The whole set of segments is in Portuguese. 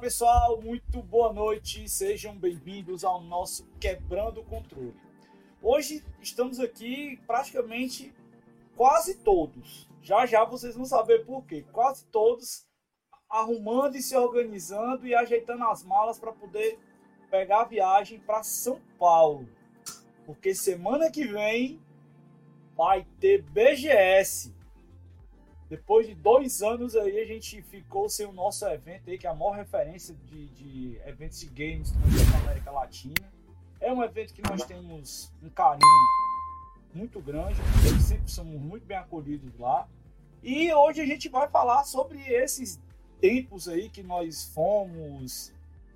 Pessoal, muito boa noite, sejam bem-vindos ao nosso Quebrando o Controle. Hoje estamos aqui praticamente quase todos, já já vocês vão saber por quê, quase todos arrumando e se organizando e ajeitando as malas para poder pegar a viagem para São Paulo, porque semana que vem vai ter BGS. Depois de dois anos aí, a gente ficou sem o nosso evento aí, que é a maior referência de, de eventos de games da América Latina. É um evento que nós temos um carinho muito grande, sempre somos muito bem acolhidos lá. E hoje a gente vai falar sobre esses tempos aí que nós fomos,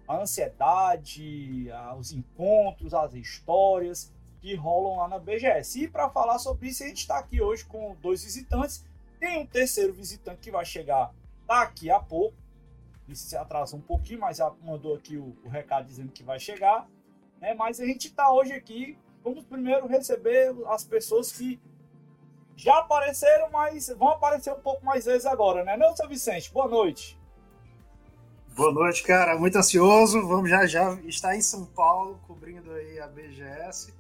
a ansiedade, os encontros, as histórias que rolam lá na BGS. E para falar sobre isso, a gente está aqui hoje com dois visitantes tem um terceiro visitante que vai chegar daqui a pouco. Ele se atrasa um pouquinho, mas mandou aqui o, o recado dizendo que vai chegar. Né? Mas a gente está hoje aqui. Vamos primeiro receber as pessoas que já apareceram, mas vão aparecer um pouco mais vezes agora, né? Não, seu Vicente? Boa noite. Boa noite, cara. Muito ansioso. Vamos já já estar em São Paulo cobrindo aí a BGS.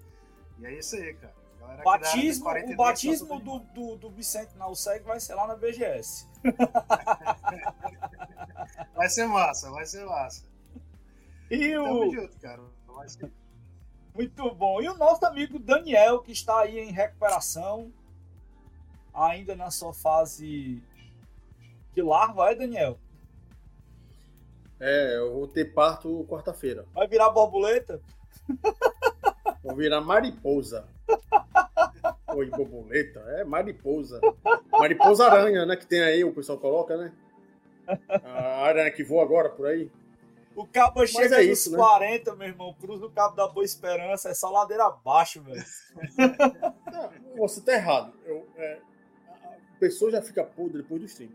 E é isso aí, cara. Batismo, o batismo do, do, do Vicente Nalseg vai ser lá na BGS. vai ser massa, vai ser massa. E o... junto, cara. Ser... Muito bom. E o nosso amigo Daniel, que está aí em recuperação, ainda na sua fase de larva, é, Daniel? É, eu vou ter parto quarta-feira. Vai virar borboleta? Vou virar mariposa. Oi, borboleta. É mariposa. Mariposa aranha, né? Que tem aí, o pessoal coloca, né? A aranha que voa agora por aí. O cabo chega é isso, nos né? 40, meu irmão. Cruza o cabo da Boa Esperança, é só ladeira abaixo, velho. você tá errado. Eu, é, a pessoa já fica podre depois dos 30.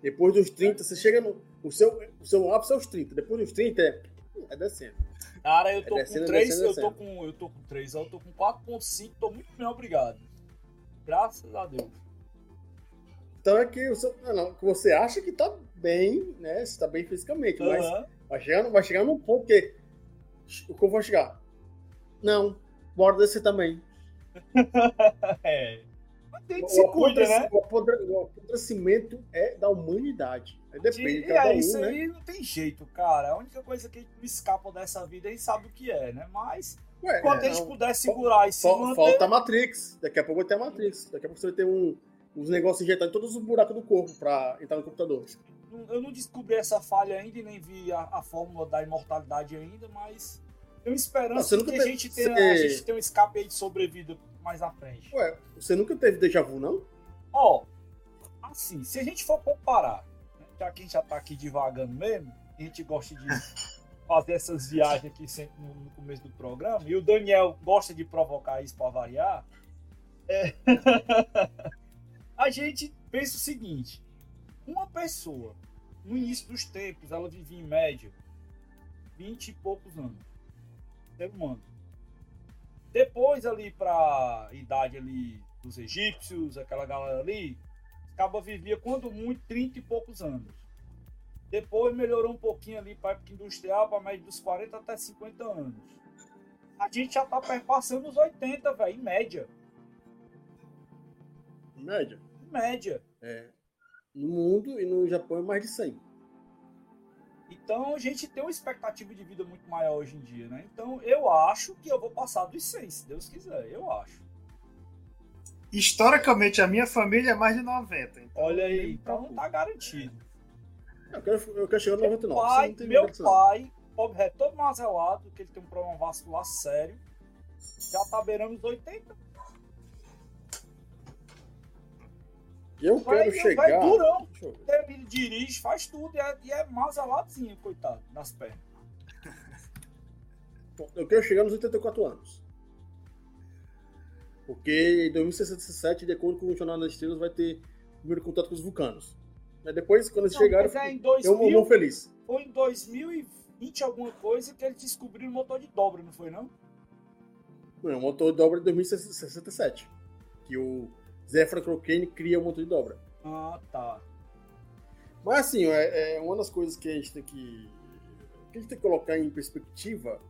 Depois dos 30, você chega no. O seu, o seu ápice é os 30. Depois dos 30 é. É descendo. Cara, eu tô é com 3, eu tô com. Eu tô com 3, eu tô com 4.5, tô muito bem, obrigado. Graças a Deus. Então é que, seu, não, você acha que tá bem, né? Você tá bem fisicamente, uhum. mas vai chegar, vai chegar num ponto que. O que eu vou chegar? Não, bora descer também. é. Tem que se cuida, né? O apodrecimento é da humanidade. Aí depende, e, cada é, um, isso né? aí não tem jeito, cara. A única coisa que me escapa dessa vida, a gente sabe o que é, né? Mas Ué, quando é, a gente puder segurar e se manter... Falta a Matrix. Daqui a pouco vai ter a Matrix. Daqui a pouco você vai ter um, uns negócios injetados em todos os buracos do corpo pra entrar no computador. Eu não descobri essa falha ainda e nem vi a, a fórmula da imortalidade ainda, mas tenho esperança não, que a gente, tenha, você... a gente tenha um escape aí de sobrevida mais à frente. Ué, você nunca teve déjà vu, não? Ó, oh, assim, se a gente for comparar já que a gente já tá aqui devagando mesmo, a gente gosta de fazer essas viagens aqui sempre no, no começo do programa, e o Daniel gosta de provocar isso para variar, é... a gente pensa o seguinte: uma pessoa, no início dos tempos, ela vivia em média 20 e poucos anos. Ser humano. Depois, ali para idade ali dos egípcios, aquela galera ali, Caba vivia, quando muito, 30 e poucos anos. Depois melhorou um pouquinho ali para época industrial, para média dos 40 até 50 anos. A gente já tá perpassando os 80, velho, em média. Em média? Em média. É. No mundo e no Japão é mais de 100. Então a gente tem uma expectativa de vida muito maior hoje em dia, né? Então eu acho que eu vou passar dos 100, se Deus quiser. Eu acho. Historicamente, a minha família é mais de 90. Então Olha aí, então tá garantido. Eu quero, eu quero chegar no 99. Pai, meu pai, pobre é todo mazelado, que ele tem um problema vascular sério. Já tá beirando os 80. Eu vai, quero chegar. Vai durão. Ele dirige, faz tudo e é, e é mazeladinho, coitado, nas pernas. Eu quero chegar nos 84 anos. Porque em 2067, de acordo com o Jornal das Estrelas, vai ter o primeiro contato com os vulcanos. Depois, quando eles não, chegaram, é 2000, eu vou feliz. Foi em 2020 alguma coisa que eles descobriram o motor de dobra, não foi não? Não, o motor de dobra de 2067. Que o Zephyr Crocane cria o motor de dobra. Ah, tá. Mas assim, é, é, uma das coisas que a gente tem que. que a gente tem que colocar em perspectiva,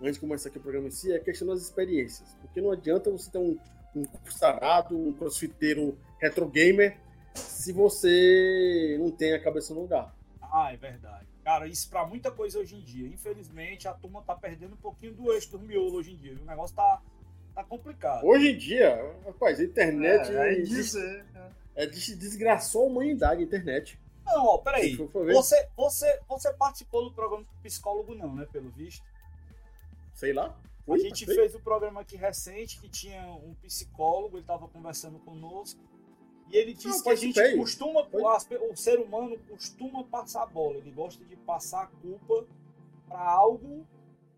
antes de começar aqui o programa em si, é a questão das experiências. Porque não adianta você ter um, um sarado, um crossfiteiro retro gamer, se você não tem a cabeça no lugar. Ah, é verdade. Cara, isso pra muita coisa hoje em dia. Infelizmente, a turma tá perdendo um pouquinho do eixo do miolo hoje em dia. O negócio tá, tá complicado. Hoje em dia, rapaz, a internet. É, é dizer. É, desgraçou a humanidade, a internet. Não, ó, peraí. Você, você, você participou do programa do psicólogo, não, né? Pelo visto. Sei lá. a gente fez um programa aqui recente que tinha um psicólogo, ele tava conversando conosco. E ele disse não, que a gente costuma, o ser humano costuma passar a bola, ele gosta de passar a culpa para algo,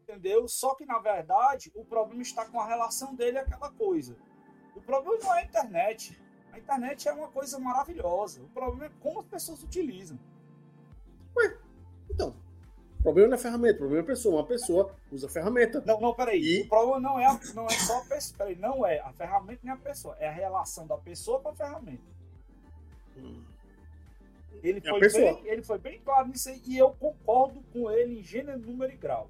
entendeu? Só que na verdade o problema está com a relação dele aquela coisa. O problema não é a internet. A internet é uma coisa maravilhosa. O problema é como as pessoas utilizam. Ué, então. O problema não é a ferramenta, o problema é a pessoa. Uma pessoa usa a ferramenta. Não, não, peraí. E... O problema não é, a, não é só a pessoa. Peraí, não é a ferramenta nem a pessoa. É a relação da pessoa com a ferramenta. Hum. Ele, é foi bem, ele foi bem claro nisso aí, e eu concordo com ele em gênero, número e grau.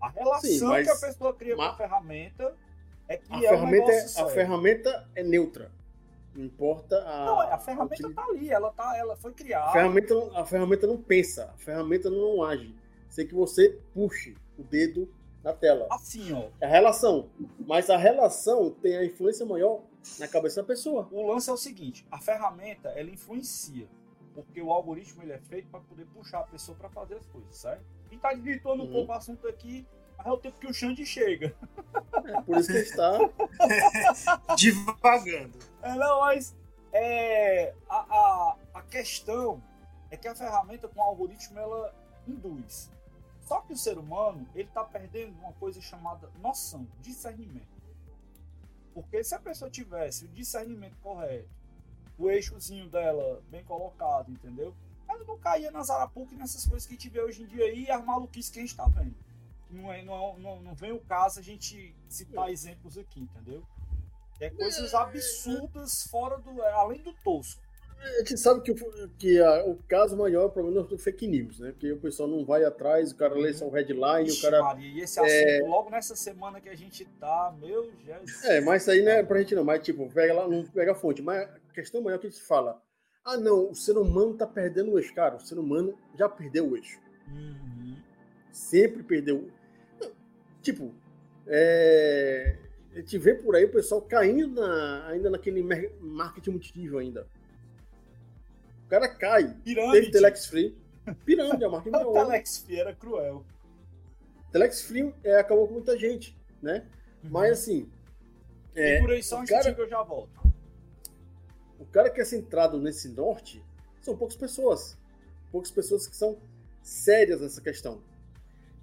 A relação Sim, mas, que a pessoa cria mas, com a ferramenta é que a é ferramenta um é, A ferramenta é neutra. Não importa a. Não, a ferramenta está ali, ela, tá, ela foi criada. A ferramenta, a ferramenta não pensa, a ferramenta não age. Sei que você puxe o dedo na tela. Assim, ó. É a relação. Mas a relação tem a influência maior na cabeça da pessoa. O lance é o seguinte: a ferramenta ela influencia. Porque o algoritmo ele é feito para poder puxar a pessoa para fazer as coisas, certo? E tá desvirtuando uhum. um pouco o assunto aqui, mas é o tempo que o Xande chega. É, por isso que está divagando. É, não, mas é, a, a, a questão é que a ferramenta com o algoritmo ela induz. Só que o ser humano ele está perdendo uma coisa chamada noção, discernimento. Porque se a pessoa tivesse o discernimento correto, o eixozinho dela bem colocado, entendeu? Ela não caía nas arapucas e nessas coisas que a gente vê hoje em dia aí e as maluquices que a gente está vendo não, é, não, não, não vem o caso a gente citar exemplos aqui, entendeu? É coisas absurdas fora do. É, além do tosco. A gente sabe que, o, que a, o caso maior é o problema do fake news, né? Porque o pessoal não vai atrás, o cara lê só o headline, Ixi, o cara. Maria, e esse assunto, é... logo nessa semana que a gente tá, meu Jesus. É, mas isso aí não é pra gente não, mas tipo, pega lá, não pega a fonte. Mas a questão maior é que a gente fala: ah, não, o ser humano tá perdendo o eixo. Cara, o ser humano já perdeu o eixo. Uhum. Sempre perdeu. Tipo, é, a gente vê por aí o pessoal caindo na, ainda naquele marketing multinível ainda. O cara cai. Pirâmide. Teve Telex Free. Pirâmide, a marca O Telex Free era cruel. Telex Free é, acabou com muita gente, né? Uhum. Mas assim. É, e por aí só um cara, que eu já volto. O cara que é centrado nesse norte são poucas pessoas. Poucas pessoas que são sérias nessa questão.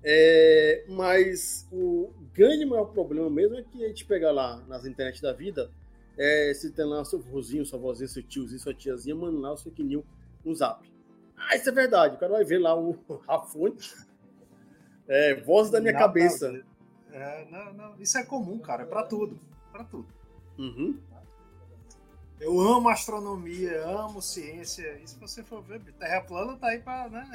É, mas o grande maior problema mesmo é que a gente pega lá nas internet da vida, é, se tem lá seu vozinho, sua vozinha, seu tiozinho, sua tiazinha, mano, lá o fake news no zap. Ah, isso é verdade. O cara vai ver lá o, a fonte. É, voz da minha cabeça. É, não, não, isso é comum, cara, para tudo. para tudo. Uhum. Eu amo astronomia, amo ciência. E se você for ver, Terra plana tá aí pra, né?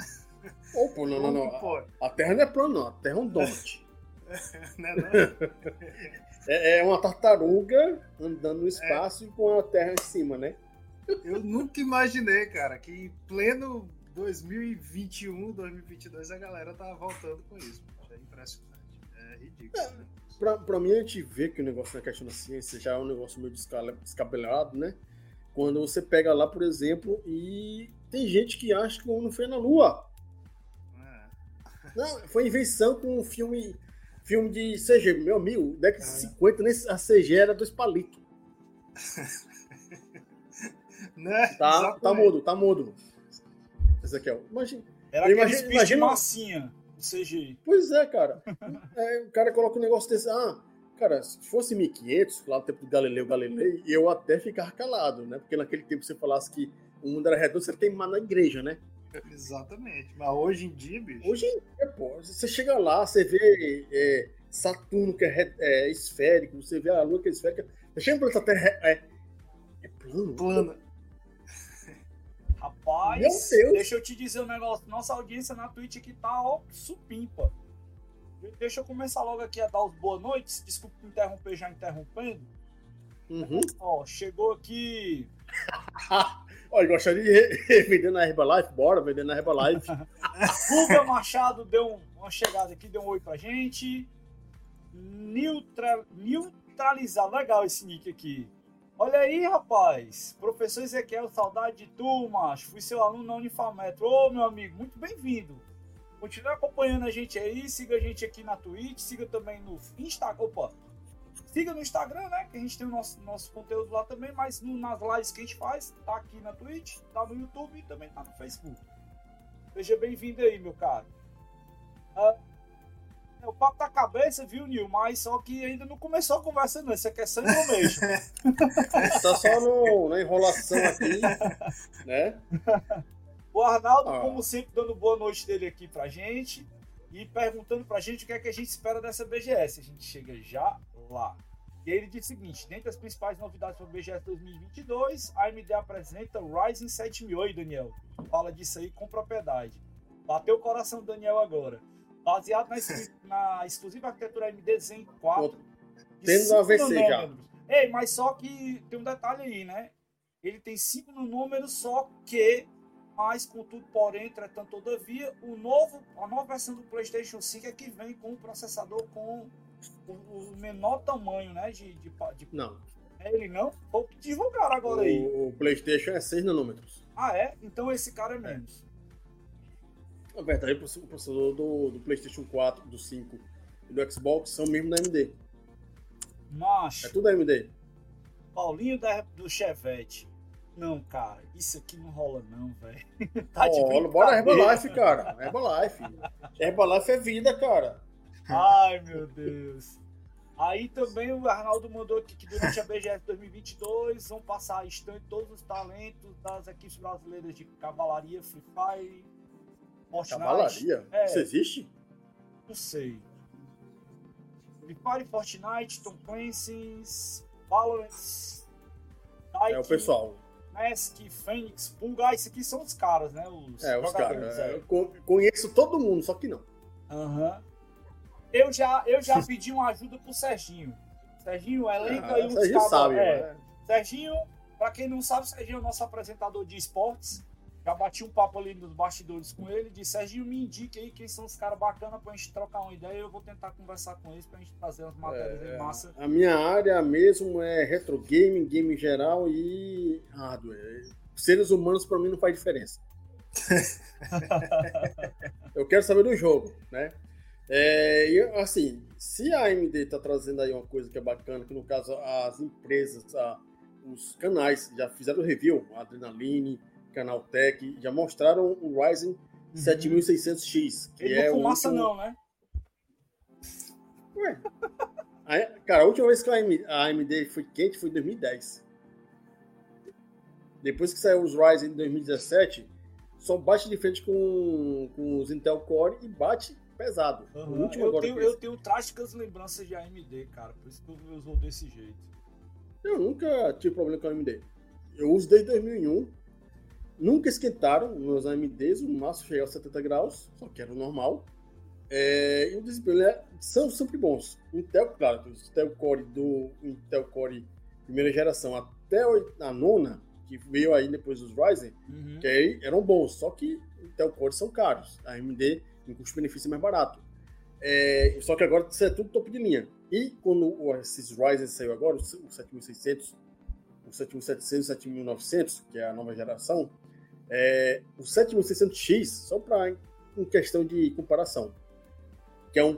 Pô, não, não, não. A, a Terra não é plana, não. A Terra é um donut. não, não. É, é, uma tartaruga andando no espaço é. e com a Terra em cima, né? Eu nunca imaginei, cara, que em pleno 2021, 2022 a galera tá voltando com isso. É impressionante. É ridículo. É, né? Pra, pra mim, a gente vê que o negócio na questão da ciência já é um negócio meio descabelado, né? Quando você pega lá, por exemplo, e tem gente que acha que o homem não foi na Lua. Não, foi invenção com um filme, filme de CG. Meu amigo, década de 50, nesse, a CG era dois palitos. né? Tá, tá mudo, tá mudo. Ezequiel, imagina. Era imagina, imagina massinha do CG. Pois é, cara. é, o cara coloca um negócio desse. Ah, cara, se fosse 1500, lá no tempo do Galileu Galilei, eu até ficar calado, né? Porque naquele tempo você falasse que o mundo era redondo, você tem na igreja, né? Exatamente. Mas hoje em dia, bicho. Hoje em dia, pô, você chega lá, você vê é, Saturno que é, é, esférico, você vê a Lua que é esférica. Você chega pra essa Terra, é, é plano. Plana. Rapaz, Meu Deus. deixa eu te dizer um negócio. Nossa audiência na Twitch aqui tá, ó, supimpa. Deixa eu começar logo aqui a dar os boas noites. Desculpa interromper já interrompendo. Uhum. Ó, chegou aqui. Olha, gostaria de vender na Herbalife? Bora, vender na Herbalife. Guga Machado deu um- uma chegada aqui, deu um oi pra gente. Neutra, neutralizar. Legal esse nick aqui. Olha aí, rapaz. Professor Ezequiel, saudade de tu, macho. Fui seu aluno na Unifametro. Ô, meu amigo, muito bem-vindo. Continue acompanhando a gente aí. Siga a gente aqui na Twitch. Siga também no Instagram. Opa. Siga no Instagram, né? Que a gente tem o nosso, nosso conteúdo lá também. Mas no- nas lives que a gente faz, tá aqui na Twitch, tá no YouTube e também tá no Facebook. Seja bem-vindo aí, meu caro. É, o papo tá cabeça, viu, Nil? Mas só que ainda não começou a conversa, não. Isso aqui é só information. tá só no- na enrolação aqui, né? o Arnaldo, Ah. como sempre, dando boa noite dele aqui pra gente e perguntando pra gente o que é que a gente espera dessa BGS. A gente chega já lá. E ele diz o seguinte: dentre as principais novidades para a BGS 2022, a AMD apresenta o Ryzen 7000. Oi, Daniel. Fala disso aí com propriedade. Bateu o coração do Daniel agora. Baseado na, na exclusiva arquitetura AMD Zen 4. de Tendo AVC já. Ei, mas só que tem um detalhe aí, né? Ele tem 5 nanômetros, só que, mas contudo, porém, entretanto, todavia, o novo, a nova versão do PlayStation 5 é que vem com o processador com o, o menor tamanho, né? De, de, de- Não. é ele não? Ou que divulgaram agora aí. O, o PlayStation é 6 nanômetros. Ah, é? Então esse cara é menos. Na verdade, o processador do, do PlayStation 4, do 5 e do Xbox são mesmo da AMD. É Macho, tudo AMD. Paulinho da, do Chevette. Não, cara, isso aqui não rola não, velho. tá Ó, bora. Herbalife, cara. Herbalife. Herbalife é vida, cara. Ai, meu Deus. Aí também o Arnaldo mandou aqui que durante a BGS 2022 vão passar a estante todos os talentos das equipes brasileiras de cavalaria, Free Fire, Fortnite. Cavalaria? É. Isso existe? Não sei. Fire, Fortnite, Tom Clancy's, Valorant, É o Nike, pessoal. Mask, Fênix, Pulga. Esses aqui são os caras, né? Os É, os caras. é. Eu co- conheço todo mundo, só que não. Aham. Eu já, eu já pedi uma ajuda pro Serginho. Serginho, elenca aí Ah, Você já cabos- sabe, é. né? Serginho, pra quem não sabe, Serginho é o nosso apresentador de esportes. Já bati um papo ali nos bastidores com ele. Disse, Serginho, me indique aí quem são os caras bacanas pra gente trocar uma ideia. Eu vou tentar conversar com eles pra gente trazer umas matérias É, em massa. A minha área mesmo é retro game, game em geral e hardware. Seres humanos pra mim não faz diferença. Eu quero saber do jogo, né? É, e, assim, se a AMD tá trazendo aí uma coisa que é bacana, que no caso as empresas, a- os canais já fizeram review, a Adrenaline, Canaltech, já mostraram o Ryzen 7600X, que Ele é não o fumaça último- não, né? Ué. Cara, a última vez que a AMD, foi quente foi em 2010. Depois que saiu os Ryzen em 2017, só bate de frente com, com os Intel Core e bate pesado. O Aham. último Eu, agora tenho, eu tenho trágicas lembranças de AMD, cara. Por isso que eu uso desse jeito. Eu nunca tive problema com a AMD. Eu uso desde 2001. Nunca esquentaram meus AMDs, o máximo chegava a 70 graus, só que era o normal. É, e o desempenho né, são sempre bons. Intel, claro, Intel Core do Intel Core primeira geração até a nona, que veio aí depois dos Ryzen, Uhum. que aí eram bons, só que Intel Core são caros. A AMD, em custo-benefício, é mais barato. É, só que agora isso é tudo topo de linha. E quando o- esses Ryzen saiu agora, o 7600, o 7700 o 7900, que é a nova geração, é, o 7600X, só para em questão de comparação, que é um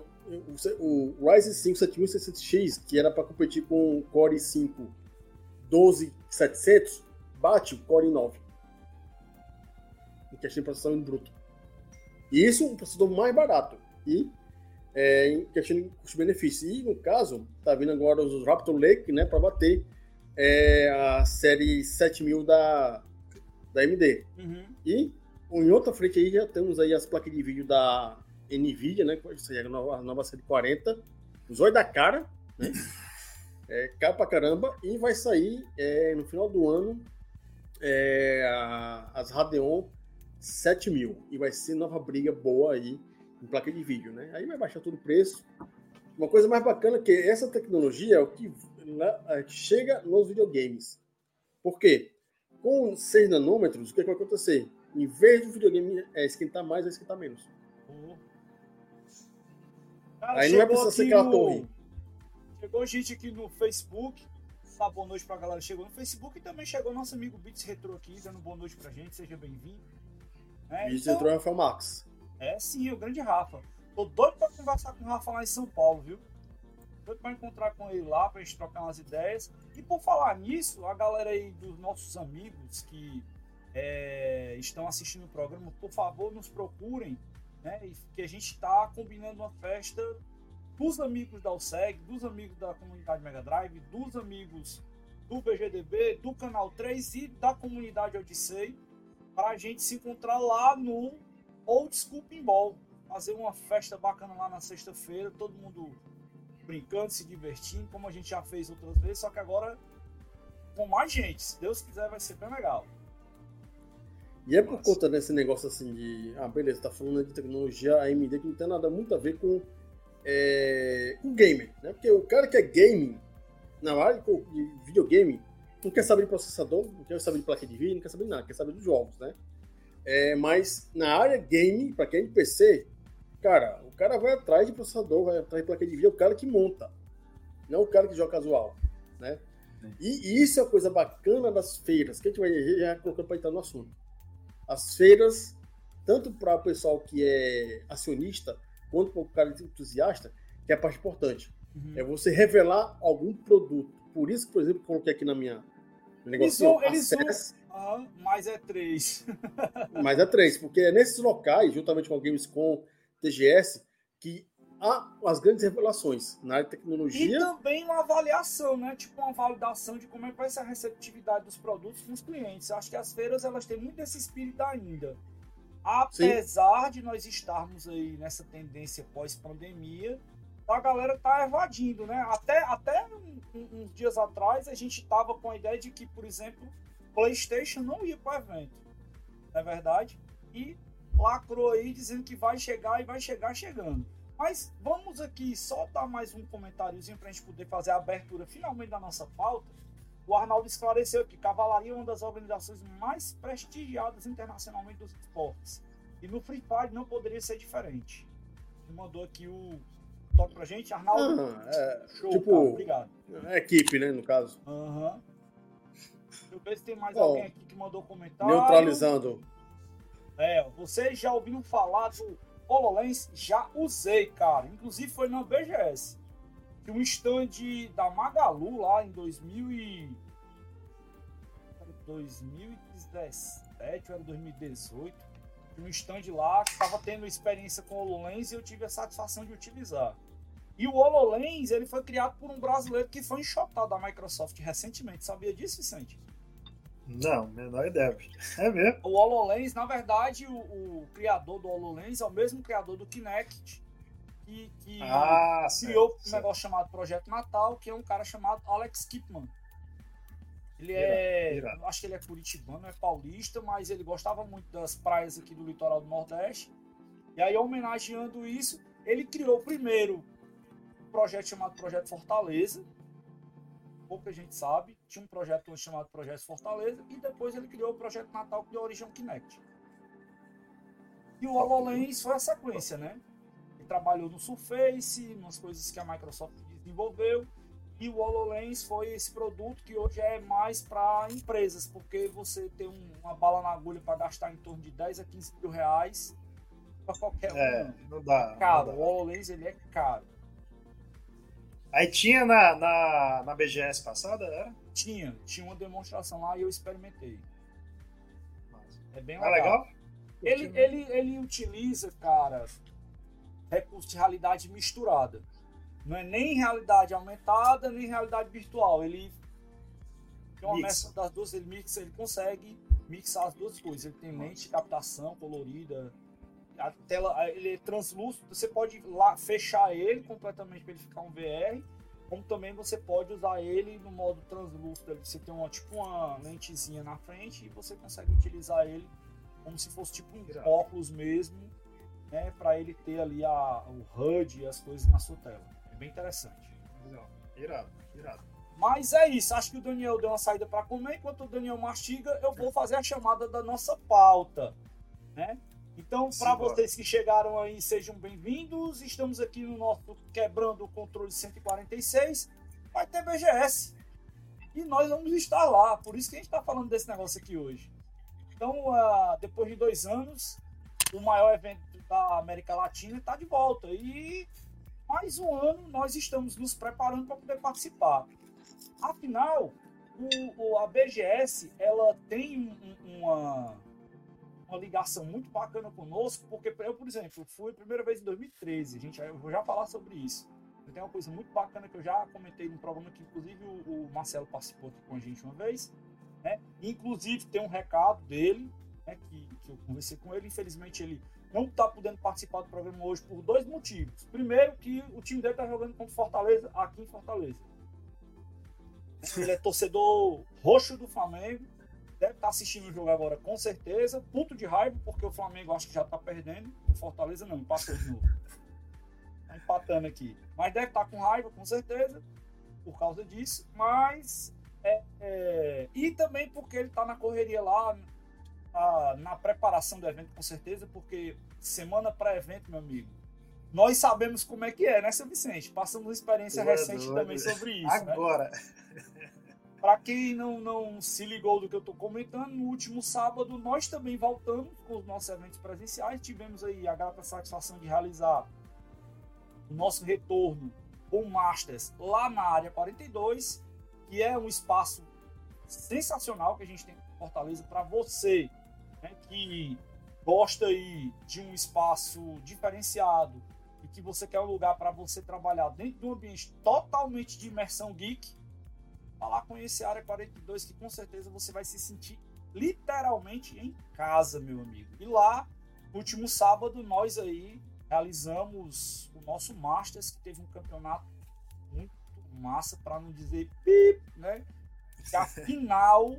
o, o Ryzen 5 7600X, que era para competir com o Core i5 12700, bate o Core i9 em questão de processamento bruto. E isso um processador mais barato. E é, em questão de custo-benefício. E no caso, tá vindo agora os Raptor Lake, né, para bater é, a série 7000 da, da AMD. Uhum. E em outra frente aí já temos aí as placas de vídeo da Nvidia, né, seria a nova, a nova série 40, os olhos da cara, né, é, caro pra caramba, e vai sair é, no final do ano é, a- as Radeon 7000 e vai ser nova briga boa aí em placa de vídeo, né? Aí vai baixar todo o preço. Uma coisa mais bacana é que essa tecnologia é o que lá- é, que chega nos videogames. Por quê? Com 6 nanômetros, o que, é que vai acontecer? Em vez do videogame é, esquentar mais, vai esquentar menos. Cara, Aí não vai precisar ser aquela no- torre. Chegou gente aqui no Facebook. Dá boa noite pra galera. Chegou no Facebook e também chegou nosso amigo Beats Retro aqui, dando boa noite pra gente. Seja bem-vindo. É, Isso então, entrou Rafael Max. é sim, o grande Rafa. Tô doido pra conversar com o Rafa lá em São Paulo, viu? Doido pra encontrar com ele lá, pra gente trocar umas ideias. E por falar nisso, a galera aí dos nossos amigos que é, estão assistindo o programa, por favor, nos procurem, né? Que a gente tá combinando uma festa dos amigos da USEG, dos amigos da comunidade Mega Drive, dos amigos do BGDB, do Canal 3 e da comunidade Odyssey, para a gente se encontrar lá no Old School Pinball. Fazer uma festa bacana lá na sexta-feira, todo mundo brincando, se divertindo, como a gente já fez outras vezes, só que agora com mais gente. Se Deus quiser, vai ser bem legal. E é por Nossa. conta desse negócio assim de. Ah, beleza, tá falando de tecnologia AMD que não tem nada muito a ver com, é, com gamer, né? Porque o cara que é gaming, na área de de videogame, não quer saber de processador, não quer saber de placa de vídeo, não quer saber de nada, quer saber dos jogos, né? É, mas na área game, pra quem é de PC, cara, o cara vai atrás de processador, vai atrás de placa de vídeo, é o cara que monta, não o cara que joga casual, né? E, isso é a coisa bacana das feiras, que a gente vai já colocando para entrar no assunto as feiras, tanto para o pessoal que é acionista, quanto para o cara entusiasta, que é a parte importante. Uhum. É você revelar algum produto. Por isso que, por exemplo, coloquei aqui na minha no Eles eles Aham, mas é três. mas é três, porque é nesses locais, juntamente com a Gamescom, TGS, que há as grandes revelações na área de E tecnologia. também uma avaliação, né? Tipo uma validação de como é que vai ser a receptividade dos produtos com os clientes. Acho que as feiras elas têm muito esse espírito ainda. Apesar de nós estarmos aí nessa tendência pós-pandemia, a galera tá evadindo, né? Até, até um- uns dias atrás a gente tava com a ideia de que, por exemplo, PlayStation não ia para o evento. Não é verdade? E lacrou aí dizendo que vai chegar e vai chegar chegando. Mas vamos aqui só dar mais um comentáriozinho para a gente poder fazer a abertura finalmente da nossa pauta. O Arnaldo esclareceu que Cavalaria é uma das organizações mais prestigiadas internacionalmente dos esportes. E no Free Fire não poderia ser diferente. Ele mandou aqui o toque pra gente. Arnaldo, Ah, é, show, tipo- cara, obrigado. é equipe, né, no caso. Aham. Deixa eu ver se tem mais Bom, alguém aqui que mandou comentário. Neutralizando. É, vocês já ouviram falar do HoloLens? Já usei, cara. Inclusive foi na BGS. Tinha um stand da Magalu lá em 2000 e... 2017 ou era 2018. Tinha um stand lá que estava tendo experiência com o HoloLens e eu tive a satisfação de utilizar. E o HoloLens, ele foi criado por um brasileiro que foi enxotado da Microsoft recentemente. Sabia disso, Vicente? Não, menor ideia. É mesmo? O HoloLens, na verdade, o, o criador do HoloLens é o mesmo criador do Kinect, que, que Ah, criou certo, um negócio chamado Projeto Natal, que é um cara chamado Alex Kipman. Ele é. Irado. Acho que ele é curitibano, é paulista, mas ele gostava muito das praias aqui do litoral do Nordeste. E aí, homenageando isso, ele criou primeiro um projeto chamado Projeto Fortaleza. Pouca gente sabe. Tinha um projeto chamado Projeto Fortaleza. E depois ele criou o Projeto Natal, que deu origem ao Kinect. E o HoloLens foi a sequência, né? Ele trabalhou no Surface, nas coisas que a Microsoft desenvolveu. E o HoloLens foi esse produto que hoje é mais para empresas, porque você tem um- uma bala na agulha para gastar em torno de 10 a 15 mil reais para qualquer É, um. não dá. Caro, não o. HoloLens ele é caro. Aí tinha na, na, na BGS passada, era? Tinha, tinha uma demonstração lá e eu experimentei. É bem Ah, legal. legal? Ele, ele, ele utiliza, cara, recurso de realidade misturada. Não é nem realidade aumentada, nem realidade virtual. Ele tem uma Mixa. mescla das duas, ele mixa, ele consegue mixar as duas coisas. Ele tem lente de captação colorida, a tela, ele é translúcido, você pode lá fechar ele completamente para ele ficar um VR, como também você pode usar ele no modo translúcido. Você tem uma, tipo uma lentezinha na frente e você consegue utilizar ele como se fosse tipo um Irado. óculos mesmo, né, para ele ter ali a, o HUD e as coisas na sua tela. É bem interessante. Irado, irado. Mas é isso, acho que o Daniel deu uma saída para comer. Enquanto o Daniel mastiga, eu vou fazer a chamada da nossa pauta, né? Então, para vocês que chegaram aí, sejam bem-vindos. Estamos aqui no nosso Quebrando o Controle 146. Vai ter BGS. E nós vamos estar lá. Por isso que a gente está falando desse negócio aqui hoje. Então, uh, depois de dois anos, o maior evento da América Latina está de volta. E mais um ano nós estamos nos preparando para poder participar. Afinal, o, a BGS ela tem um, uma uma ligação muito bacana conosco, porque eu, por exemplo, fui a primeira vez em 2013, a gente, eu vou já falar sobre isso. Tem uma coisa muito bacana que eu já comentei no programa que, inclusive, o, o Marcelo participou aqui com a gente uma vez. Né? Inclusive, tem um recado dele, né, que, que eu conversei com ele. Infelizmente, ele não está podendo participar do programa hoje por dois motivos. Primeiro, que o time dele está jogando contra Fortaleza aqui em Fortaleza. Ele é torcedor roxo do Flamengo deve estar tá assistindo o jogo agora com certeza. Puto de raiva, porque o Flamengo acho que já está perdendo. O Fortaleza não, empatou de novo. Tá empatando aqui. Mas deve estar tá com raiva, com certeza, por causa disso. Mas. É, é... E também porque ele está na correria lá, a, na preparação do evento, com certeza, porque semana pré-evento, meu amigo. Nós sabemos como é que é, né, seu Vicente? Passamos experiência recente também sobre isso. Né? Agora. Né? Para quem não, não se ligou do que eu estou comentando, no último sábado nós também voltamos com os nossos eventos presenciais. Tivemos aí a grata satisfação de realizar o nosso retorno com Masters lá na área 42, que é um espaço sensacional que a gente tem em Fortaleza para você né, que gosta aí de um espaço diferenciado e que você quer um lugar para você trabalhar dentro de um ambiente totalmente de imersão geek Lá conhecer a área 42 que com certeza você vai se sentir literalmente em casa, meu amigo. E lá, último sábado, nós aí realizamos o nosso Masters, que teve um campeonato muito massa, para não dizer pip, né? Que a final,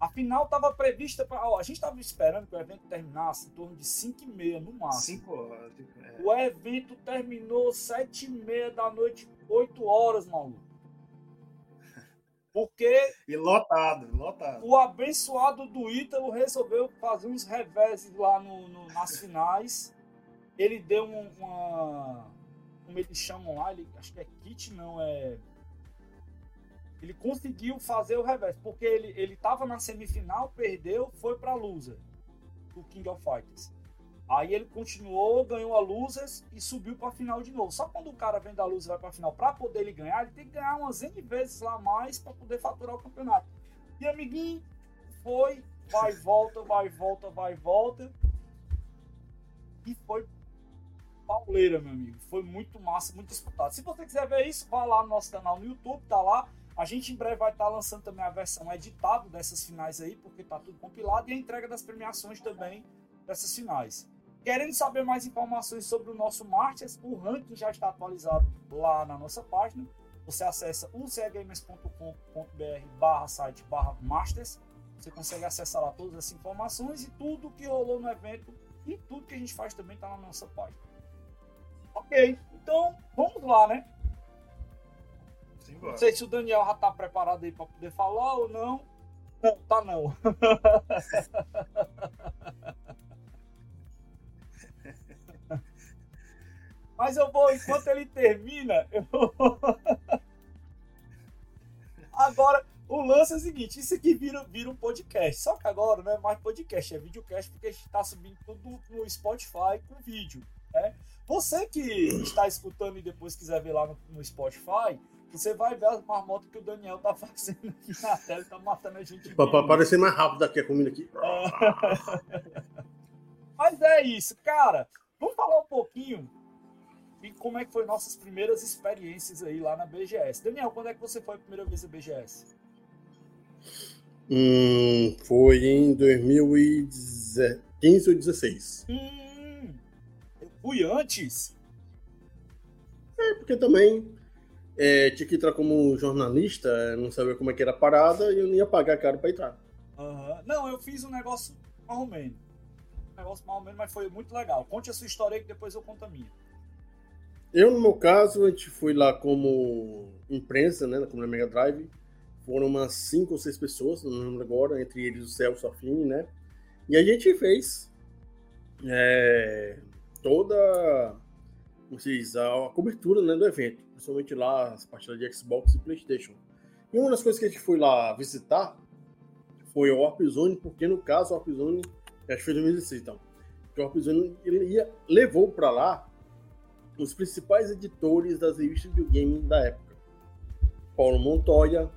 a final estava prevista para. A gente estava esperando que o evento terminasse em torno de 5 e meia no máximo. 5 horas. É. O evento terminou 7 e meia da noite, 8 horas, maluco. Porque. E lotado, lotado. O abençoado do Ítalo resolveu fazer uns reveses lá no, no nas finais. Ele deu um, uma. Como eles chamam lá, ele, acho que é kit, não é. Ele conseguiu fazer o revés, porque ele, ele tava na semifinal, perdeu, foi pra loser do King of Fighters. Aí ele continuou, ganhou a Losers e subiu para a final de novo. Só quando o cara vem da Losers e vai para a final, para poder ele ganhar, ele tem que ganhar umas N vezes lá mais para poder faturar o campeonato. E amiguinho, foi, vai, volta, vai, volta, vai, volta. E foi pauleira, meu amigo. Foi muito massa, muito disputado. Se você quiser ver isso, vá lá no nosso canal no YouTube, tá lá. A gente em breve vai estar tá lançando também a versão editada dessas finais aí, porque tá tudo compilado, e a entrega das premiações também dessas finais. Querendo saber mais informações sobre o nosso Masters, o ranking já está atualizado lá na nossa página. Você acessa ucgamers.com.br barra site barra Masters. Você consegue acessar lá todas as informações e tudo que rolou no evento e tudo que a gente faz também está na nossa página. Ok, então vamos lá, né? Não sei se o Daniel já está preparado aí para poder falar ou não. Não, tá não. Mas eu vou, enquanto ele termina, eu Agora, o lance é o seguinte: isso aqui vira, vira um podcast. Só que agora não é mais podcast, é videocast, porque a gente está subindo tudo no Spotify com vídeo. Né? Você que está escutando e depois quiser ver lá no, no Spotify, você vai ver as marmotas que o Daniel tá fazendo aqui na tela, tá matando a gente. Para parecer mais rápido aqui a comida aqui. Mas é isso, cara. Vamos falar um pouquinho e como é que foi nossas primeiras experiências aí lá na BGS. Daniel, quando é que você foi a primeira vez na BGS? Hum, foi em 2015 ou 2016. Hum, eu fui antes. É, porque também é, tinha que entrar como jornalista, não sabia como é que era a parada e eu não ia pagar caro pra entrar. Uhum. Não, eu fiz um negócio mais ou menos. Um negócio mais ou menos, mas foi muito legal. Conte a sua história aí que depois eu conto a minha. Eu, no meu caso, a gente foi lá como imprensa, né, como na Mega Drive. Foram umas cinco ou seis pessoas, não lembro agora, entre eles o Celso Affini, né? E a gente fez é, toda diz, a, a cobertura né, do evento, principalmente lá as partidas de Xbox e Playstation. E uma das coisas que a gente foi lá visitar foi o Warp Zone, porque no caso o Warp Zone, acho que foi 2016 então, o Warp Zone ele ia, levou para lá os principais editores das revistas de game da época. Paulo Montoya,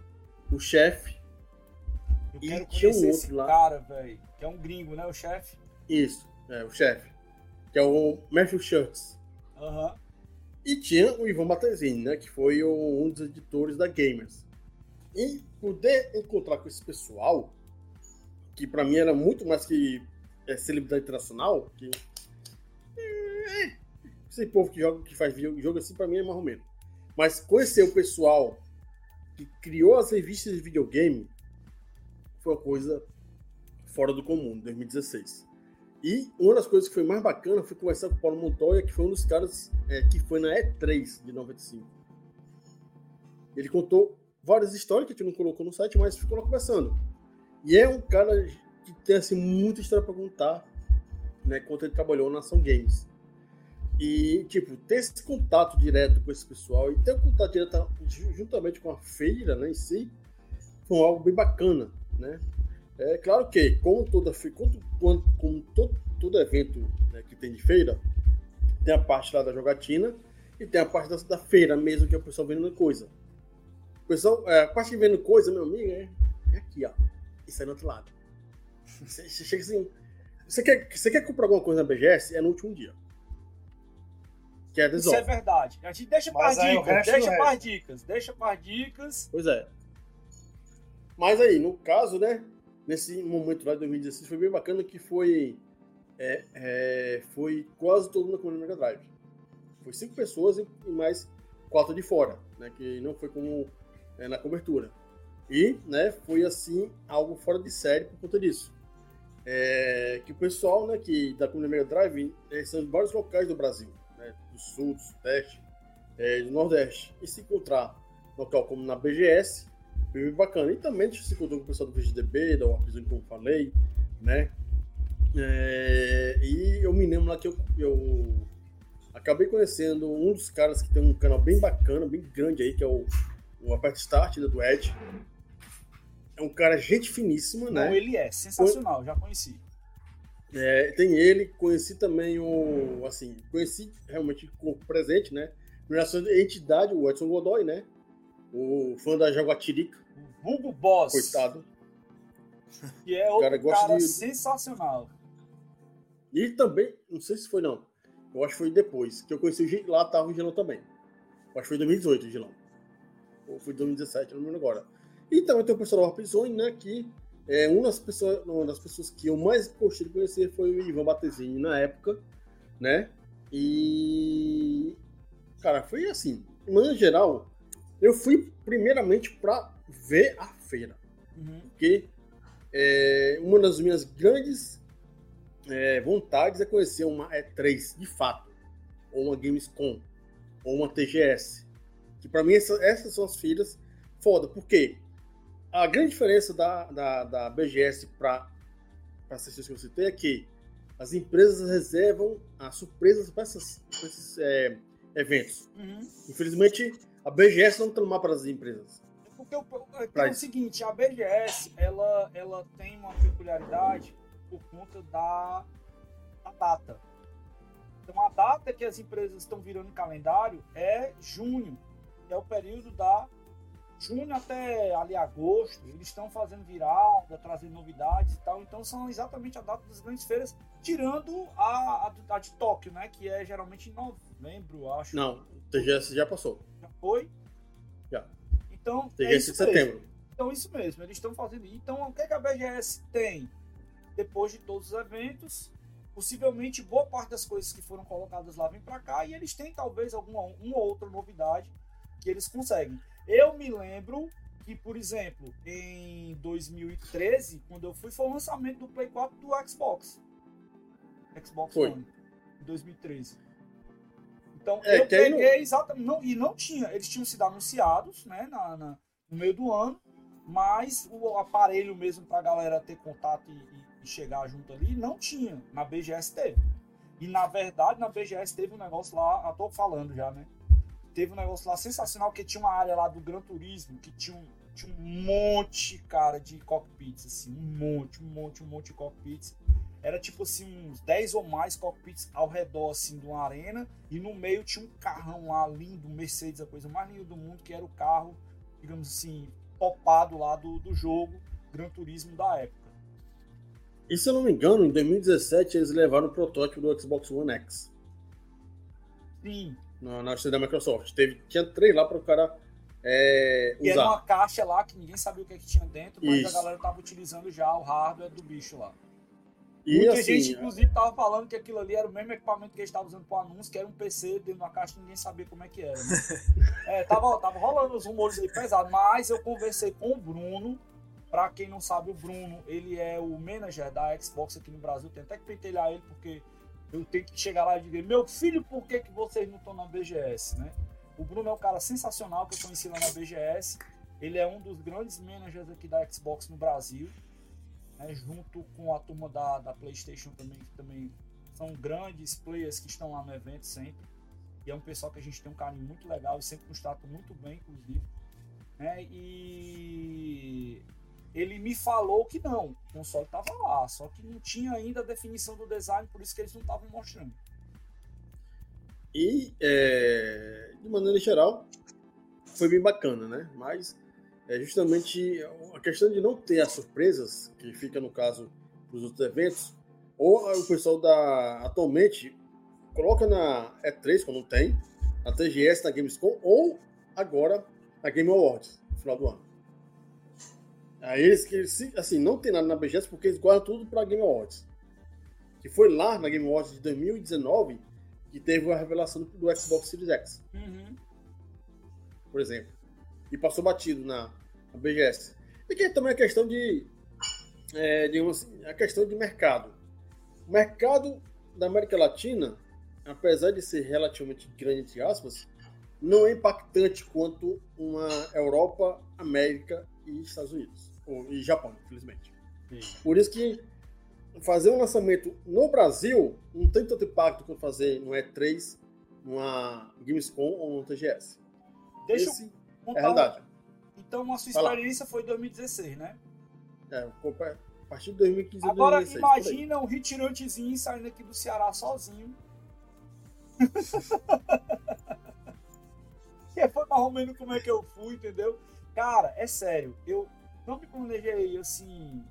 o chefe. e tinha um outro lá. cara, velho. Que é um gringo, né? O chefe. Isso, é, o chefe. Que é o Matthew Schultz. Uhum. E tinha o Ivan Matezini, né? Que foi um dos editores da Gamers. E poder encontrar com esse pessoal, que para mim era muito mais que é, celebridade internacional, que. É, esse povo que joga, que faz jogo assim, para mim é mais ou menos. Mas conhecer o pessoal que criou as revistas de videogame foi uma coisa fora do comum, em 2016. E uma das coisas que foi mais bacana foi conversar com o Paulo Montoya, que foi um dos caras é, que foi na E3 de 95. Ele contou várias histórias que a gente não colocou no site, mas ficou lá conversando. E é um cara que tem assim, muita história para contar, né, quanto ele trabalhou na Ação Games. E, tipo, ter esse contato direto com esse pessoal e ter um contato direto juntamente com a feira né, em si, foi algo bem bacana, né? É claro que, como, toda, como, como todo, todo evento né, que tem de feira, tem a parte lá da jogatina e tem a parte da, da feira mesmo, que é o pessoal vendendo coisa. O pessoal, é, a parte vendendo coisa, meu amigo, é, é aqui, ó. Isso é do outro lado. Você, você chega assim. Você quer, você quer comprar alguma coisa na BGS? É no último dia. Que é Isso é verdade. A gente deixa para dicas, deixa para dicas, deixa para dicas. Pois é. Mas aí, no caso, né? Nesse momento lá de 2016 foi bem bacana que foi. É, é, foi quase todo mundo com o Mega Drive. Foi cinco pessoas e mais quatro de fora, né? Que não foi como é, na cobertura. E, né, foi assim, algo fora de série por conta disso. É, que o pessoal, né, que da Comunidade Mega Drive é, são de vários locais do Brasil do sul, do sudeste, é, do nordeste, e se encontrar local como na BGS, foi bem bacana. E também se encontrou com o pessoal do VGDB, da Warpzone, como falei, né? É, e eu me lembro lá que eu, eu acabei conhecendo um dos caras que tem um canal bem bacana, bem grande aí, que é o, o Apert Start né, do Ed. É um cara gente finíssima, né? Não, ele é sensacional, já conheci. É, tem ele, conheci também o. Assim, conheci realmente o presente, né? Relação à entidade, o Edson Godoy, né? O fã da Jaguatirica. Hugo Boss. Coitado. Que é outro cara, cara de... sensacional. E também, não sei se foi não. Eu acho que foi depois, que eu conheci o Gilão, lá tava o Gilão também. Eu acho que foi em 2018 o Gilão. Ou foi 2017, não lembro agora. E também tem o pessoal da Warp Zone, né? Que é, uma, das pessoas, uma das pessoas que eu mais gostei de conhecer foi o Ivan Batezini na época, né? E. Cara, foi assim. Em geral, eu fui primeiramente para ver a feira. Uhum. Porque é, uma das minhas grandes é, vontades é conhecer uma E3 de fato, ou uma Gamescom, ou uma TGS. Que para mim essa, essas são as feiras foda. Por quê? A grande diferença da, da, da BGS para a sessões que eu citei é que as empresas reservam as surpresas para esses é, eventos. Uhum. Infelizmente, a BGS não está no mapa das empresas. Porque o, é o seguinte, a BGS ela, ela tem uma peculiaridade por conta da, da data. Então, a data que as empresas estão virando calendário é junho, que é o período da junho até ali agosto, eles estão fazendo virada, trazendo novidades e tal. Então são exatamente a data das grandes feiras, tirando a, a, a de Tóquio, né? Que é geralmente em novembro, acho. Não, TGS já passou. Já foi? Já. Então. TGS é de setembro. Mesmo. Então, isso mesmo, eles estão fazendo. Então, o que, é que a BGS tem? Depois de todos os eventos, possivelmente boa parte das coisas que foram colocadas lá vem para cá e eles têm talvez alguma uma outra novidade que eles conseguem. Eu me lembro que, por exemplo, em 2013, quando eu fui, foi o lançamento do Play 4 do Xbox. Xbox Foi. One. Em 2013. Então, É, eu peguei exatamente. Não, e não tinha. Eles tinham sido anunciados, né, na, na- no meio do ano, mas o aparelho mesmo pra galera ter contato e, e- e chegar junto ali, não tinha. Na BGS teve. E na verdade, na BGS teve um negócio lá, eu tô falando já, né? Teve um negócio lá sensacional, que tinha uma área lá do Gran Turismo, que tinha um, tinha um monte, cara, de cockpits, assim, um monte, um monte, um monte de cockpits. Era tipo assim, uns 10 ou mais cockpits ao redor, assim, de uma arena, e no meio tinha um carrão lá, lindo, Mercedes, a coisa mais linda do mundo, que era o carro, digamos assim, topado lá do, do jogo, Gran Turismo da época. E se eu não me engano, em 2017 eles levaram o protótipo do Xbox One X Sim, na, na da Microsoft. Teve, tinha três lá para o cara é, e era usar. uma caixa lá que ninguém sabia o que, é que tinha dentro, mas Isso. a galera tava utilizando já o hardware do bicho lá. E Muita assim, gente, inclusive, tava falando que aquilo ali era o mesmo equipamento que eles estavam usando pro anúncio, que era um PC dentro de uma caixa ninguém sabia como é que era. Né? é, tava, tava rolando os rumores aí pesados, mas eu conversei com o Bruno. Pra quem não sabe, o Bruno, ele é o manager da Xbox aqui no Brasil. Tem até que pentelhar ele, porque eu tenho que chegar lá e dizer: Meu filho, por que, que vocês não estão na BGS? Né? O Bruno é um cara sensacional que eu conheci lá na BGS. Ele é um dos grandes managers aqui da Xbox no Brasil né, junto com a turma da, da PlayStation também, que também são grandes players que estão lá no evento sempre. E é um pessoal que a gente tem um carinho muito legal e sempre nos trata muito bem, inclusive. Né, e ele me falou que não, o console estava lá, só que não tinha ainda a definição do design, por isso que eles não estavam mostrando. E, é, de maneira geral, foi bem bacana, né? Mas é justamente a questão de não ter as surpresas, que fica no caso dos outros eventos, ou o pessoal da atualmente coloca na E3 quando tem, na TGS, na Gamescom, ou agora na Game Awards, no final do ano. Aí eles que assim, não tem nada na BGS porque eles guardam tudo para Game Awards. Que foi lá na Game Awards de 2019 que teve a revelação do, Xbox Series X, por exemplo. E passou batido na, na BGS. E que também é questão de, é, digamos assim, a questão de mercado. O mercado da América Latina, apesar de ser relativamente grande, entre aspas, não é impactante quanto uma Europa, América e Estados Unidos. E Japão, infelizmente. Por isso que fazer um lançamento no Brasil não tem tanto impacto quanto fazer no E3, numa Gamescom ou no TGS. Deixa Esse eu é contar. realidade. Então, a sua experiência foi em 2016, né? É, a partir de 2015 Agora, 2016. por aí. imagina um retirantezinho saindo aqui do Ceará sozinho. que foi mais ou menos como é que eu fui, entendeu? Cara, é sério, eu não me planejei assim.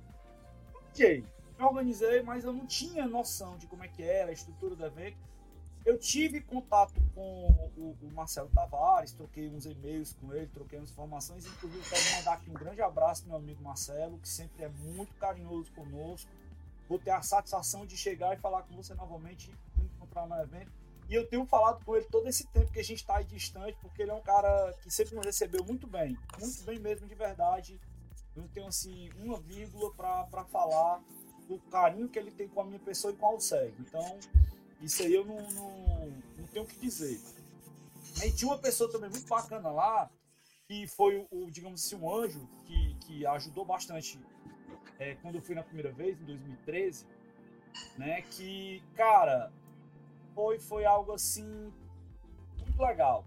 Me organizei, mas eu não tinha noção de como é que era a estrutura do evento. Eu tive contato com o, o Marcelo Tavares, troquei uns e-mails com ele, troquei umas informações. Inclusive, quero mandar aqui um grande abraço meu amigo Marcelo, que sempre é muito carinhoso conosco. Vou ter a satisfação de chegar e falar com você novamente, me encontrar no evento. E eu tenho falado com ele todo esse tempo que a gente está distante, porque ele é um cara que sempre nos recebeu muito bem, muito bem mesmo, de verdade. Não tenho assim uma vírgula para falar do carinho que ele tem com a minha pessoa e com a Alceg. Então, isso aí eu não, não, não tenho o que dizer. E tinha uma pessoa também muito bacana lá, que foi o, digamos assim, um anjo que, que ajudou bastante é, quando eu fui na primeira vez, em 2013, né? Que, cara, foi, foi algo assim muito legal.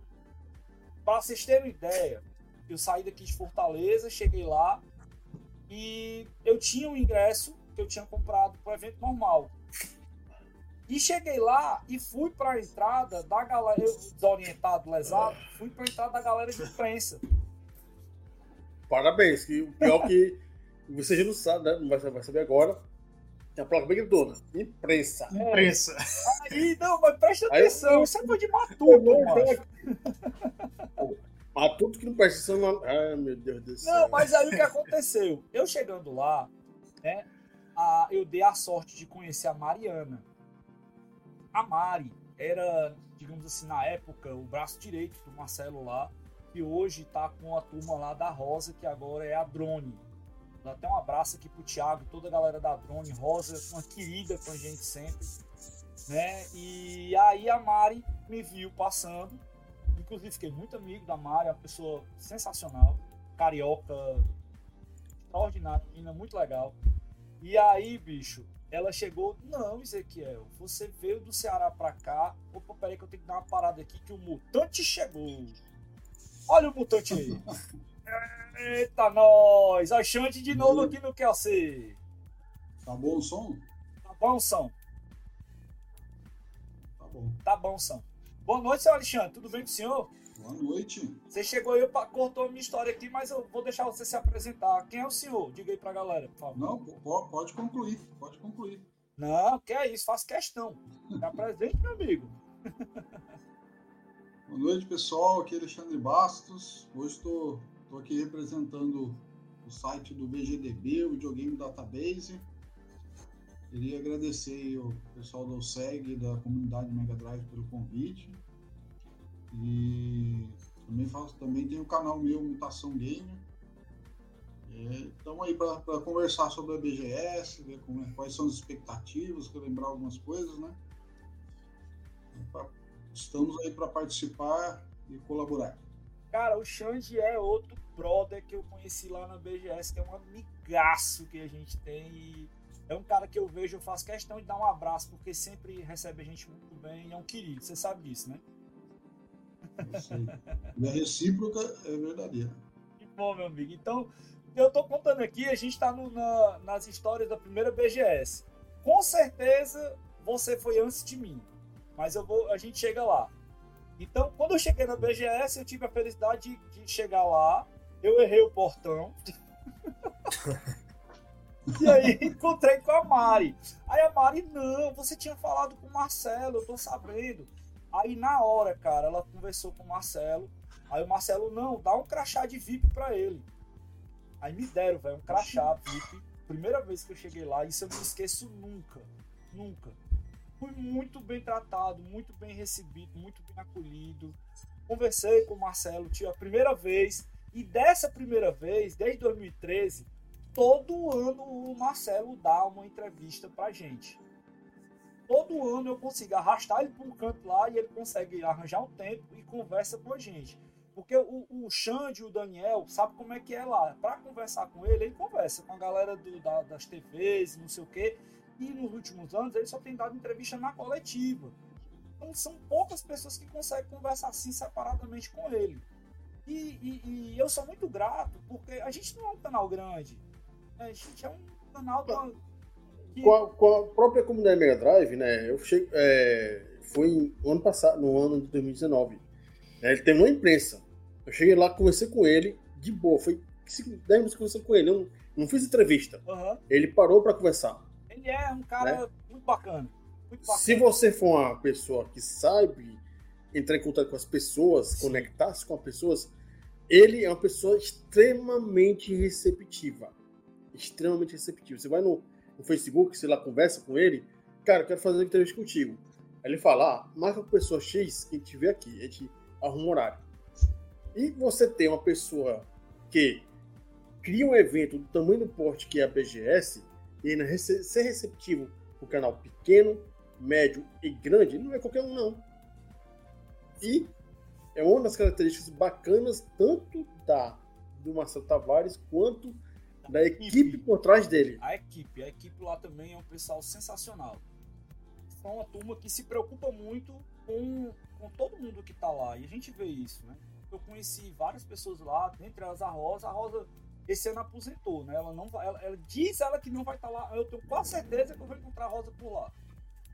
Para vocês terem uma ideia, eu saí daqui de Fortaleza, cheguei lá e eu tinha um ingresso que eu tinha comprado para o evento normal. E cheguei lá e fui para a entrada da galera, eu desorientado, lesado, fui para a entrada da galera de imprensa. Parabéns, que o pior que você já não sabe, né? Não vai vai saber agora. Tem a placa bem gritona. Imprensa. Imprensa. Aí, não, mas presta Aí- atenção, isso é coisa de matuto, macho. Mas tudo que não presta atenção. Ai, meu Deus do céu. Não, mas aí o que aconteceu? Eu chegando lá, né, a- eu dei a sorte de conhecer a Mariana. A Mari era, digamos assim, na época, o braço direito do Marcelo lá. equipe hoje tá com a turma lá da Rosa, que agora é a Drone. Dá até um abraço aqui pro Thiago, toda a galera da Drone, Rosa, uma querida com a gente sempre. Né? E aí a Mari me viu passando. Inclusive fiquei muito amigo da Mari, uma pessoa sensacional, carioca, extraordinária, menina muito legal. E aí, bicho, ela chegou, não, Ezequiel, você veio do Ceará pra cá. Opa, peraí que eu tenho que dar uma parada aqui que o mutante chegou. Olha o mutante aí. Eita, nós! A Xande de novo aqui no QLC. Tá bom o som? Tá bom, som? Tá bom. Tá bom, som. Boa noite, seu Alexandre. Tudo bem com o senhor? Boa noite. Você chegou aí, cortou a minha história aqui, mas eu vou deixar você se apresentar. Quem é o senhor? Diga aí pra galera, por favor. Não, pode concluir, pode concluir. Não, que é isso, faço questão. Se apresente, meu amigo. Boa noite, pessoal. Aqui é Alexandre Bastos. Hoje estou aqui representando o site do VGDB, o Videogame Database. Queria agradecer o pessoal do SEG da comunidade Mega Drive pelo convite. E também faço, também tem o canal meu Mutação Gamer. Estamos é, aí para conversar sobre a BGS, ver como, é, quais são as expectativas, relembrar algumas coisas, né? Estamos aí para participar e colaborar. Cara, o Xande é outro brother que eu conheci lá na BGS, que é um amigaço que a gente tem. E é um cara que eu vejo, eu faço questão de dar um abraço, porque sempre recebe a gente muito bem e é um querido. Você sabe disso, né? E a recíproca é verdadeira. Que bom, meu amigo. Então, eu tô contando aqui, a gente tá no, na, nas histórias da primeira BGS. Com certeza você foi antes de mim, mas eu vou, a gente chega lá. Então, quando eu cheguei na BGS, eu tive a felicidade de, de chegar lá. Eu errei o portão. e aí encontrei com a Mari. Aí a Mari, não, você tinha falado com o Marcelo, eu tô sabendo. Aí na hora, cara, ela conversou com o Marcelo. Aí o Marcelo, não, dá um crachá de VIP pra ele. Aí me deram, velho, um crachá VIP. Primeira vez que eu cheguei lá, isso eu não esqueço nunca. Nunca. Fui muito bem tratado, muito bem recebido, muito bem acolhido. Conversei com o Marcelo, tive a primeira vez. E dessa primeira vez, desde 2013, todo ano o Marcelo dá uma entrevista pra gente todo ano eu consigo arrastar ele para um canto lá e ele consegue arranjar um tempo e conversa com a gente. Porque o, o Xande e o Daniel sabe como é que é lá. Para conversar com ele, ele conversa com a galera do, da, das TVs, não sei o quê. E nos últimos anos ele só tem dado entrevista na coletiva. Então são poucas pessoas que conseguem conversar assim separadamente com ele. E, e, e eu sou muito grato, porque a gente não é um canal grande. A gente é um canal da, com a, com a, própria comunidade Mega Drive, né? Eu cheguei, é, foi no ano passado, no ano de 2019. Né, ele tem uma imprensa. Eu cheguei lá, conversei com ele, de boa. Foi 10 minutos conversando com ele. Eu não, não fiz entrevista. Uhum. Ele parou para conversar. Ele é um cara né? muito, bacana, muito, bacana, Se você for uma pessoa que sabe entrar em contato com as pessoas, conectar-se com as pessoas, ele é uma pessoa extremamente receptiva. Extremamente receptiva. Você vai no, no Facebook, sei lá, conversa com ele, cara, eu quero fazer uma entrevista contigo. Aí ele fala, ah, marca com pessoa X que tiver aqui, a gente arruma um horário. E você tem uma pessoa que cria um evento do tamanho do porte que é a BGS, e ainda ser receptivo para o canal pequeno, médio e grande, não é qualquer um, não. E é uma das características bacanas tanto da do Marcelo Tavares quanto da equipe, equipe por trás dele. A equipe, a equipe lá também é um pessoal sensacional. É uma turma que se preocupa muito com, com todo mundo que tá lá. E a gente vê isso, né? Eu conheci várias pessoas lá, dentre elas a Rosa. A Rosa esse ano aposentou, né? Ela não ela, ela diz ela que não vai estar tá lá. Eu tenho quase certeza que eu vou encontrar a Rosa por lá.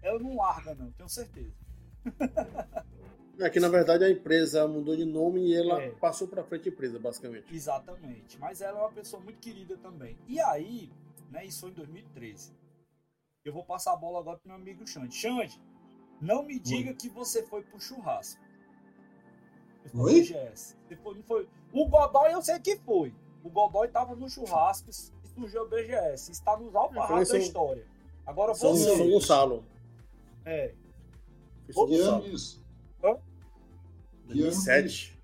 Ela não larga, não, tenho certeza. É que na verdade a empresa mudou de nome e ela é. passou para frente a empresa, basicamente. Exatamente. Mas ela é uma pessoa muito querida também. E aí, né, isso foi em 2013. Eu vou passar a bola agora pro meu amigo Xande. Xande, não me diga Oi. que você foi pro churrasco. Oi? GS. Foi, não foi. O Godoy eu sei que foi. O Godoy tava no churrasco e surgiu o BGS. Está nos alfarrados da história. Agora você. São Gonçalo. É. Isso? Hã? 2007.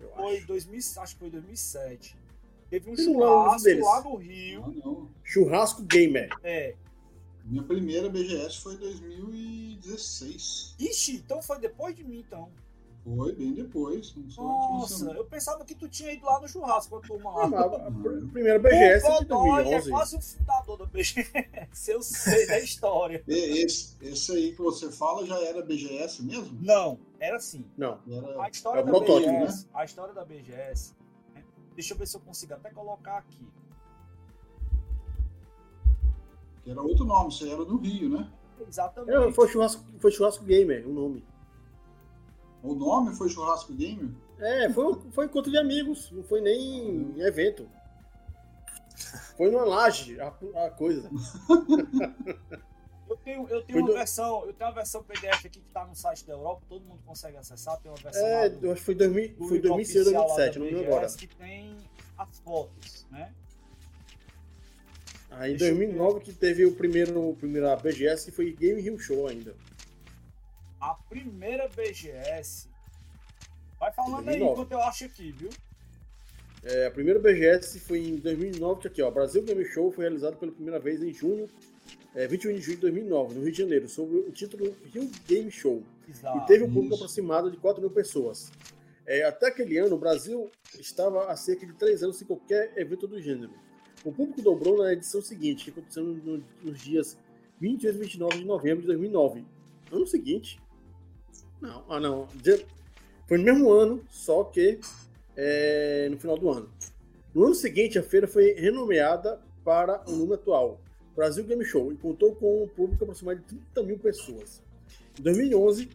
Eu Foi acho. 2000, acho que foi 2007. Teve um é um churrasco deles? lá no Rio. Não, não. Churrasco Gamer. É. Minha primeira BGS foi em 2016. Ixi, então foi depois de mim, então. Foi bem depois. Não Nossa, não eu pensava que tu tinha ido lá no churrasco com a turma lá. Ah, mas a pr- primeira BGS o de Godoy é 2011. quase o fundador da BGS. Eu sei da história. Esse, esse aí que você fala já era BGS mesmo? Não, era assim. Não. Era... A história É da BGS, a história da BGS, né? deixa eu ver se eu consigo até colocar aqui. que era outro nome, isso aí era no Rio, né? Exatamente. É, foi, churrasco, foi Churrasco Gamer, o nome. O nome foi Churrasco Gamer? É, foi, foi encontro de amigos, não foi nem evento. Foi numa laje a, a coisa. Eu tenho, eu tenho Foi uma do- versão, eu tenho uma versão PDF aqui que está no site da Europa, todo mundo consegue acessar, tem uma versão É, do, eu acho que foi, 2000, do foi livro 2006 ou oficial lá da 2007, não lembro agora. Que tem as fotos, né? Aí em Deixa eu 2009 que teve o primeiro, o primeiro a BGS, que foi Game Rio Show ainda. A primeira BGS. Vai falando aí 2009. enquanto eu acho aqui, viu? É, a primeira BGS foi em 2009, que aqui, ó, Brasil Game Show foi realizado pela primeira vez em junho, é, 21 de junho de 2009, no Rio de Janeiro, sob o título Rio Game Show. Exato. e teve um público isso. aproximado de 4 mil pessoas. É, até aquele ano, o Brasil estava há cerca de 3 anos sem qualquer evento do gênero. O público dobrou na edição seguinte, que aconteceu no- nos dias 28 e 29 de novembro de 2009. Ano seguinte? Não, ah não. Foi no mesmo ano, só que é, no final do ano. No ano seguinte, a feira foi renomeada para o número atual, Brasil Game Show, e contou com um público aproximado de 30 mil pessoas. Em 2011,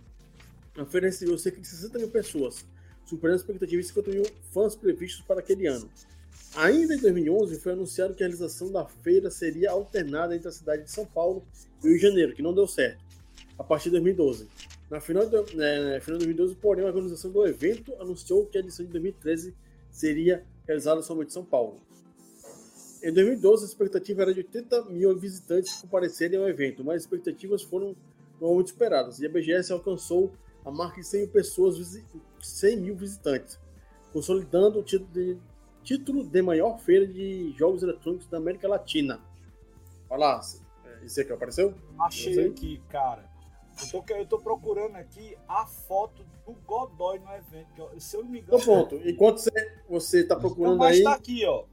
a feira recebeu cerca de 60 mil pessoas, superando a expectativa de 50 mil fãs previstos para aquele ano. Ainda em 2011, foi anunciado que a realização da feira seria alternada entre a cidade de São Paulo e o Rio de Janeiro, que não deu certo, a partir de 2012. Na final de, né, na final de 2012, porém, a organização do evento anunciou que a edição de 2013 seria realizada somente em São Paulo. Em 2012, a expectativa era de 80 mil visitantes comparecerem ao evento, mas as expectativas foram normalmente superadas, e a BGS alcançou a marca de 100 mil pessoas, visi- 100 mil visitantes, consolidando o título de, título de maior feira de jogos eletrônicos da América Latina. Olha lá, é, isso aqui apareceu? Achei aqui, cara. Eu tô, eu tô procurando aqui a foto do Godoy no evento. se eu não me engano. Então, ponto. Enquanto você, você tá Não, procurando mas aí, tá aqui, ó.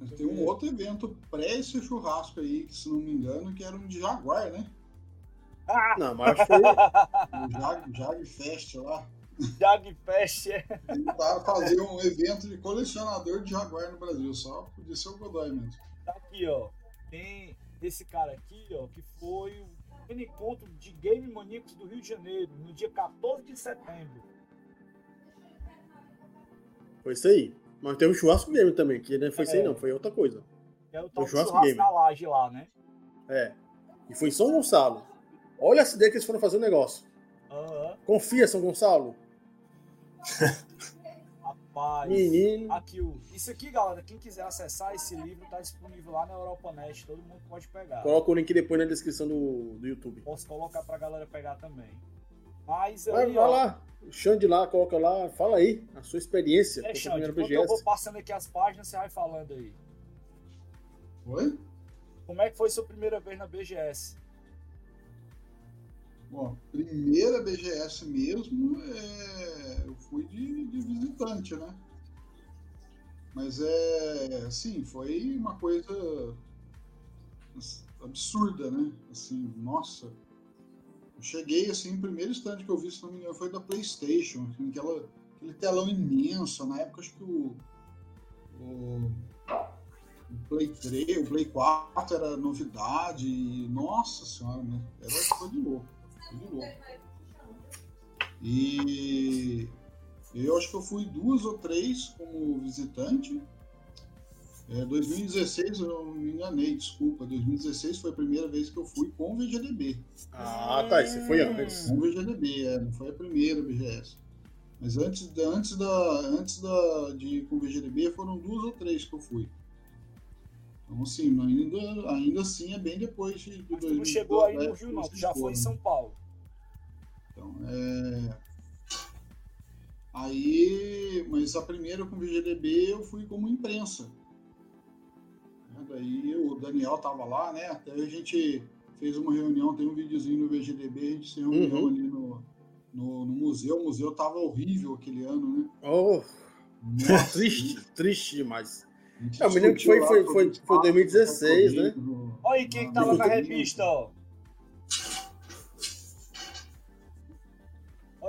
Mas tem um outro evento pré esse churrasco aí, que se não me engano, que era um de Jaguar, né? Ah, não, mas foi, O Jag, Jag Fest lá. Jag Fest. é. Tentaram fazer um evento de colecionador de Jaguar no Brasil, só podia ser o Godoy mesmo. Tá aqui, ó. Tem esse cara aqui, ó, que foi o primeiro encontro de Game Maníacos do Rio de Janeiro, no dia 14 de setembro. foi isso aí. Mas teve o churrasco game também, que não foi isso aí É. não, foi outra coisa. É o tal churrasco churrasco game. na laje lá, né? É. E foi em São Gonçalo. Olha essa ideia que eles foram fazer o negócio. Confia, São Gonçalo. Rapaz. Menino. Aqui, o... Isso aqui, galera, quem quiser acessar esse livro tá disponível lá na EuropaNet, todo mundo pode pegar. Coloca o link depois na descrição do, do YouTube. Posso colocar pra galera pegar também. Mas Vai, aí, vai ó, lá. O Xande lá, coloca lá. Fala aí a sua experiência é, Xande, eu vou passando aqui as páginas, você vai falando aí. Oi? Como é que foi sua primeira vez na BGS? Bom, primeira BGS mesmo, é... eu fui de, de visitante, né? Mas é, assim, foi uma coisa absurda, né? Assim, nossa. Eu cheguei, assim, o primeiro stand que eu vi, se não me engano, foi da PlayStation, assim, aquela, aquele telão imenso. Na época, acho que o, o, o Play 3, o Play 4 era novidade. E, nossa senhora, né? Era coisa de louco. De louco. E eu acho que eu fui duas ou três como visitante. É, 2016 eu me enganei, desculpa. 2016 foi a primeira vez que eu fui com o VGDB. Ah, tá. Isso foi antes. Com o VGDB, é, não foi a primeira BGS. Mas antes, da, antes, da, antes da, de ir com o VGDB foram duas ou três que eu fui. Então, assim, ainda, ainda assim é bem depois de, de Mas tu não chegou aí no é, Rio, não. Tu já foi em. São Paulo. É... Aí, mas a primeira com o VGDB eu fui como imprensa. Né, daí o Daniel tava lá, né? Até a gente fez uma reunião, tem um videozinho no VGDB, a gente se reuniu Uhum. ali no, no, no museu. O museu tava horrível aquele ano, né? Oh, Nossa, triste, triste demais. É, eu me lembro que foi- foi- foi espaço, 2016, né? Olha aí quem que lá na revista, ó.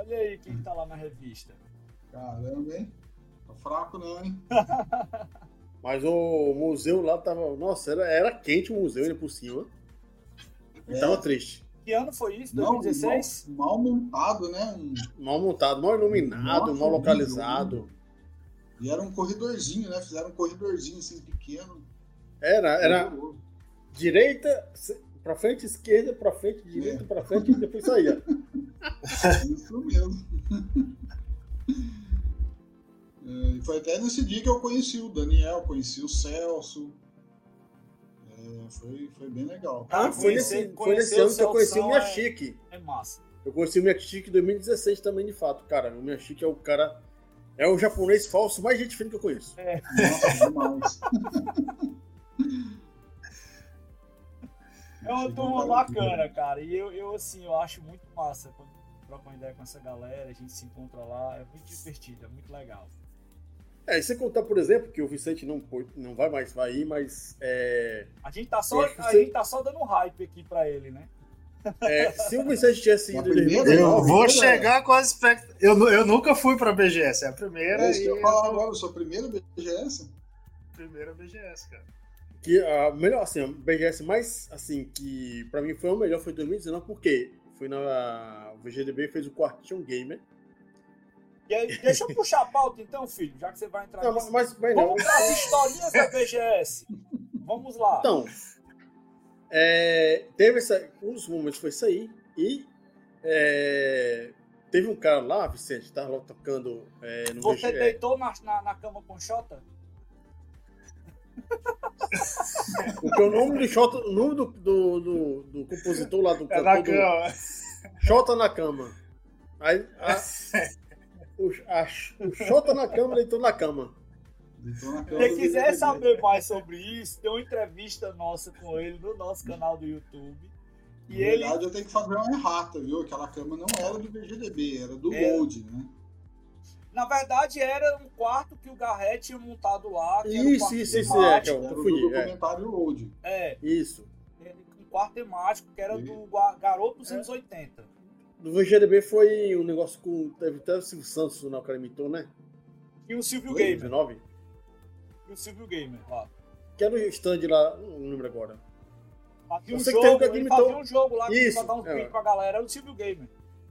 Olha aí quem que tá lá na revista. Caramba, hein? Tá fraco não, hein? Mas o museu lá tava. Nossa, era, era quente o museu ainda por cima. E É. tava triste. Que ano foi isso? Não, 2016? mal, mal montado, né? Um- Mal montado, mal iluminado, Nossa, mal localizado. horrível. E era um corredorzinho, né? Fizeram um corredorzinho assim pequeno. Era, era direita, pra frente, esquerda, pra frente, direita, É. pra frente e depois saía. Isso mesmo. É, e foi até nesse dia que eu conheci o Daniel, conheci o Celso. É, foi, foi bem legal. Ah, foi nesse, foi nesse ano que eu conheci o Celção Miyashiki. É massa. Eu conheci o Miyashiki em 2016 também, de fato, cara. O Miyashiki é o cara. É o japonês falso mais gente fina que eu conheço. Nossa, demais. É uma turma bacana, cara. E eu, eu, assim, eu acho muito massa quando troca uma ideia com essa galera, a gente se encontra lá. É muito divertido, é muito legal. É, e você contar, por exemplo, que o Vicente não, não vai mais vai ir, mas é, A gente tá só, Eu a gente tá só dando hype aqui pra ele, né? é, se o Vicente tivesse ido primeira- 2019, Eu vou Primeira- chegar com as expect... eu, eu nunca fui pra BGS, é a primeira É isso que eu e ia falar agora, eu sou a primeira BGS. primeira BGS, cara. Que a melhor, assim, a BGS mais, assim, que pra mim foi o melhor foi 2019, porque foi na o VGDB fez o Quartion Gamer. E aí, deixa eu puxar a pauta então, filho, já que você vai entrar Não, nisso. mas, mas não. Vamos para as historinhas da BGS. Vamos lá. Então, é, teve essa, um dos momentos foi isso aí, e é, teve um cara lá, Vicente, tava lá tocando é, no você deitou na, na, na cama com Xota? Porque o nome do Xota, o nome do, do, do, do compositor lá do É na cantor do cama. Xota na cama. Aí a, o, a, o Xota na cama deitou na cama. Na Quem do quiser saber mais sobre isso, tem uma entrevista nossa com ele no nosso canal do YouTube. Na E ele, verdade, eu tenho que fazer uma errata, viu? Aquela cama não era do VGDB, era do Era. Load, né? Na verdade, era um quarto que o Garrett tinha montado lá. Que era um Isso, isso, isso, é, que eu do confundi. É, documentário Load. É, isso. um quarto temático que era do Gua- Garoto dos É. anos 80. No VGDB foi um negócio com. Teve até o Silvio Santos na cara imitou, né? E o Silvio Oi, Gamer. 19. E o Silvio Gamer lá. Que era o stand lá, não lembro agora. Fazia um Você que tem jogo, um que ele fazia um jogo lá Isso, pra dar uns é. pra galera. Era o Silvio Gamer.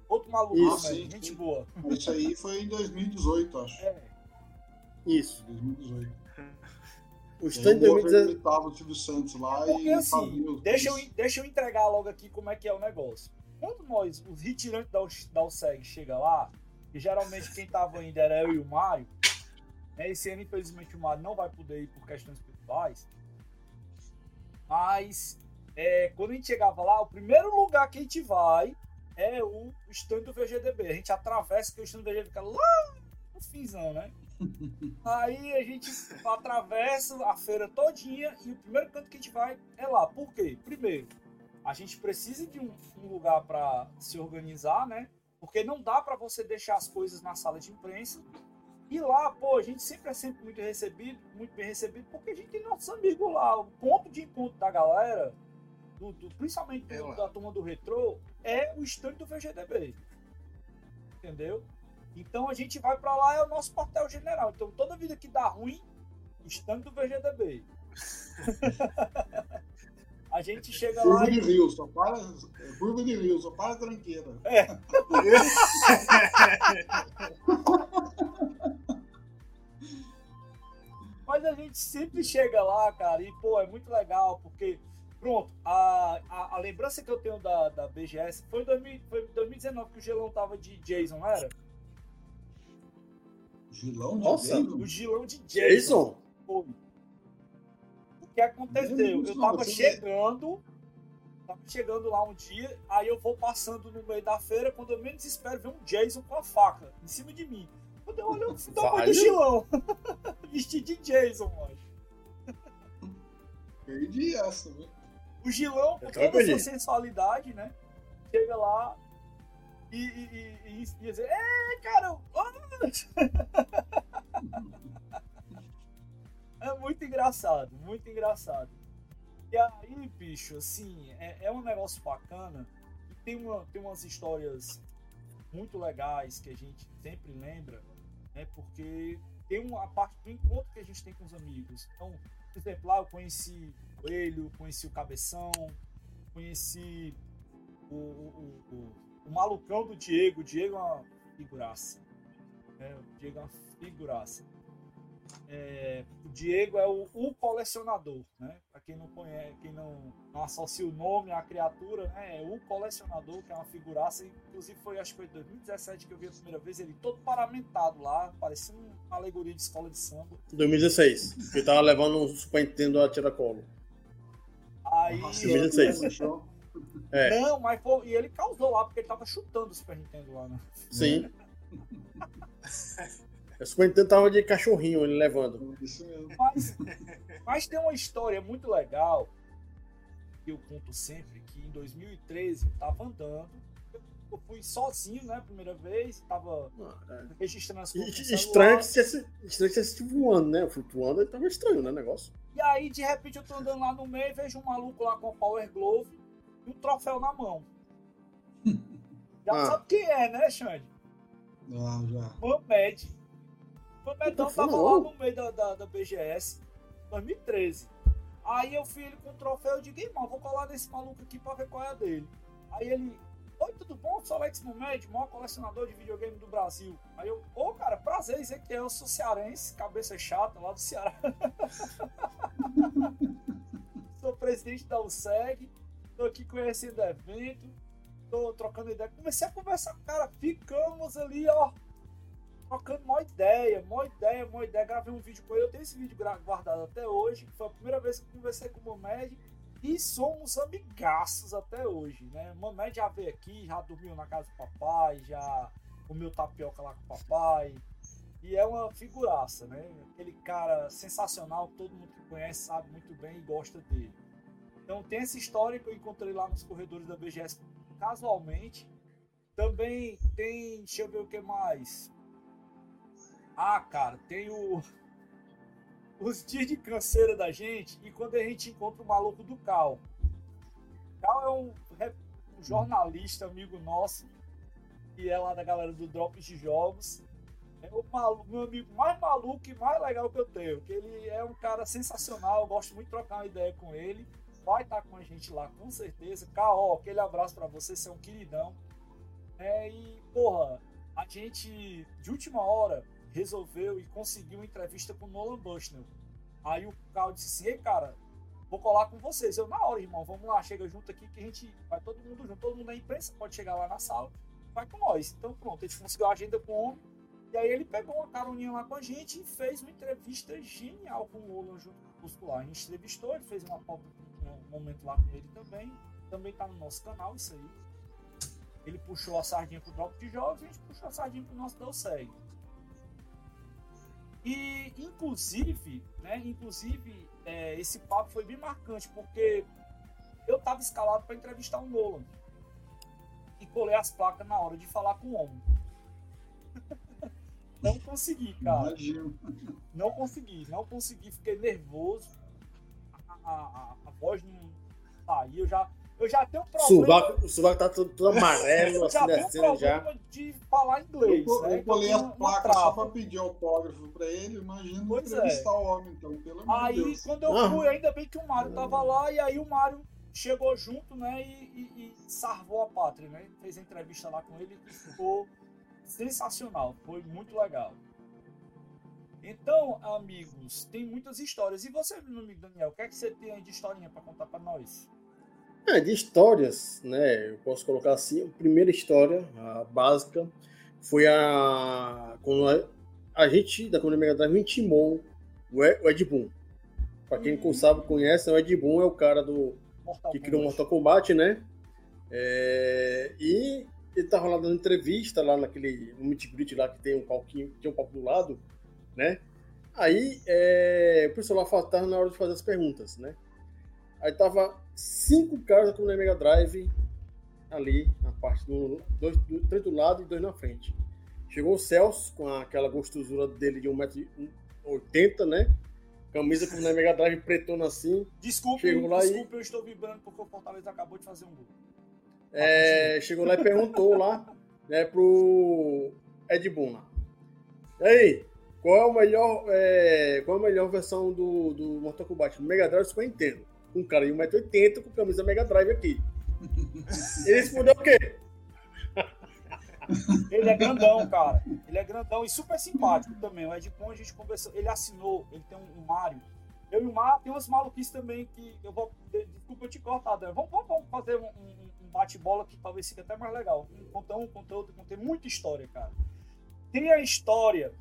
Outro maluco Isso. Sim, gente sim. boa. Isso aí foi em 2018, acho. É. Isso. 2018. O E stand o de outro 2019. imitava o Silvio Santos lá Porque e assim, deixa eu, deixa eu entregar logo aqui como é que é o negócio. Quando nós, os retirantes da, da USEG chega lá, e geralmente quem tava indo era eu e o Mário, né, esse ano infelizmente o Mário não vai poder ir por questões pessoais, mas é, quando a gente chegava lá, o primeiro lugar que a gente vai é o stand do VGDB. A gente atravessa, que o stand do VGDB fica lá no finzão, né? Aí a gente atravessa a feira todinha e o primeiro canto que a gente vai é lá. Por quê? Primeiro, a gente precisa de um, um lugar para se organizar, né? Porque não dá para você deixar as coisas na sala de imprensa. E lá, pô, a gente sempre é sempre muito recebido, muito bem recebido, porque a gente tem nossos amigos lá. O ponto de encontro da galera, do, do- principalmente do- É da turma do retrô, é o stand do VGDB. Entendeu? Então a gente vai pra lá, é o nosso quartel general. Então toda vida que dá ruim, stand do VGDB. a gente chega lá Curva de e. rio, só para. é, Curva de rio, só para a tranqueira. Mas a gente sempre chega lá, cara, e pô, é muito legal, porque, pronto, a, a, a lembrança que eu tenho da, da BGS foi em 2000 foi em 2019 que o Gelão tava de Jason, não era? Gilão de Nossa. Jason? O Gilão de Jason. Jason? Foi. O que aconteceu? Eu tava Você- chegando, tava chegando lá um dia, aí eu vou passando no meio da feira, quando eu menos espero ver um Jason com a faca em cima de mim. Quando eu olho, eu fui dar uma de Gilão. Vestido de Jason, mano. Perdi essa, viu? O Gilão, com toda a sua sensualidade, né? Chega lá e, e, e, e, e dizer, é, cara, é muito engraçado, muito engraçado. E aí, bicho, assim, é, é um negócio bacana. Tem, uma, tem umas histórias muito legais que a gente sempre lembra, né? Porque tem uma parte do encontro que a gente tem com os amigos. Então, por exemplo, lá eu conheci Coelho, conheci o Cabeção, conheci o, o, o, o malucão do Diego. O Diego é uma figuraça. Né? O Diego é uma figuraça. É, o Diego é o, o colecionador, né? Para quem não conhece, quem não, não associa o nome à criatura, né? É o colecionador, que é uma figuraça. Inclusive foi, acho que foi em 2017 que eu vi a primeira vez, ele todo paramentado lá, parecendo uma alegoria de escola de samba. 2016, ele tava levando um Super Nintendo a tiracolo. Aí. 2016. É. Não, mas foi, e ele causou lá, porque ele tava chutando o Super Nintendo lá, né? Sim. O Super Nintendo tava de cachorrinho ele levando. Isso mesmo. Mas, mas tem uma história muito legal que eu conto sempre, que em 2013 eu tava andando, eu fui sozinho, né, primeira vez, tava registrando as coisas. Estranho que, você, estranho que você estive voando, né? Flutuando, ele tava estranho, né, negócio. E aí, de repente, eu tô andando lá no meio e vejo um maluco lá com o Power Glove e um troféu na mão. Já Ah. sabe quem é, né, Xande? Ah, já. Mamed. Mamedão tava lá no meio da, da, da BGS, 2013. Aí eu fui ele com o troféu, eu digo, irmão, vou colar nesse maluco aqui pra ver qual é a dele. Aí ele, oi, tudo bom? Sou Alex Mamed, maior colecionador de videogame do Brasil. Aí eu, ô, cara, prazer, dizer que eu sou cearense, cabeça chata lá do Ceará. sou presidente da USEG, tô aqui conhecendo o evento, tô trocando ideia. Comecei a conversar com o cara, ficamos ali, ó, trocando mó ideia, mó ideia, mó ideia. Gravei um vídeo com ele, eu tenho esse vídeo guardado até hoje, foi a primeira vez que eu conversei com o Momed. E somos amigaços até hoje, né? Momed já veio aqui, já dormiu na casa do papai, já comeu tapioca lá com o papai. E é uma figuraça, né? Aquele cara sensacional, todo mundo que conhece sabe muito bem e gosta dele. Então tem essa história que eu encontrei lá nos corredores da BGS casualmente. Também tem, deixa eu ver o que mais. Ah, cara, tem o os dias de canseira da gente e quando a gente encontra o maluco do Cal. Cal é um, um jornalista amigo nosso que é lá da galera do Drops de Jogos. É o malu- meu amigo mais maluco e mais legal que eu tenho. Que ele é um cara sensacional, eu gosto muito de trocar uma ideia com ele. Vai estar com a gente lá com certeza. Cal, aquele abraço pra você, você é um queridão. É, e, porra, a gente de última hora resolveu e conseguiu uma entrevista com o Nolan Bushnell. Aí o Carl disse assim: Ei, cara, vou colar com vocês. Eu, na hora, irmão, vamos lá, chega junto aqui que a gente vai todo mundo junto. Todo mundo da imprensa pode chegar lá na sala, vai com nós. Então, pronto, a gente conseguiu a agenda com o homem. E aí ele pegou uma caroninha lá com a gente e fez uma entrevista genial com o Nolan junto com o Muscular. A gente entrevistou, ele fez uma, um momento lá com ele também. Também tá no nosso canal, isso aí. Ele puxou a sardinha pro Drop de Jogos e a gente puxou a sardinha pro nosso Deu Segue. E, inclusive, né, inclusive, é, esse papo foi bem marcante, porque eu tava escalado para entrevistar o Nolan. E colei as placas na hora de falar com o homem. Não consegui, cara. Imagino. Não consegui, não consegui, fiquei nervoso. A, a, a- voz não saía, eu já, eu já tenho O problema. sovaco, o sovaco tá todo, todo amarelo, eu assim, já tenho descendo já. problema de falar inglês. Eu, né? eu colei Então, as uma placas trava. só pra pedir autógrafo pra ele, imagina Pois é. entrevistar o homem, então, pelo amor Aí, Deus. quando eu Ah. fui, ainda bem que o Mário tava lá, e aí o Mário chegou junto, né, e, e, e salvou a pátria, né? Fez a entrevista lá com ele e ficou sensacional, foi muito legal. Então, amigos, tem muitas histórias. E você, meu amigo Daniel, o que é que você tem aí de historinha pra contar pra nós? É, de histórias, né? Eu posso colocar assim. A primeira história, a básica, foi a. Quando a, a gente, da comunidade Mega Drive, intimou o Ed, o Ed Boon. Pra quem não Uhum. sabe, conhece, o Ed Boon é o cara do, Mortal que criou. Mortal Kombat, né? É, e ele tava lá dando entrevista lá naquele no Meet Greet lá que tem um palquinho, tem um palco do lado, né? Aí é, o pessoal lá na hora de fazer as perguntas, né? Aí tava cinco caras com o Mega Drive ali na parte do dois, três do lado e dois na frente. Chegou o Celso com aquela gostosura dele de 1,80m, né? Camisa com o Mega Drive pretona assim. Desculpe, Chegou lá desculpe, e... eu estou vibrando porque o Fortaleza acabou de fazer um gol. É, chegou lá e perguntou lá, né, pro Ed Boon lá. E aí, qual é o melhor, é, qual é a melhor versão do, do Mortal Kombat? Mega Drive, Super Nintendo. Um cara de 1,80m com camisa Mega Drive aqui. Ele respondeu o quê? Ele é grandão, cara. Ele é grandão e super simpático também. O Ed Boon, a gente conversou, ele assinou, ele tem um, Mario. Eu e o Mario tem umas maluquices também que eu vou. Desculpa eu te cortar, Dan. Vamos, vamos, vamos fazer um, um, bate-bola que talvez fique até mais legal. Contar um, contar outro, tem muita história, cara. Tem a história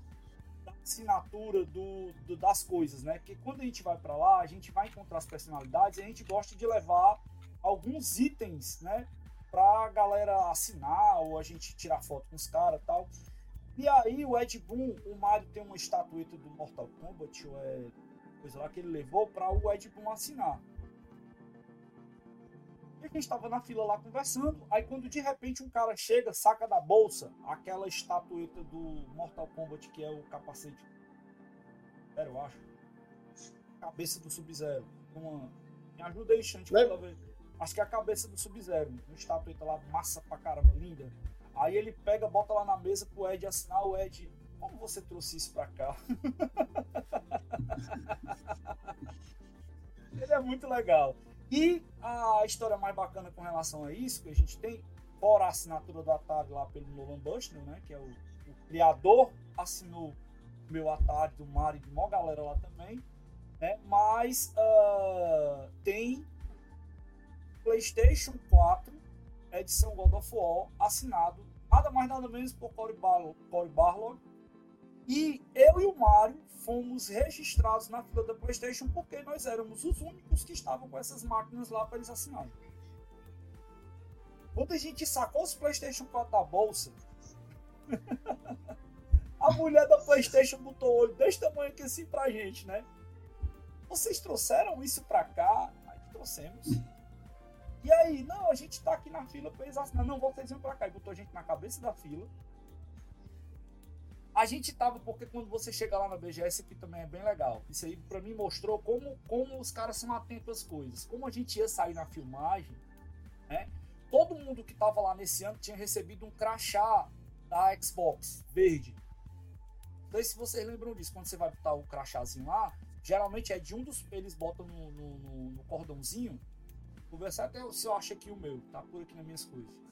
assinatura do, do, das coisas, né? Que quando a gente vai para lá, a gente vai encontrar as personalidades e a gente gosta de levar alguns itens, né? Pra galera assinar ou a gente tirar foto com os caras e tal. E aí o Ed Boon, o Mario tem uma estatueta do Mortal Kombat, ou é coisa lá que ele levou para o Ed Boon assinar. E a gente estava na fila lá conversando, aí quando de repente um cara chega, saca da bolsa aquela estatueta do Mortal Kombat que é o capacete. Era, eu acho. Cabeça do Sub-Zero. Uma... Me ajuda aí, Xante, pela vez. Acho que é a cabeça do Sub-Zero. Uma estatueta lá, massa pra caramba, linda. Aí ele pega, bota lá na mesa pro Ed assinar. O Ed, como você trouxe isso pra cá? ele é muito legal. E a história mais bacana com relação a isso que a gente tem, fora a assinatura do Atari lá pelo Nolan Bushnell, né, que é o, o criador, assinou meu Atari do Mario e de uma galera lá também, né, mas uh, tem PlayStation 4, edição God of War, assinado nada mais nada menos por Cory, Bar Cory Barlog, e eu e o Mário fomos registrados na fila da PlayStation porque nós éramos os únicos que estavam com essas máquinas lá para eles assinarem. Quando a gente sacou os PlayStation 4 da bolsa, a mulher da PlayStation botou o olho desse tamanho aqui assim pra gente, né? Vocês trouxeram isso pra cá? Aí trouxemos. E aí, não, a gente tá aqui na fila pra eles assinar. Não, vocês vêm pra cá. E botou a gente na cabeça da fila a gente tava, porque quando você chega lá na BGS, aqui também é bem legal. Isso aí para mim mostrou como, como os caras são atentos às coisas. Como a gente ia sair na filmagem, né? Todo mundo que tava lá nesse ano tinha recebido um crachá da Xbox verde. Não se vocês lembram disso. Quando você vai botar o crachazinho lá, geralmente é de um dos. Eles botam no, no, no, no cordãozinho. Vou ver se até se eu acho aqui o meu, tá por aqui nas minhas coisas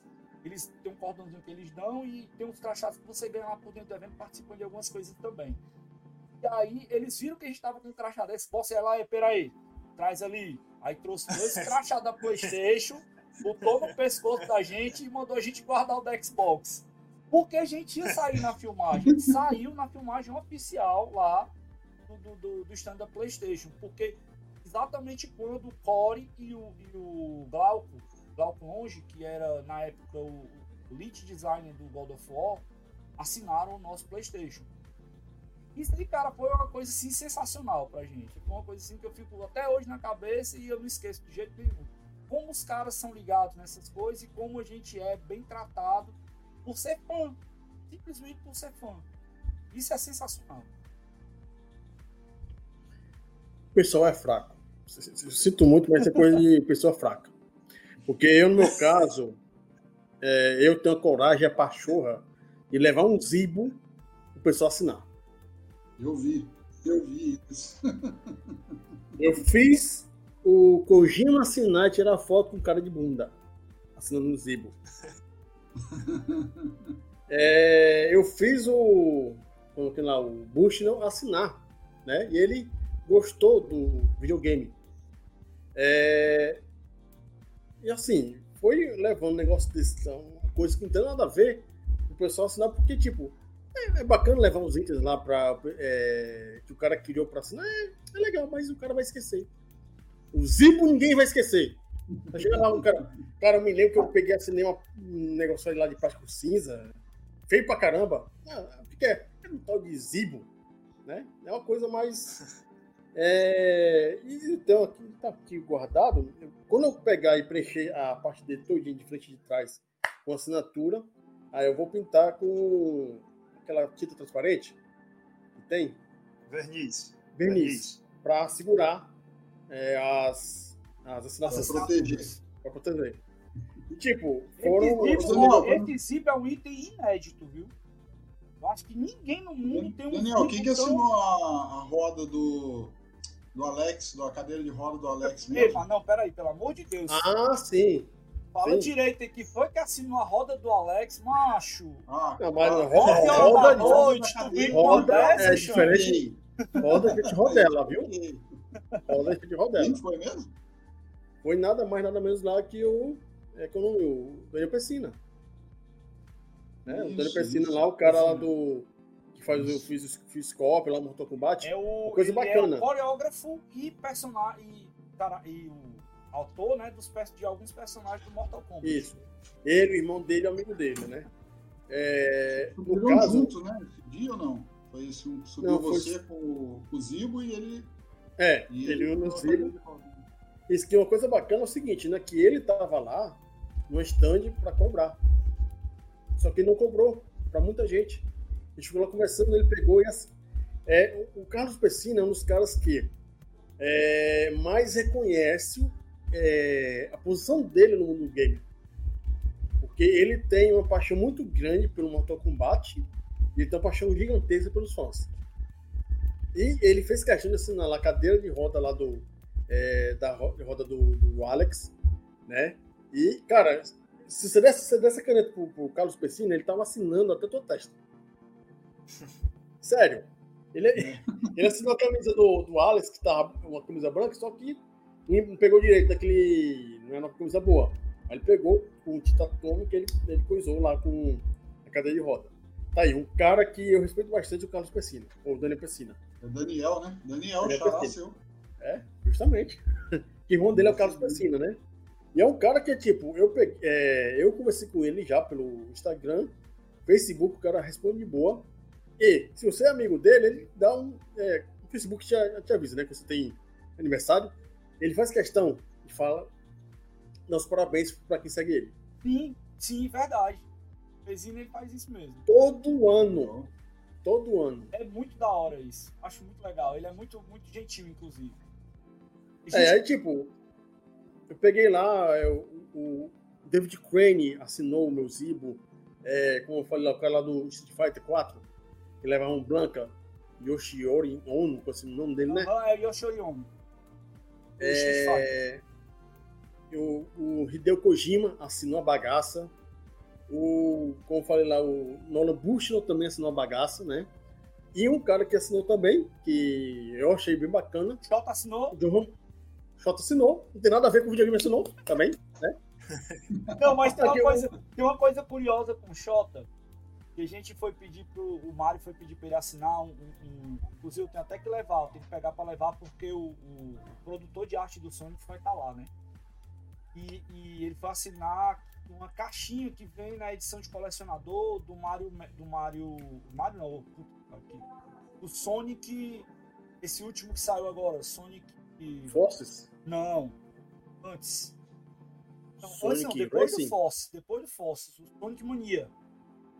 eles têm um cordãozinho que eles dão e tem uns crachás que você ganha lá por dentro do evento participando de algumas coisas também. E aí eles viram que a gente tava com um crachá desse, posso ir lá e peraí, traz ali. Aí trouxe dois crachá da Playstation, botou no pescoço da gente e mandou a gente guardar o da Xbox. Porque a gente ia sair na filmagem. Saiu na filmagem oficial lá do, do, do stand da Playstation. Porque exatamente quando o Core e o, e o Glauco Glauco Longe, que era na época o, o lead designer do God of War, assinaram o nosso PlayStation. Isso aí, cara, foi uma coisa assim sensacional pra gente. Foi uma coisa assim que eu fico até hoje na cabeça e eu não esqueço de jeito nenhum. Como os caras são ligados nessas coisas e como a gente é bem tratado por ser fã. Simplesmente por ser fã. Isso é sensacional. O pessoal é fraco. Sinto muito, mas é coisa de pessoa fraca. Porque eu, no meu caso, é, eu tenho a coragem, a pachorra, de levar um zibo o pessoal assinar. Eu vi, eu vi isso. eu fiz o Kojima assinar e tirar foto com o cara de bunda, assinando um zibo. é, eu fiz o, coloquei lá, o Bushnell assinar, né? E ele gostou do videogame. É, e assim, foi levando um negócio desse, então, uma coisa que não tem nada a ver o pessoal assinar, porque, tipo, é, é bacana levar uns itens lá pra, é, que o cara criou pra assinar, é, é, legal, mas o cara vai esquecer. O Zibo ninguém vai esquecer. Chega lá, um cara, cara, eu me lembro que eu peguei assinei um negócio lá de plástico cinza, feio pra caramba. Ah, porque é, é um tal de zibo, né? É uma coisa mais. É, e então, aqui tá aqui guardado. Quando eu pegar e preencher a parte dele todinha de frente e de trás com assinatura, aí eu vou pintar com aquela tinta transparente que tem. Verniz. Verniz. Para segurar é, as, as assinações. Para proteger. Para proteger. E, tipo, foram. Esse zip, esse zip é um item inédito, viu? Eu acho que ninguém no mundo tem um Daniel, quem que assinou a, a roda do, do Alex, da cadeira de roda do Alex mesmo? Epa, não, peraí, pelo amor de Deus. Ah, sim. Fala sim. direito aí, que foi que assinou a roda do Alex, macho. Ah, não, mas ah, roda, roda, de noite, tu vem roda dessa, é diferente. Roda de rodela, viu? Roda de rodela. Quem foi mesmo? Foi nada mais, nada menos lá que o, é, que o, o Daniel Pessina. Né? Isso, o Daniel Pessina isso, lá, o cara isso. lá do. Que faz o Fiscop lá no Mortal Kombat. É o, uma coisa bacana. É o coreógrafo e personagem. E, e o autor, né, dos, de alguns personagens do Mortal Kombat. Isso. Ele, o irmão dele, é amigo dele, né? É, no caso, junto, né? Esse dia ou não? Foi isso, subiu não, você foi... com, com, o Zibo e ele. É, e ele, ele no Zibo. Isso que é uma coisa bacana é o seguinte, né? Que ele tava lá no stand para cobrar. Só que ele não cobrou para muita gente. A gente ficou lá conversando, ele pegou e assim. É, o Carlos Pessina é um dos caras que é, mais reconhece é, a posição dele no mundo do game. Porque ele tem uma paixão muito grande pelo Mortal Kombat e tem uma paixão gigantesca pelos fãs. E ele fez questão de assinar na cadeira de roda lá do. É, da roda do, do, Alex, né? E, cara, se você desse, se você desse a caneta pro, pro Carlos Pessina, ele tava assinando até tua testa. Sério. Ele, ele assinou a camisa do, do Alex, que tava uma camisa branca, só que não pegou direito daquele. Não era uma camisa boa. Aí ele pegou com o Titatome que ele, ele coisou lá com a cadeira de roda. Tá aí, um cara que eu respeito bastante, o Carlos Pessina, ou o Daniel Pessina. É Daniel, né? Daniel, Daniel seu. É, justamente. que irmão dele é o Carlos Pessina, né? E é um cara que, tipo, eu, peguei, é, eu conversei com ele já pelo Instagram, Facebook, o cara responde de boa. E, se você é amigo dele, ele dá um. É, o Facebook te, te avisa, né? Que você tem aniversário. Ele faz questão de falar nossos parabéns para quem segue ele. Sim, sim, verdade. Resina ele faz isso mesmo. Todo ano. Todo ano. É muito da hora isso. Acho muito legal. Ele é muito, muito gentil, inclusive. Gente... É, aí tipo, eu peguei lá, eu, é, o David Crane assinou o meu Zibo, é, como eu falei lá, o cara lá do Street Fighter 4, que leva um branca, Yoshiori Ono, assim, o nome dele, né? Ah, é Yoshiori Ono. É... O, o Hideo Kojima assinou a bagaça. O, como falei lá, o Nolan Bushnell também assinou a bagaça, né? E um cara que assinou também, que eu achei bem bacana. Xota assinou? John Xota assinou. Não tem nada a ver com o videogame assinou também, né? Não, mas tem uma, coisa, tem uma coisa curiosa com o Xota que a gente foi pedir pro. O Mário foi pedir para ele assinar um, um, Inclusive, eu tenho até que levar, eu tenho que pegar para levar, porque o, o, o, produtor de arte do Sonic vai estar tá lá, né? E, e, ele foi assinar uma caixinha que vem na edição de colecionador do Mario. Do Mario. Mario não, aqui. Do Sonic. Esse último que saiu agora, Sonic. Forces? Não. Antes. Não, Sonic antes não, depois Racing? do Force. Depois do Force. Sonic Mania.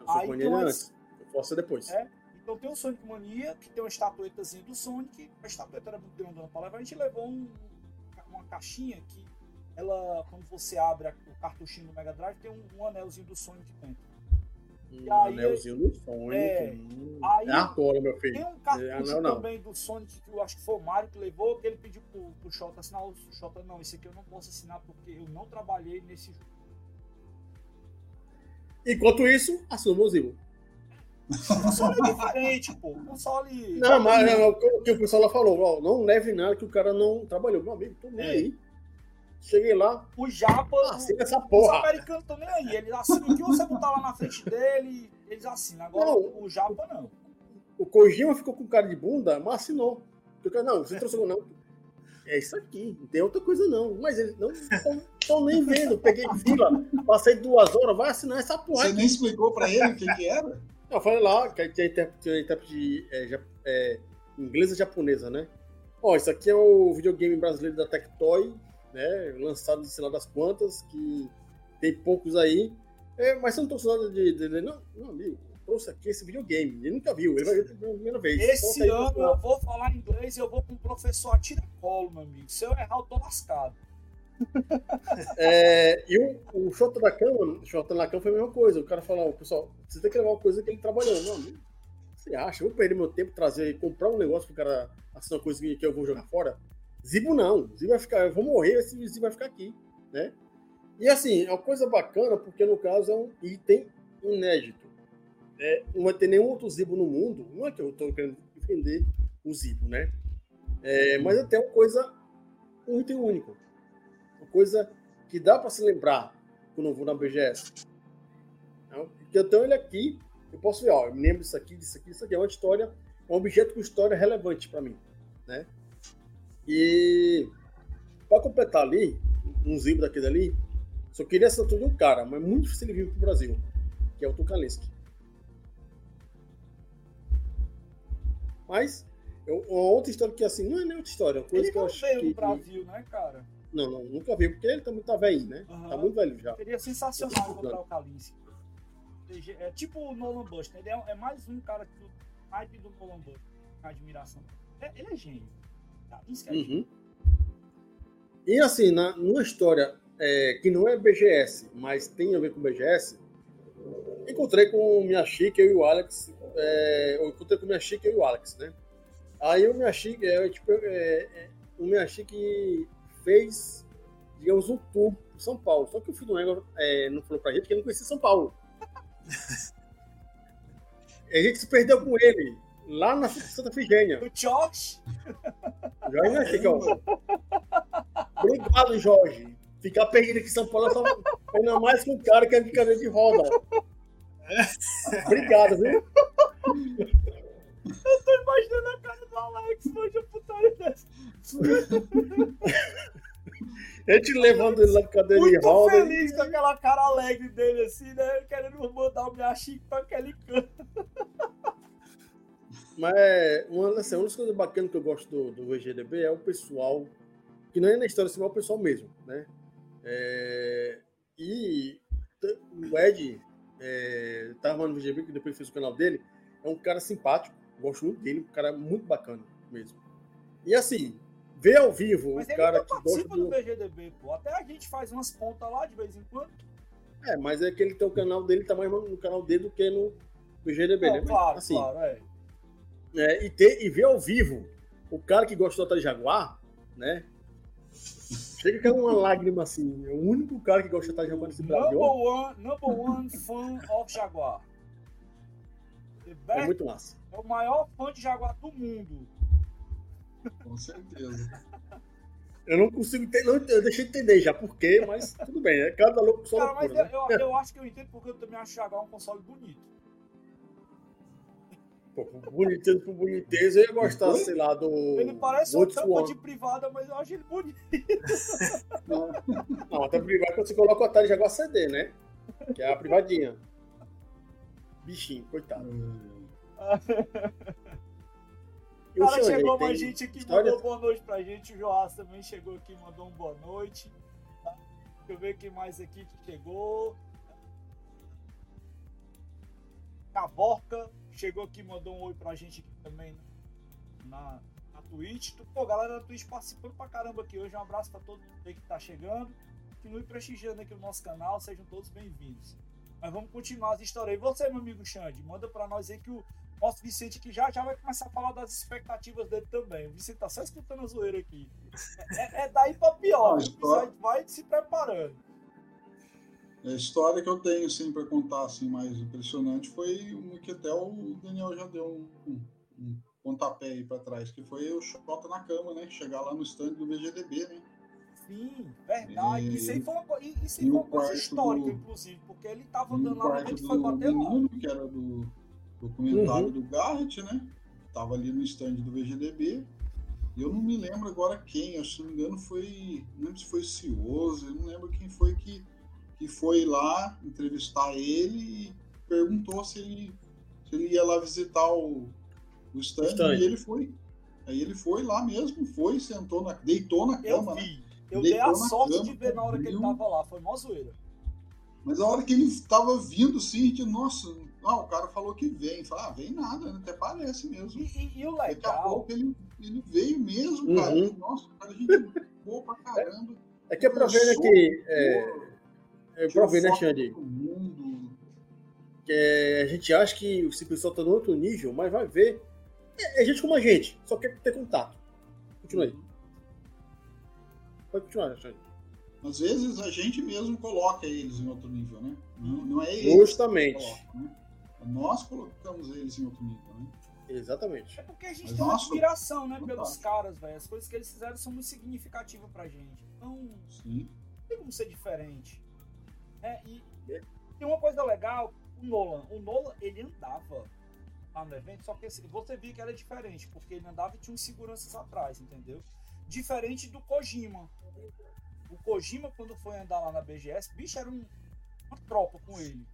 Aí, Mania então, antes. Força depois. É, então tem o Sonic Mania, que tem uma estatuetazinha do Sonic. A estatueta era muito grandona pra levar. A gente levou um, uma caixinha que ela, quando você abre o cartuchinho do Mega Drive, tem um, um anelzinho do Sonic dentro. Um aí, anelzinho do Sonic. É, hum. aí, é meu filho. Tem um cartucho é, também do Sonic que eu acho que foi o Mario que levou, que ele pediu pro, pro Xota assinar. O Xota, não, esse aqui eu não posso assinar porque eu não trabalhei nesse jogo. Enquanto isso, assume o Zimo. Console é diferente, pô. Console. Não, mas o que o pessoal lá falou, ó, não leve nada que o cara não trabalhou. Meu amigo, tô nem é. aí. Cheguei lá. O Japa. Assina essa porra. Os americanos estão nem aí. Eles assinam o que você botar lá na frente dele, eles assinam. Agora não, o Japa não. O Kojima ficou com cara de bunda, mas assinou. Porque, não, você trouxe não. É isso aqui, não tem outra coisa não. Mas eles não. Tô nem vendo. Peguei fila, passei duas horas, vai assinar essa porra. Você aqui. nem explicou pra ele o que, que era? Eu falei lá, que tinha intérprete, intérprete é, é, inglesa e japonesa, né? Ó, isso aqui é o videogame brasileiro da Tectoy, né? Lançado de sei lá das quantas, que tem poucos aí. É, mas você não trouxe nada de, de, de- Não, não, amigo, trouxe aqui esse videogame. Ele nunca viu, ele vai ver pela primeira vez. Esse ano eu vou falar inglês e eu vou com o professor Atiracolo, meu amigo. Se eu errar, eu tô lascado. É, e o, o Shota da Cama, Shota da Cama foi a mesma coisa. O cara falou, "Ó, pessoal, você tem que levar uma coisa que ele trabalhando. Não, você acha? Eu vou perder meu tempo trazer, comprar um negócio pro cara assinar uma coisa que eu vou jogar fora? Zibo não. Zibo vai ficar, eu vou morrer, esse Zibo vai ficar aqui, né? E assim, é uma coisa bacana, porque no caso é um item inédito. É, não vai ter nenhum outro Zibo no mundo. Não é que eu estou querendo defender o Zibo, né? É, mas até uma coisa, um item único. Coisa que dá para se lembrar quando eu vou na BGS. Então, porque eu tenho ele aqui, eu posso ver, ó, eu me lembro disso aqui, disso aqui, disso aqui. É uma história, é um objeto com história relevante para mim, né? E para completar ali, um zibo daquele ali, só queria essa de um cara, mas muito difícil ele vir pro Brasil, que é o Tukalinski. Mas, eu, uma outra história que assim, não é nem outra história, é uma coisa Ele que eu não acho veio que... no Brasil, né, cara? Não, não, nunca vi, porque ele também tá velho, né? Aham. Tá muito velho já. Seria sensacional encontrar o Kalinski. É tipo o Nolan Buster. Ele é, é mais um cara que o hype do Nolan com admiração. É- ele é gênio. Kalinski é gênio. Uhum. E assim, na, numa história é, que não é BGS, mas tem a ver com BGS, encontrei com o Miyashiki, eu e o Alex. é, eu encontrei com o Miyashiki, eu e o Alex, né? Aí o Miyashiki, é, tipo, é, o Miyashiki fez, digamos, um tour por São Paulo. Só que o filho do Ego é, não falou pra gente que ele não conhecia São Paulo. a gente se perdeu com ele, lá na Santa Figênia. O Josh, Jorge Miyashiki, ó. Obrigado, Jorge. Ficar perdido aqui em São Paulo é só ainda mais com um cara que é de cadeira de roda. Obrigado, viu? Tô imaginando a cara do Alex hoje, a putaria dessa. A gente levando ele lá de cadeira de Muito roda. feliz com aquela cara alegre dele, assim, né? Querendo mandar o Miyashiki pra aquele canto. Mas é, uma, assim, uma das coisas bacanas que eu gosto do, do VGDB é o pessoal, que não é na história, assim, é o pessoal mesmo, né? É, e o Ed é, tava no VGDB, que depois fez o canal dele, é um cara simpático, gosto muito dele, um cara muito bacana mesmo. E assim, ver ao vivo Mas cara que gosta participa do do... BGDB, pô. Até a gente faz umas pontas lá de vez em quando. É, mas é que ele tem o canal dele, tá mais no canal dele do que no VGDB, Não, né? Mas, claro, assim, claro, é. É, e, ter, e ver ao vivo o cara que gosta do Jaguar, né? Chega que é uma lágrima assim. É o único cara que gosta do Atari Jaguar nesse Number Brasil. one, number one fan of Jaguar. É muito massa. É o maior fã de Jaguar do mundo. Com certeza. Eu não consigo entender, eu deixei de entender já por quê, mas tudo bem, é cada louco só Cara, mas loucura, eu, né? eu, eu acho que eu entendo porque eu também acho Jaguar um console bonito. Pô, boniteza por boniteza, eu ia gostar, sei lá, do. Ele parece uma tampa de privada, mas eu acho ele bonito. Não, até privado quando você coloca o Atari Jaguar CD, né? Que é a privadinha. Bichinho, coitado. E O cara chegou mais gente aqui, história? mandou boa noite pra gente. O Joás também chegou aqui, mandou um boa noite. Tá? Deixa eu ver quem mais aqui que chegou. Caborca chegou aqui, mandou um oi pra gente aqui também na, na Twitch. Pô, galera da Twitch participando pra caramba aqui hoje. Um abraço pra todo mundo aí que tá chegando. Continue prestigiando aqui o nosso canal, sejam todos bem-vindos. Mas vamos continuar as histórias. E você, meu amigo Xande, manda pra nós aí que o nosso Vicente aqui já, já vai começar a falar das expectativas dele também. O Vicente tá só escutando a zoeira aqui. É, é daí pra pior. História- vai, se preparando. A história que eu tenho assim, para contar assim, mais impressionante foi uma que até o Daniel já deu um, um- um pontapé aí para trás, que foi o Xota na cama, né? Chegar lá no stand do VGDB, né? Sim, verdade. E- isso aí foi uma, isso aí foi no uma coisa histórica, do- inclusive, porque ele tava No andando lá na quarto frente e foi bater lá. que era do documentário do Garrett, né? Tava ali no stand do VGDB. eu não me lembro agora quem, acho que se não me engano foi, não lembro se foi Cioso, eu não lembro quem foi que, que foi lá entrevistar ele e perguntou se ele, se ele ia lá visitar o, o stand, Stand. e ele foi. Aí ele foi lá mesmo, foi, sentou na, deitou na Eu cama, né? vi. Eu Deitou dei a sorte cama, de ver na hora que ele tava lá. Foi mó zoeira. Mas a hora que ele estava vindo, assim, de, nossa, ah, o cara falou que vem. Fala, ah, vem nada, né? até parece mesmo. E, e- e o Daqui a legal. pouco ele, ele veio mesmo, Uhum. cara. E, Nossa, o cara, gente boa pra caramba. É que é pra ver, né, que... É, é pra ver, né, Xande? O mundo. que é, a gente acha que esse pessoal tá no outro nível, mas vai ver. É, é gente como a gente, só quer ter contato. Continua aí. Pode continuar, Xande. Às vezes a gente mesmo coloca eles em outro nível, né? Não, não é eles que Justamente. colocam, né? Nós colocamos eles em outro nível, né? Exatamente. É porque a gente Mas tem uma nossa, admiração, né, pelos fantástico. caras, velho. As coisas que eles fizeram são muito significativas pra gente. Então, não Sim. tem como ser diferente. É, e tem uma coisa legal, o Nolan. O Nolan, ele andava lá no evento, só que assim, você viu que era diferente, porque ele andava e tinha uns seguranças atrás, entendeu? Diferente do Kojima. O Kojima, quando foi andar lá na BGS, bicho, era um- uma tropa com ele.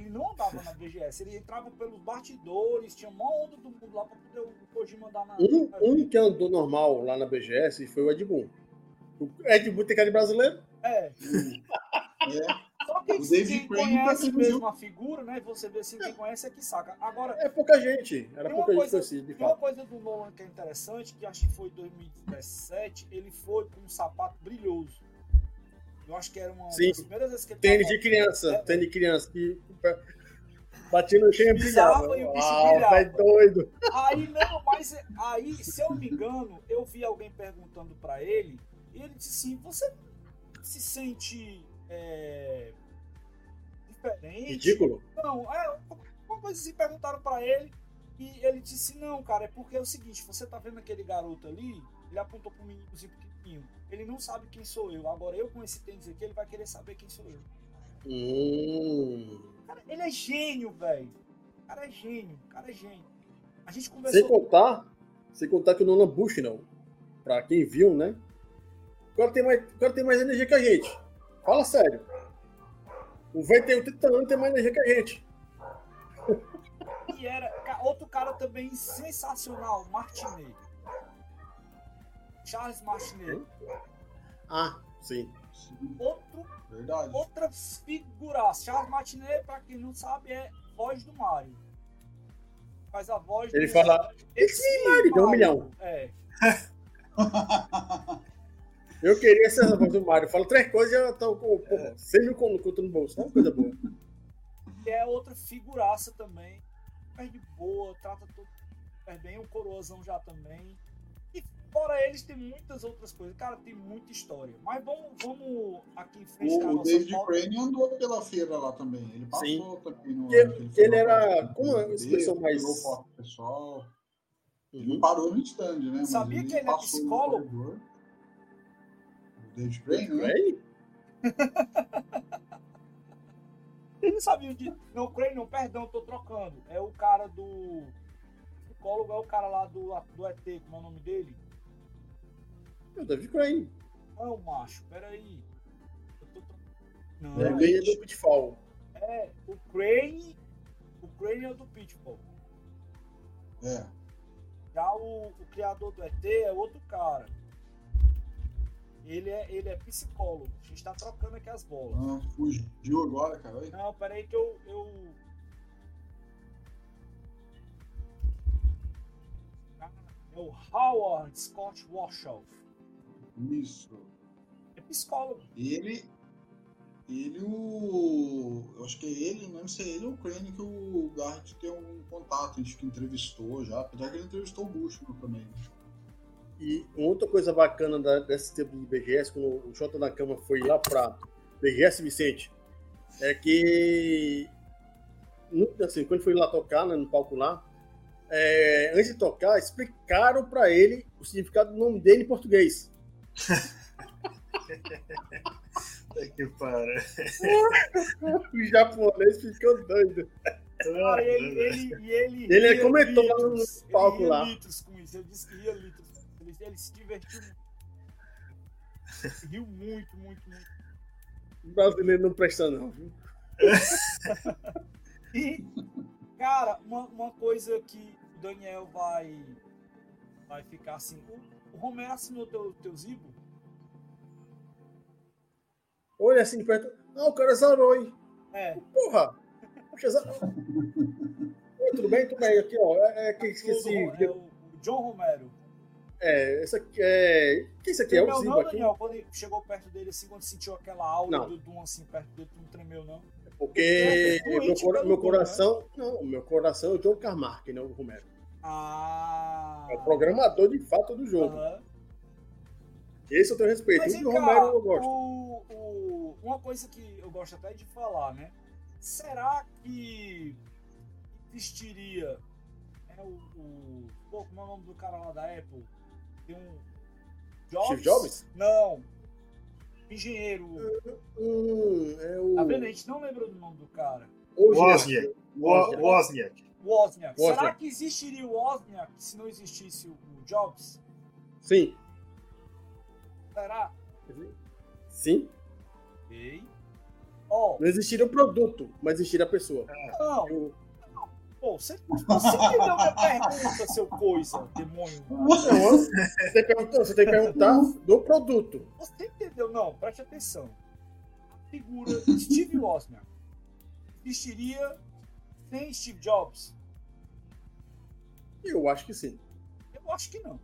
Ele não andava na BGS, ele entrava pelos bastidores, tinha uma onda do mundo lá pra poder o Kojima andar na. Um, na um que andou normal lá na BGS foi o Ed Boon. O Ed Boon tem cara de brasileiro? É, É, só que quem tá conhece sendo mesmo a figura, né? Você vê assim, quem conhece é que saca. Agora, É pouca gente. Era pouca gente coisa- conhecida, de Tem uma coisa do Nolan que é interessante, que acho que foi em 2017, ele foi com um sapato brilhoso. Eu acho que era uma Sim. das primeiras vezes que ele Tênis de criança, É. tênis de criança que batia no chão e brilhava. e o bicho Ah, brilhava. vai doido. Aí não, mas aí, se eu me engano, eu vi alguém perguntando pra ele, e ele disse assim, você se sente é, diferente? Ridículo. Não, é uma coisa assim, perguntaram pra ele e ele disse, não, cara, é porque é o seguinte, você tá vendo aquele garoto ali, ele apontou pro meninozinho pequenininho, ele não sabe quem sou eu, agora eu com esse tênis aqui, ele vai querer saber quem sou eu. Hum. Cara, ele é gênio, velho. O cara é gênio, o cara é gênio. A gente Sem conversou... contar, sem contar que o Nolan Bushnell, pra quem viu, né? O cara, tem mais, o cara tem mais energia que a gente. Fala sério. O velho tem 80 anos tem mais energia que a gente. E era outro cara também sensacional, Martinet. Charles Martinet. Ah, sim. sim, Outro, verdade. outra figura. Charles Martinet, pra quem não sabe, é voz do Mario. Faz a voz Ele do... fala, Esse Mario, dá um milhão. É. eu queria essa voz do Mario. Fala três coisas e eu tô com, porra, 100 mil conto conto no bolso. É uma coisa boa. É outra figuraça também. Super de boa, trata todo super bem. O coroazão já também. Fora eles, tem muitas outras coisas. Cara, tem muita história. Mas vamos, vamos aqui em frente à O, o David pauta. Crane andou pela feira lá também. Ele passou Sim. também no. Que ele- ele era- como é esse pessoal mais- pessoal. Ele não Uhum. parou no stand, né? Mas Sabia que ele é passou no psicólogo? O David Crane, né? Ele não sabia de. Não, Crane, não, perdão, tô trocando. É o cara do. O psicólogo é o cara lá do, do ET, como é o nome dele? É o David Crane. Não, macho, peraí. Eu tô. Não, Ele ganha do Pitfall. é o Crane. O Crane é o do Pitfall. É. Já o, o criador do ET é outro cara. Ele é, ele é psicólogo. A gente tá trocando aqui as bolas. Ah, fugiu agora, cara. Não, peraí que eu. eu... Ah, É o Howard Scott Washoe. Isso. É psicólogo. Ele. Ele, o. Eu acho que é ele, não sei se é ele ou o Crane que o Garrett tem um contato, a gente que entrevistou já, apesar que ele entrevistou o Bushman também. E outra coisa bacana da, desse tempo de BGS, quando o Jota na Cama foi lá pra BGS Vicente, é que assim, quando foi lá tocar né, no palco lá, é, antes de tocar, explicaram pra ele o significado do nome dele em português. Puta que para. O japonês ficou doido. Cara, ele, ele, e ele, Ele ria comentou lá no litros, palco ele lá. litros com isso. Eu disse que ria litros. Ele ele se divertiu. Riu muito, muito, muito. O brasileiro não presta, não, viu? E, cara, uma, uma coisa que o Daniel vai, vai ficar assim. O, o Romero assinou teu, teu Zibo? Olha assim de perto. Ah, o cara zarou, hein? É. Porra! Oi, tudo bem? Tudo bem. Aqui, ó. É, é que esqueci. É o, o John Romero. É, esse aqui é. Quem esse aqui é o Tremeu Zibo não, aqui? Daniel? Quando chegou perto dele, assim, quando sentiu aquela aula Não. do Doom assim perto dele, tu não tremeu, não? Porque É, meu, doente cora- pelo meu Doom, coração. Não, meu coração é o John Carmack, não o Romero. Ah. É o programador de fato do jogo. Aham. Esse eu tenho respeito. Mas Romero eu gosto. o- o- uma coisa que eu gosto até de falar, né? Será que existiria é, o, o. Pô, como é o nome do cara lá da Apple? Tem um. Jobs? Steve Jobs? Não. Engenheiro. Hum, é o. Tá vendo? A gente não lembra do nome do cara. Wozniak. Wozniak. Wo- Wozniak. Wozniak. Wozniak. Será que existiria o Wozniak se não existisse o, Jobs? Sim. Será? Sim. Ok. Ó, Não existiria o produto, mas existiria a pessoa. não. Eu- Pô, você, você entendeu minha pergunta, seu coisa, demônio? Não, você tem que perguntar, você tem que perguntar do produto. Você entendeu? Não, preste atenção. A figura de Steve Wozniak existiria sem Steve Jobs? Eu acho que sim. Eu acho que não.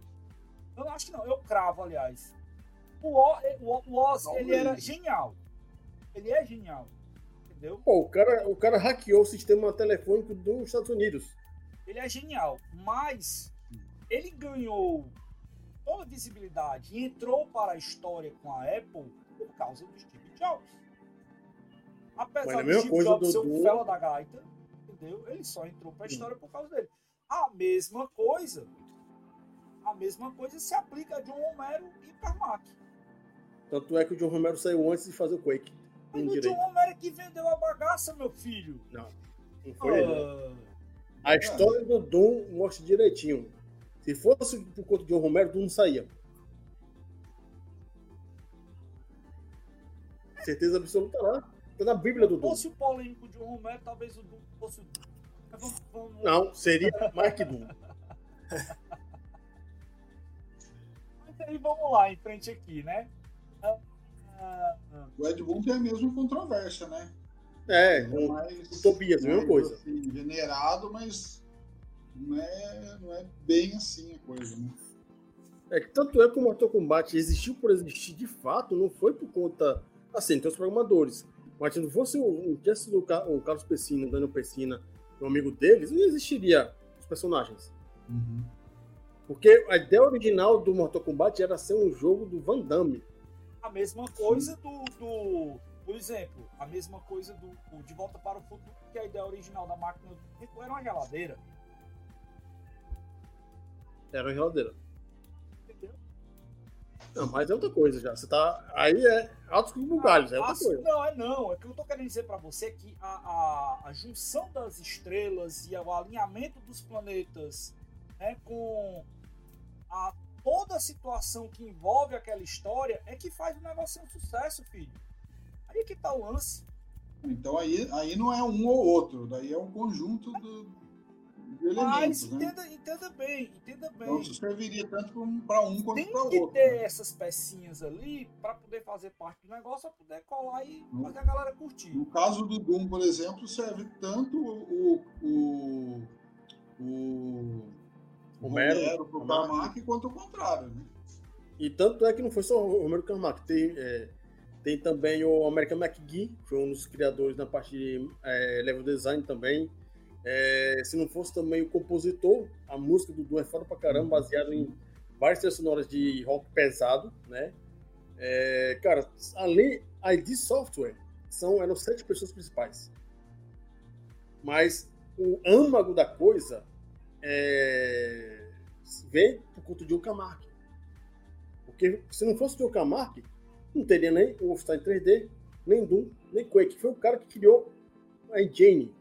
Eu acho que não. Eu cravo, aliás. O, O- o, o Oz, ele era genial. Ele é genial. Entendeu? Pô, o cara, o cara hackeou o sistema telefônico dos Estados Unidos. Ele é genial. Mas ele ganhou toda a visibilidade e entrou para a história com a Apple por causa do Steve Jobs. Apesar a do Steve Jobs do- ser um do- fela da gaita, entendeu? Ele só entrou para a história por causa dele. A mesma coisa, a mesma coisa se aplica a John Romero e Carmack. Tanto é que o John Romero saiu antes de fazer o Quake. Mas o John direito. Romero é que vendeu a bagaça, meu filho. Não foi ele. Ah, A história do Doom mostra direitinho. Se fosse por conta de John Romero, Doom não saía. Certeza absoluta lá. Tá na Bíblia do se fosse o polêmico John Romero, talvez o Doom fosse o Doom. Vamos- Não, seria mais que Doom. Mas aí vamos lá, em frente aqui, né? Ah, ah, ah. O Ed Boon tem a mesma controvérsia, né? É, Ele com mais, o Tobias, mesma mais, coisa. assim, venerado, mas não é, não é bem assim a coisa, né? É que tanto é que o Mortal Kombat existiu por existir de fato, não foi por conta. Assim, tem os programadores. Mas se não fosse o, o, tivesse o, Ca- o Carlos Pessina, o Daniel Pessina, um amigo deles, não existiria os personagens. Porque a ideia original do Mortal Kombat era ser um jogo do Van Damme. A mesma coisa do, do. Por exemplo, a mesma coisa do, do De Volta para o Futuro, que a ideia original da máquina do tempo era uma geladeira. Era uma geladeira. Não, mas é outra coisa já. Você tá. Aí é altos bugalhos, é outra Ah, coisa. Não, é não. É que eu tô querendo dizer para você que a, a, a junção das estrelas e o alinhamento dos planetas né, com a, toda a situação que envolve aquela história é que faz o negócio ser um sucesso, filho. Aí é que tá o lance. Então aí, aí não é um ou outro, daí é um conjunto do, de Mas né? entenda, entenda bem, entenda bem. Então isso serviria tanto para um quanto Tem para que outro. ter né? essas pecinhas ali para poder fazer parte do negócio, para poder colar e fazer a galera curtir. No caso do Doom, por exemplo, serve tanto o, o, o, o Romero, Carmack. Carmack quanto o contrário, né? E tanto é que não foi só o Romero Carmack, tem, é, tem também o American McGee, que foi um dos criadores na parte de é, level design também. É, se não fosse também o compositor, a música do Doom é foda pra caramba, baseado em várias trilhas sonoras de rock pesado, né? É, cara, além ID Software, são, eram sete pessoas principais. Mas o âmago da coisa é, vem por conta de Carmack. Porque se não fosse o Carmack, não teria nem o Wolfenstein 3D, nem Doom, nem Quake. Foi o cara que criou a engine.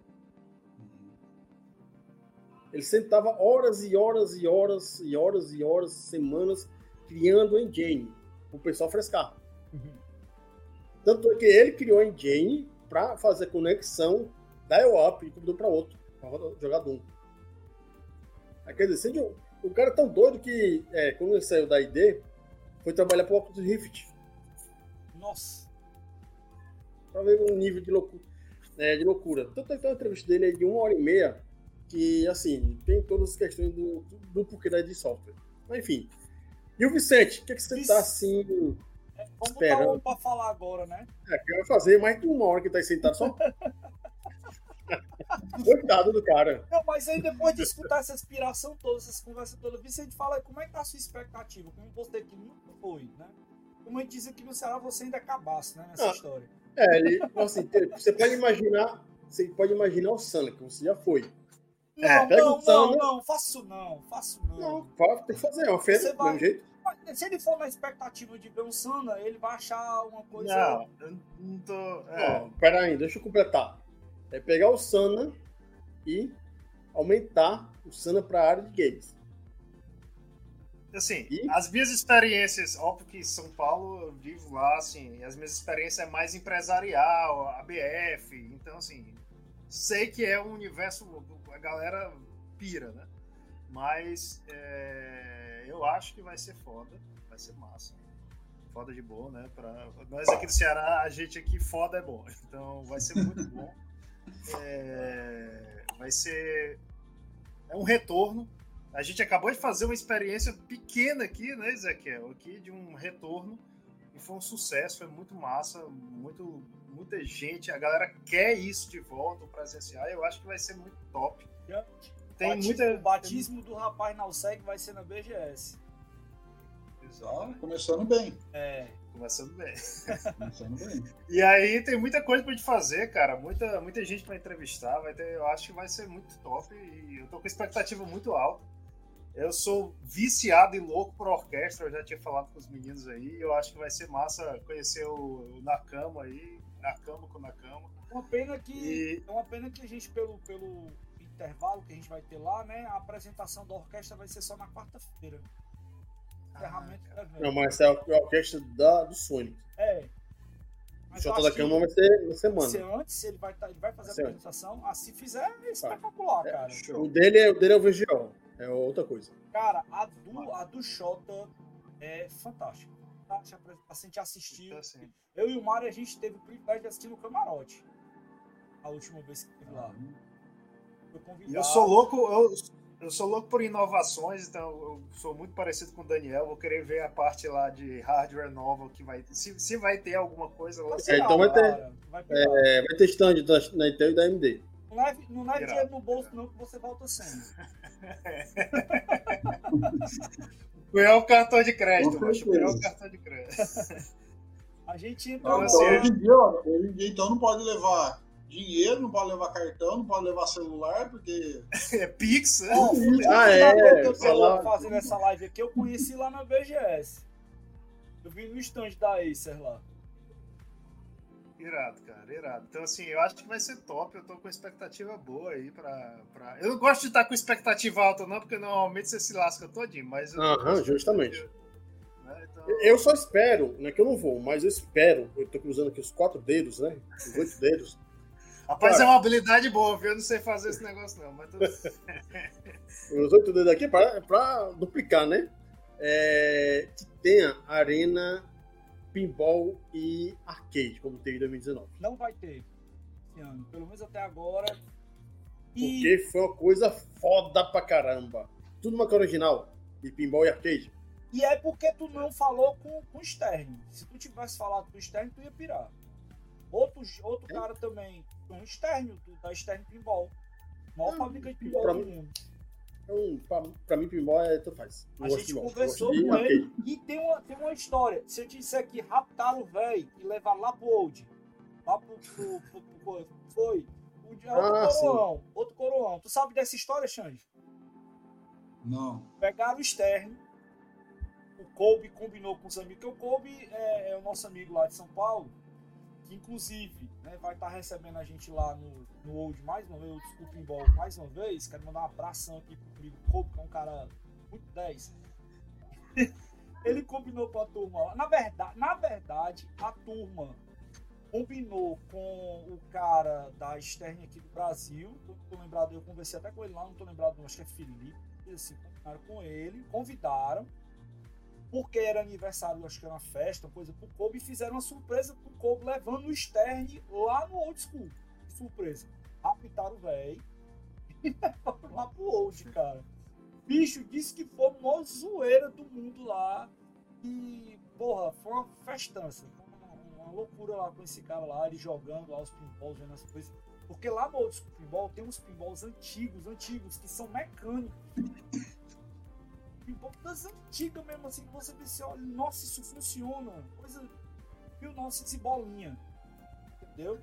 Ele sentava horas e horas e horas e horas e horas, semanas, criando engine, o pessoal frescar. Tanto é que ele criou a engine para fazer conexão da IOAP de um para outro, para jogar Doom. Aí, quer dizer, o cara é tão doido que, é, quando ele saiu da ID, foi trabalhar para o Oculus Rift. Nossa. Pra ver um nível de loucura. É, de loucura. Tanto é que a entrevista dele é de uma hora e meia, que, assim, tem todas as questões do, do, do porquê da ID Software. Mas, enfim. E o Vicente, o que, é que você Vic- tá, assim, É, vamos botar Esperando. um pra falar agora, né? É, que vai fazer mais de uma hora que tá aí sentado só. Coitado do cara. Não, mas aí depois de escutar essa inspiração toda, essas conversas todas, Vicente, fala aí como é que tá a sua expectativa? Como você que nunca foi, né? Como a gente diz aqui no Ceará, você ainda acabasse, né? Nessa Ah. história. É, ele, assim, você pode imaginar, você pode imaginar o Sana, que você já foi. Não, É, não, não, Sandro. não, faço não, faço não. Não, fala, tem que fazer, Você do mesmo jeito. Se ele for na expectativa de ver um Sana, ele vai achar uma coisa. Não, eu não tô. É, Ó, pera aí, deixa eu completar. É pegar o Sana e aumentar o Sana para a área de games. assim, E? as minhas experiências, óbvio que em São Paulo eu vivo lá, assim, as minhas experiências é mais empresarial, ABF, então assim, sei que é um universo, a galera pira, né? Mas é, eu acho que vai ser foda, vai ser massa. Foda de boa, né? Pra, nós aqui do Ceará, a gente aqui foda é bom. Então vai ser muito bom. É, vai ser é um retorno. A gente acabou de fazer uma experiência pequena aqui, né, Ezequiel? Aqui de um retorno. E foi um sucesso, foi muito massa, muito, muita gente. A galera quer isso de volta, o presencial. Eu acho que vai ser muito top. Tem batismo, muita. O batismo do rapaz na USEG vai ser na BGS. Tá começando bem. É. Começando bem. Começando bem. E aí tem muita coisa pra gente fazer, cara. Muita, muita gente pra entrevistar. Vai ter, eu acho que vai ser muito top. E eu tô com expectativa muito alta. Eu sou viciado e louco por orquestra. Eu já tinha falado com os meninos aí. Eu acho que vai ser massa conhecer o, o Nakama aí. Nakama com Nakama. Uma pena que. E É uma pena que a gente, pelo, pelo intervalo que a gente vai ter lá, né? A apresentação da orquestra vai ser só na quarta-feira. Encerramento evento. Não, mas é a a orquestra da, do Sonic. É. O Mas Jota da Cama vai ser na semana. se antes, ele vai, tá- ele vai fazer a Se antes. apresentação. Ah, se fizer, é espetacular, É, cara. O dele, é- o dele é o VGO. É outra coisa. Cara, a do, a do Xota é fantástica. Fantástica, A gente assistiu. então, assim, Eu e o Mário, a gente teve o privilégio de assistir no camarote. A última vez que estive lá. Foi convidado. eu sou louco, eu, eu sou louco por inovações, então eu sou muito parecido com o Daniel. Vou querer ver a parte lá de hardware nova que vai. Se, se vai ter alguma coisa lá. Vai É, então vai ter- vai. É, vai ter stand da, da Intel e da AMD. Não leve, não leve Irado, dinheiro no bolso, não, que você volta sem. Ganhar o cartão de crédito, macho. Ganhar o cartão de crédito. A gente entra Não, no- assim, Então, hoje em dia, hoje em dia, então não pode levar dinheiro, não pode levar cartão, não pode levar celular, porque É Pix, né? Ó, o fundador Ah, é, que eu tô fazendo essa live aqui, eu conheci lá na BGS. Eu vi no stand da Acer lá. Irado, cara, irado. Então, assim, eu acho que vai ser top. Eu tô com expectativa boa aí pra. pra... Eu não gosto de estar com expectativa alta, não, porque normalmente você se lasca todinho, mas. Aham, justamente. né? Então, Eu só espero, não é que eu não vou, mas eu espero, eu tô cruzando aqui os quatro dedos, né? Os oito dedos. Rapaz, Cara. é uma habilidade boa, viu? Eu não sei fazer esse negócio, não. Mas tudo... Os oito dedos aqui para pra duplicar, né? É, que tenha arena, pinball e arcade, como teve em 2019. Não vai ter esse ano, pelo menos até agora. E Porque foi uma coisa foda pra caramba. Tudo uma coisa original. E pinball e arcade. E é porque tu não falou com, com o Stern. Se tu tivesse falado com o Stern, tu ia pirar. Outro, outro É? cara também, um Stern, da Stern Pinball. Maior Hum, fabricante de pinball pra do mundo. Então, pra, pra mim, pinball é tanto faz. Não A gente conversou com ele e tem uma, tem uma história. Se eu te disser que raptaram o velho e levaram lá pro Old, lá pro. pro, pro, pro- foi. O dia- outro Ah, sim. coroão. Outro coroão. Tu sabe dessa história, Xande? não. Pegaram o Stern. O Kobe combinou com os amigos, que o Kobe é, é o nosso amigo lá de São Paulo, inclusive né, vai estar recebendo a gente lá no, no Old mais uma vez, o Desculpa Pinball mais uma vez. Quero mandar um abração aqui pro amigo Kobe, que é um cara muito 10. Ele combinou com a turma lá. Na verdade, na verdade, a turma combinou com o cara da Stern aqui do Brasil. Tô, lembrado, eu conversei até com ele lá, não tô lembrado, acho que é Felipe. Assim, combinaram com ele, convidaram, porque era aniversário, acho que era uma festa, coisa pro Kobe, e fizeram uma surpresa pro Kobe levando o Stern lá no old school. Surpresa. Raptaram o velho e levaram lá pro old, cara. Bicho disse que foi a maior zoeira do mundo lá. E, porra, foi uma festança. Uma loucura lá com esse cara lá, ele jogando lá os pinballs, vendo as coisas. Porque lá no outro pinball tem uns pinballs antigos, antigos, que são mecânicos. Pinball das antigas mesmo, assim, que você vê assim, olha, nossa, isso funciona. Coisa 1900 e bolinha. Entendeu?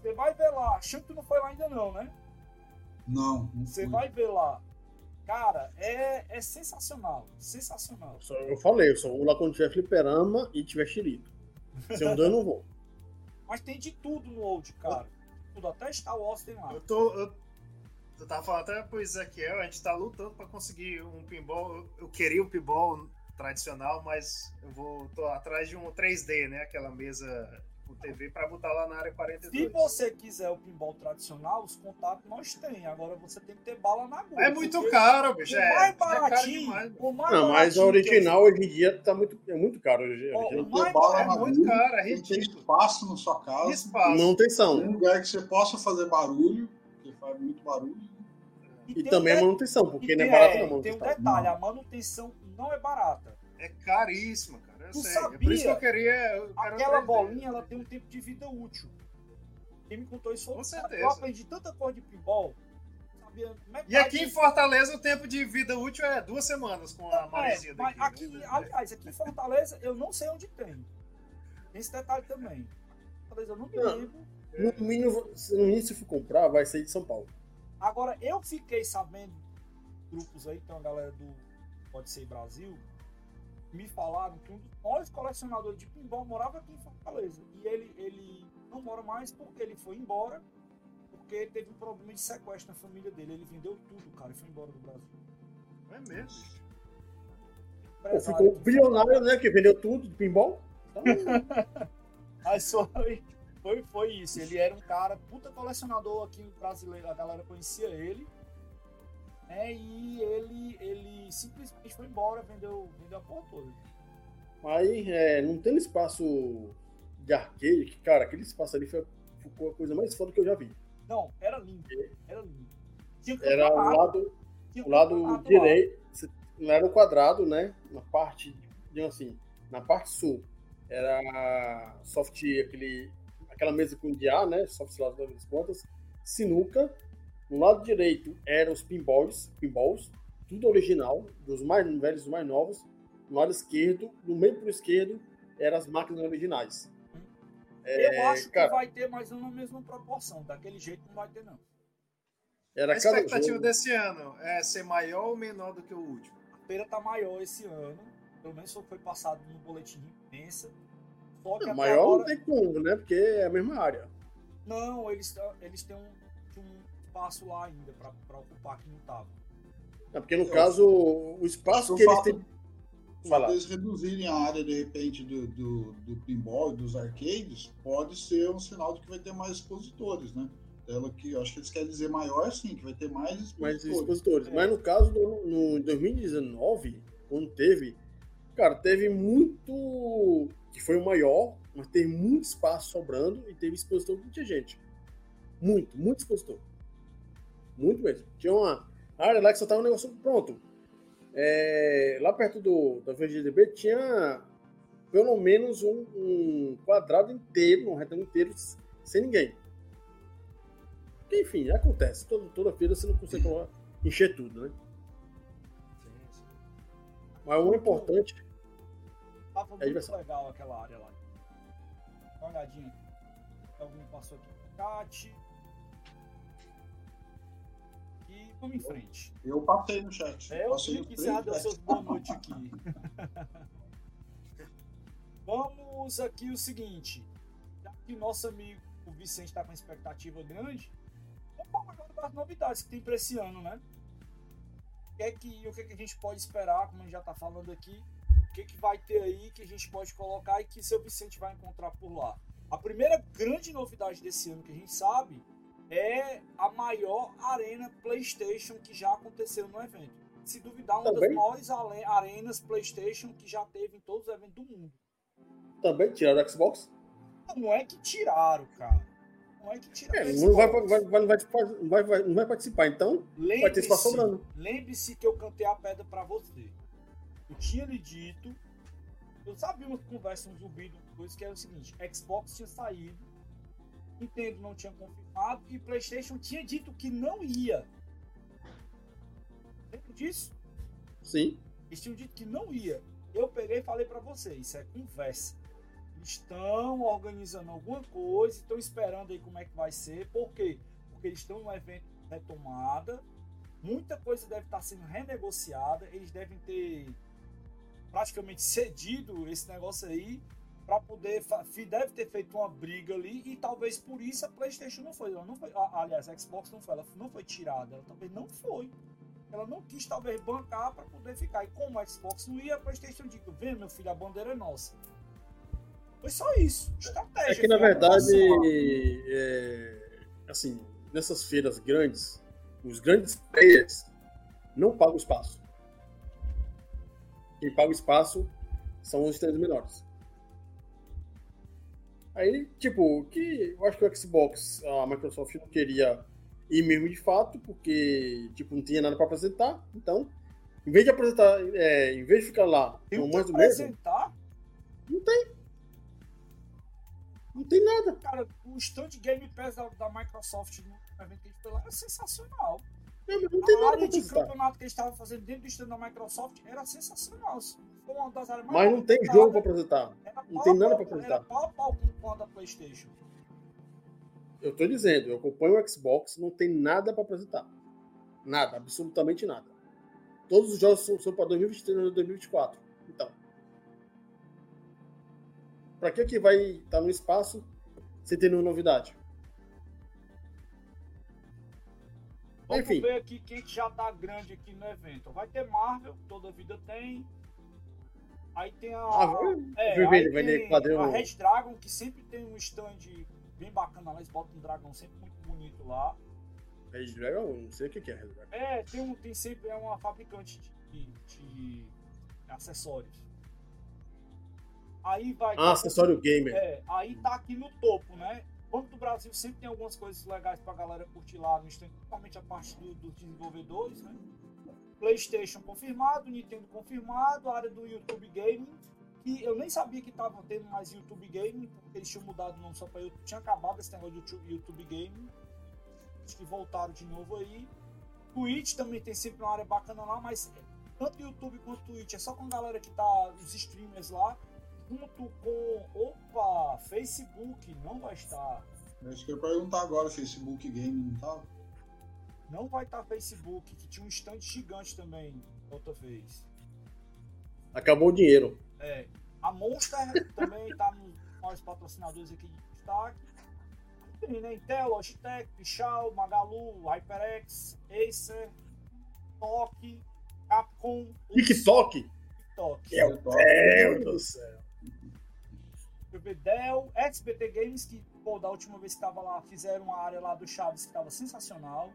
Você vai ver lá, achando que tu não foi lá ainda não, né? Não. não Você vai ver lá. Cara, é, é sensacional. Sensacional. Só- Eu falei, eu só vou lá quando tiver fliperama e tiver xerito. Se eu não, eu não vou. Mas tem de tudo no Old, cara. Tudo, até Star Wars tem lá. Eu tô. Eu, eu tava falando até pro Ezequiel, a gente tá lutando pra conseguir um pinball. Eu, queria um pinball tradicional, mas eu vou. tô atrás de um 3D, né? Aquela mesa com TV pra botar lá na área 42. Se você quiser o pinball tradicional, os contatos nós tem. Agora você tem que ter bala na agulha. É muito caro, bicho. O É, mais é caro baratinho, demais. o mais Não, mas a original hoje em dia tá muito, é muito caro. hoje- Ó, hoje. o Tem bala É na muito agulha, caro, é tem ridículo. espaço na sua casa. Espaço. Manutenção. Um lugar que você possa fazer barulho, porque faz muito barulho. E tem também um manutenção, porque e não é barato é, não. Tem um detalhe, a manutenção não é barata. É caríssima, cara. Eu Tu sei. É por sabia? isso que eu queria. Eu Aquela 3D. bolinha, ela tem um tempo de vida útil. Quem me contou isso foi. Eu aprendi tanta coisa de pinball. Sabia metade E aqui em Fortaleza o tempo de vida útil é duas semanas com a É, maresia mas daqui. aqui, né? aliás, aqui em Fortaleza eu não sei onde tem. Tem esse detalhe também. Fortaleza eu não me lembro. No mínimo, se no mínimo, se for comprar, vai ser de São Paulo. Agora, eu fiquei sabendo, grupos aí, tem uma galera do Pode Ser Brasil, me falaram que um dos maiores colecionadores de pinball morava aqui em Fortaleza. E ele, ele não mora mais porque ele foi embora, porque teve um problema de sequestro na família dele. Ele vendeu tudo, cara, e foi embora do Brasil. É mesmo. Pô, ficou bilionário, né? Que vendeu tudo de pinball. Então, Mas foi, foi, foi isso. Ele era um cara, puta colecionador aqui no brasileiro, a galera conhecia ele. Né, e ele, ele simplesmente foi embora, vendeu, vendeu a porra toda. Aí, é, não tendo espaço de arcade, que, cara, aquele espaço ali foi, ficou a coisa mais foda que eu já vi. Não, era lindo. Era lindo. Tinha Era o lado, o lado direito, não era o quadrado, né? Na parte, digamos assim, na parte sul, era soft, aquele, aquela mesa com diá, né? Soft lá das pontas, sinuca. No lado direito eram os pinballs, pinballs, tudo original, dos mais velhos, dos mais novos. No lado esquerdo, no meio pro esquerdo, eram as máquinas originais. Eu acho que cara. vai ter, mas não na mesma proporção. Daquele jeito não vai ter, não. Era A expectativa jogo. desse ano é ser maior ou menor do que o último? A feira tá maior esse ano. Pelo menos foi passado no boletim de imprensa. Só que Não, maior não agora... tem como, né? Porque é a mesma área. Não, eles, eles têm um, um espaço lá ainda pra, pra ocupar que não tava. É porque no Eu- caso, o espaço que eles têm. Lá. deles reduzirem a área, de repente, do, do, do pinball e dos arcades, pode ser um sinal de que vai ter mais expositores, né? Ela que, eu acho que eles querem dizer maior, sim, que vai ter mais mais expositores. expositores. É. Mas no caso, do, no 2019, quando teve, cara, teve muito. que foi o maior, mas teve muito espaço sobrando e teve expositor que tinha gente. Muito, muito expositor. Muito mesmo. Tinha uma área lá que só tava um negócio pronto. É, lá perto do, da VGDB tinha pelo menos um, um quadrado inteiro, um retângulo inteiro, sem ninguém. Porque, enfim, acontece. Toda, toda feira você não consegue encher tudo, né? Mas o importante. Tava É muito diversão. legal aquela área lá. Dá uma olhadinha aqui. Alguém passou aqui no chat. E vamos em frente. Eu passei no chat. É, eu no que já deu seus boa noite aqui. Vamos aqui o seguinte. Já que nosso amigo o Vicente está com expectativa grande, vamos falar agora das novidades que tem para esse ano, né? O que é que, o que, é que a gente pode esperar, como a gente já está falando aqui, O que, que vai ter aí que a gente pode colocar e que seu Vicente vai encontrar por lá? A primeira grande novidade desse ano que a gente sabe é a maior arena PlayStation que já aconteceu no evento. Se duvidar, uma Também? das maiores arenas PlayStation que já teve em todos os eventos do mundo. Também tiraram o Xbox. Não é que tiraram, cara. Não é que tiraram. É, não, vai, vai, vai, não, vai, participar, então vai ter espaço Lembre-se, sobrando. lembre-se que eu cantei a pedra pra você. Eu tinha lhe dito, eu sabia uma conversa, um zumbido, coisa que era o seguinte: Xbox tinha saído, Nintendo não tinha confirmado e PlayStation tinha dito que não ia. Lembra disso? Sim. Eles tinham dito que não ia. Eu peguei e falei pra você, isso é conversa. Eles estão organizando alguma coisa, estão esperando aí como é que vai ser. Por quê? Porque eles estão num evento retomada. Muita coisa deve estar sendo renegociada. Eles devem ter praticamente cedido esse negócio aí para poder deve ter feito uma briga ali e talvez por isso a PlayStation não foi, ela não foi, aliás, a Xbox não foi, ela não foi tirada, ela talvez não foi ela não quis talvez bancar para poder ficar. E como a Xbox não ia, a PlayStation disse: vem, meu filho, a bandeira é nossa. Foi só isso. Estratégia. É que na verdade, é, assim, nessas feiras grandes, os grandes players não pagam espaço. Quem paga o espaço são os stands menores. Aí, tipo, que eu acho que o Xbox, a Microsoft não queria ir mesmo de fato, porque tipo, não tinha nada para apresentar. Então, em vez de apresentar, é, em vez de ficar lá Tem que mais do mesmo, apresentar, não tem nada. cara, o stand Game Pass da, da Microsoft no evento que a gente foi lá era sensacional. Não, não tem A nada para área de apresentar. campeonato que eles estavam fazendo dentro do stand da Microsoft era sensacional. Foi uma das áreas mais Mas não tem jogo para apresentar. Não tem nada pau- pra Era apresentar. pau a pau com da PlayStation. Eu tô dizendo, eu acompanho o Xbox, não tem nada para apresentar. Nada, absolutamente nada. Todos os jogos são, são para 2023 e 2024. Então. Pra que que vai estar no espaço sem ter nenhuma novidade? Vamos Enfim. ver aqui quem que já tá grande aqui no evento. Vai ter Marvel, toda vida tem. Aí tem a. Ah, é, vai aí tem quadrinho- a Red Dragon, que sempre tem um stand bem bacana lá. Eles botam um dragão sempre muito bonito lá. Red Dragon, não sei o que é Red Dragon. É, tem, um, tem sempre é uma fabricante de, de acessórios. Aí vai. Ah, acessório gamer. É, aí tá aqui no topo, né? Banco do Brasil sempre tem algumas coisas legais pra galera curtir lá no stand, principalmente a parte do- dos desenvolvedores, né? PlayStation confirmado, Nintendo confirmado, a área do YouTube Gaming, que eu nem sabia que tava tendo mais YouTube Gaming, porque eles tinham mudado o nome só pra YouTube, tinha acabado esse negócio de YouTube, YouTube Gaming. Acho que voltaram de novo aí. Twitch também tem sempre uma área bacana lá, mas tanto YouTube quanto Twitch é só com a galera que tá, os streamers lá, junto com. Opa! Facebook não vai estar. Acho que eu ia perguntar agora, Facebook Game não tá? Não vai estar Facebook, que tinha um stand gigante também outra vez. Acabou o dinheiro. É. A Monster também tá nos maiores patrocinadores aqui de destaque. Tem, né? Intel, Logitech, Pichal, Magalu, HyperX, Acer, TOC, Capcom, TikTok? TikTok. Meu Deus do céu. Deixa eu ver, Dell, XBT Games, que, pô, da última vez que tava lá, fizeram uma área lá do Chaves que tava sensacional.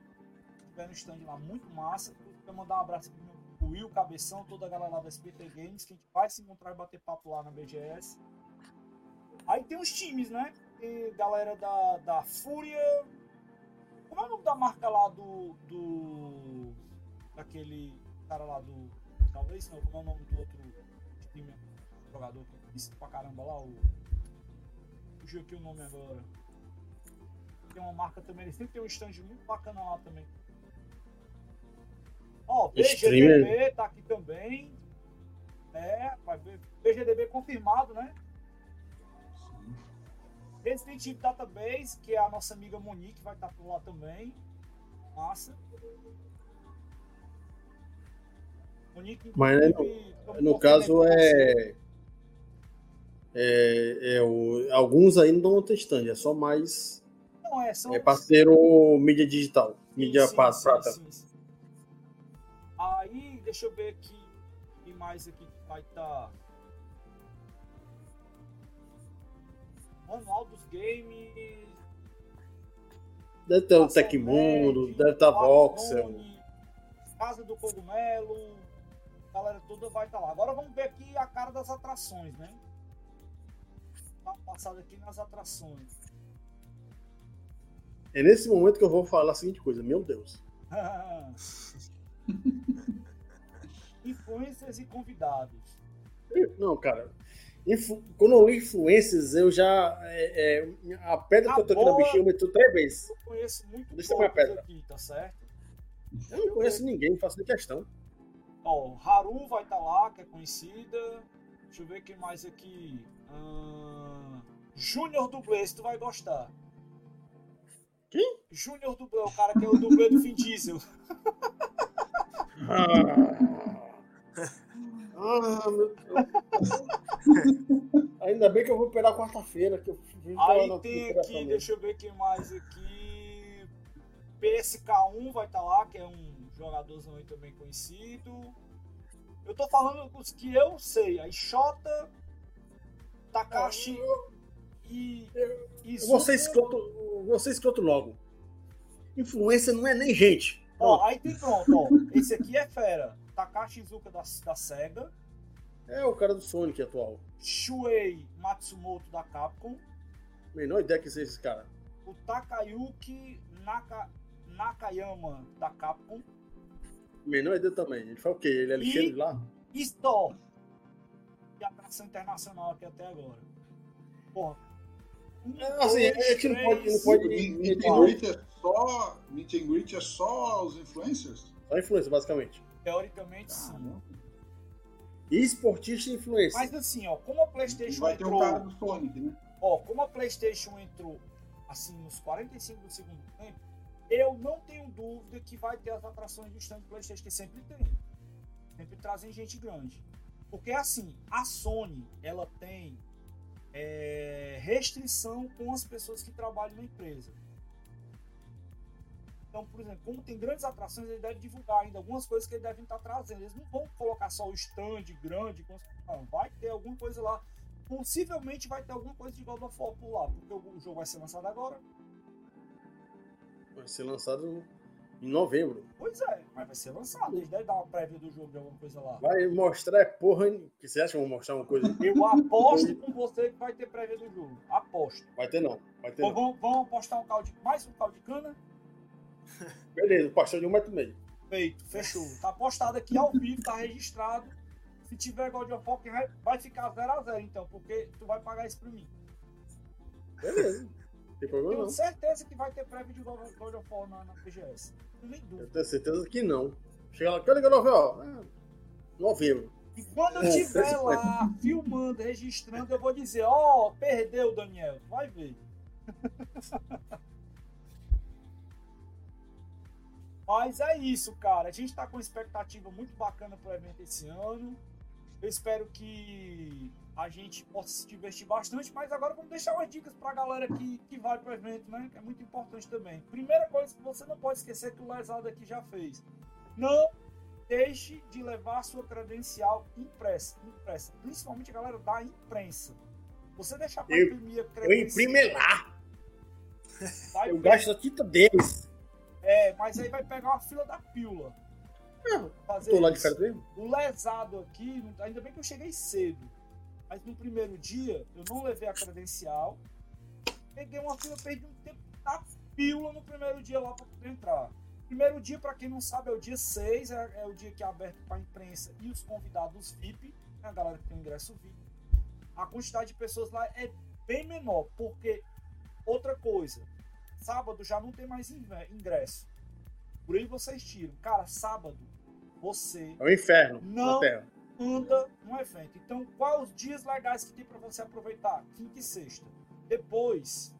Tiveram um stand lá muito massa. Quero mandar um abraço pro meu- pro Will Cabeção, toda a galera lá da SBT Games, que a gente vai se encontrar e bater papo lá na BGS. Aí tem os times, né? Tem galera da, da Fúria. Como é o nome da marca lá do. do. daquele cara lá do. Talvez não, como é o nome do outro time, jogador que disse pra caramba lá, o. Fugiu aqui o nome agora. Tem uma marca também, ele sempre tem um stand muito bacana lá também. Ó, Streamer. BGDB tá aqui também. É, vai ver. BGDB confirmado, né? Sim. Resident Evil Database, que é a nossa amiga Monique, vai estar por lá também. Massa. Monique, Mas, né, No torcendo caso, você. É, é o, alguns ainda não estão testando é só mais. Não, é, são... é parceiro mídia digital, mídia sim, prata. Tá? Sim, sim, Aí, deixa eu ver aqui. que mais aqui que vai estar. Tá... Ronaldo's Games. Deve ter o Tecmundo, deve tá estar Voxel. Casa do Cogumelo. A galera toda vai estar tá lá. Agora vamos ver aqui a cara das atrações, né? Uma passada aqui nas atrações. É nesse momento que eu vou falar a seguinte coisa, meu Deus. Influencers e convidados. Não, cara. influ- Quando eu li influências, eu já. é, é, a pedra que eu tô aqui na Boa. bichinha aumentou três vezes. Eu conheço muito Deixa eu a pedra. aqui, tá certo? Eu não conheço ninguém, não faço nem questão. Ó, Haru vai estar lá, que é conhecida. Deixa eu ver quem mais aqui. Ahn, Júnior Dublê, se tu vai gostar. Quem? Júnior Dublê, o cara que é o dublê do Vin Diesel. Ah, meu Deus. Ainda bem que eu vou pegar quarta-feira. Que eu Aí falar tem aqui, deixa eu ver quem mais aqui. PSK1 vai estar lá, que é um jogadorzão aí também conhecido. Eu tô falando os que eu sei. Aí Xota, Takashi e. Zuko. escroto, ser escroto logo. Influência não é nem gente. Ó, aí tem pronto, ó. Esse aqui é fera. Takashi Izuka da, da SEGA. É o cara do Sonic atual. Shuei Matsumoto da Capcom. Menor ideia que seja esse cara. O Takayuki Naka, Nakayama da Capcom. Menor ideia também. Ele faz o quê? Ele é lixeiro de lá? Store. E atração internacional aqui até agora. Porra. Um, É, assim, dois, a gente não pode- não pode- Meet and greet é só. Meet and greet é só os influencers? Só influência, basicamente. Teoricamente, sim. E esportista e influência. Mas assim, ó, como a PlayStation vai ter o entrou. cara do Sonic, né? Ó, como a PlayStation entrou assim nos 45 do segundo tempo, eu não tenho dúvida que vai ter as atrações do stand do PlayStation que sempre tem. Sempre trazem gente grande. Porque assim, a Sony, ela tem é, restrição com as pessoas que trabalham na empresa. Então, por exemplo, como tem grandes atrações, ele deve divulgar ainda algumas coisas que eles devem estar trazendo. Eles não vão colocar só o stand grande, não, vai ter alguma coisa lá possivelmente vai ter alguma coisa de God of War por lá, porque o jogo vai ser lançado agora. Vai ser lançado em novembro. Pois é, mas vai ser lançado. Eles devem dar uma prévia do jogo de alguma coisa lá. Vai mostrar é porra. Que você acha que vão mostrar uma coisa? Eu aposto com você que vai ter prévia do jogo. Aposto. Vai ter não. Vai ter Então não. vamos, vamos apostar um caldo de, mais um caldo de cana? Beleza, pastor de um metro e meio. Feito, fechou. Tá apostado aqui ao vivo, tá registrado. Se tiver God of War, vai ficar 0x0 então, porque tu vai pagar isso pra mim. Beleza. Tem problema Tenho não. certeza que vai ter prévia de God of War na, na PGS. Não tem Eu dúvida. tenho certeza que não. Chega lá, que liga novela? Ah, novembro. E quando eu estiver lá, filmando, registrando, eu vou dizer, ó, perdeu, Daniel. Vai ver. Mas é isso, cara. A gente tá com uma expectativa muito bacana pro evento esse ano. Eu espero que a gente possa se divertir bastante, mas agora vamos deixar umas dicas pra galera que, que vai pro evento, né? Que é muito importante também. Primeira coisa que você não pode esquecer que o Lesado aqui já fez. Não deixe de levar sua credencial impressa, impressa, principalmente a galera da imprensa. Você deixar para Eu- imprimir a Eu credencial, imprimo lá. vai Eu gasto a tinta deles. É, mas aí vai pegar uma fila da pílula. Fazer Tô lá de férias mesmo. O lesado aqui, ainda bem que eu cheguei cedo. Mas no primeiro dia, eu não levei a credencial. Peguei uma fila, perdi um tempo da pílula no primeiro dia lá para poder entrar. Primeiro dia, para quem não sabe, é o dia 6, é, é o dia que é aberto para a imprensa e os convidados VIP, né, a galera que tem ingresso VIP. A quantidade de pessoas lá é bem menor, porque outra coisa, sábado já não tem mais inve- ingresso. Por aí vocês tiram. Cara, sábado, você É o inferno Não. na Terra. anda no evento. Então, quais os dias legais que tem para você aproveitar? Quinta e sexta. Depois,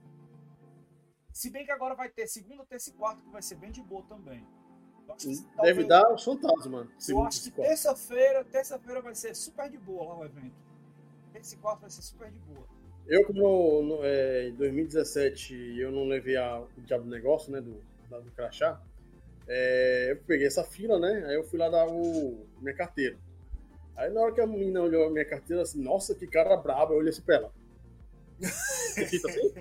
se bem que agora vai ter segunda, terça e quarta, que vai ser bem de boa também. Que, Deve talvez- dar os fantasmas, mano. Eu acho que terça-feira, terça-feira vai ser super de boa lá o evento. Terça e quarta vai ser super de boa. Eu, como no- é, em 2017 eu não levei a, o diabo do negócio, né, do, do crachá, é, eu peguei essa fila, né, aí eu fui lá dar o minha carteira. Aí na hora que a menina olhou a minha carteira, assim, nossa, que cara braba, eu olhei assim pra ela. Fica assim?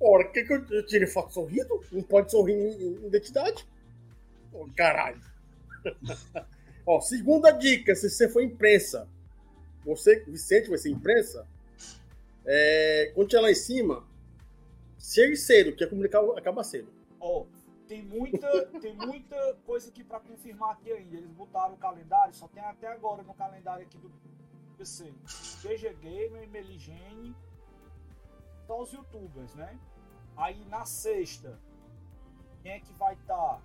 Ora, quer que eu, eu tire foto sorrindo? Não pode sorrir em, em identidade? Oh, caralho. Ó, segunda dica, se você for imprensa, você, Vicente, vai ser imprensa, é, quando tiver lá em cima, chegue cedo, que a comunicar acaba cedo. Ó, tem muita, tem muita coisa aqui pra confirmar aqui ainda. Eles botaram o calendário, só tem até agora no calendário aqui do PC. BG Gamer, Meligene, só os youtubers, né? Aí na sexta, quem é que vai estar? Tá?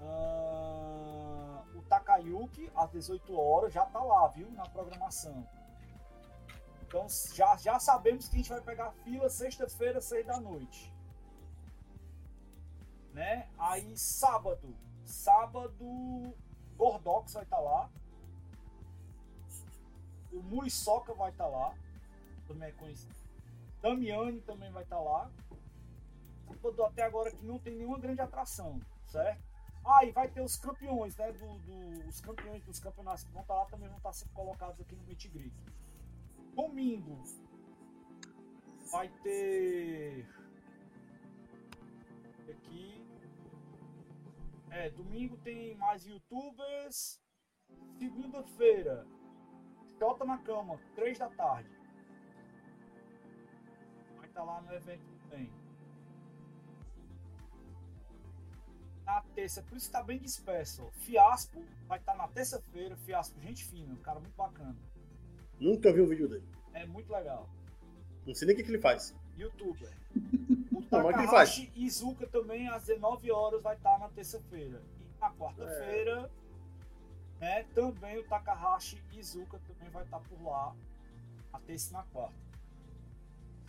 Ah, o Takayuki, às 18 horas, já tá lá, viu? Na programação. Então já, já sabemos que a gente vai pegar fila sexta-feira, 6 da noite. Né? Aí sábado. Sábado, Gordox vai estar tá lá. O Muriçoca vai estar tá lá. Também é conhecido. Damiani também vai estar tá lá. Sábado até agora que não tem nenhuma grande atração, certo? Ah, e vai ter os campeões, né? Do, do os campeões dos campeonatos que vão estar lá também vão estar sendo colocados aqui no Meet Domingo vai ter aqui. É, domingo tem mais youtubers. Segunda-feira, Jota na cama, 3 da tarde. Vai estar lá no evento também. na terça, por isso está bem disperso. Fiasco vai estar tá na terça-feira. Fiasco, gente fina, um cara muito bacana. Nunca vi um vídeo dele. É muito legal. Não sei nem o que, que ele faz. Youtuber. O Takahashi Izuka também às 19 horas vai estar na terça-feira. E na quarta-feira, é. né, também o Takahashi Izuka também vai estar por lá. A terça e na quarta.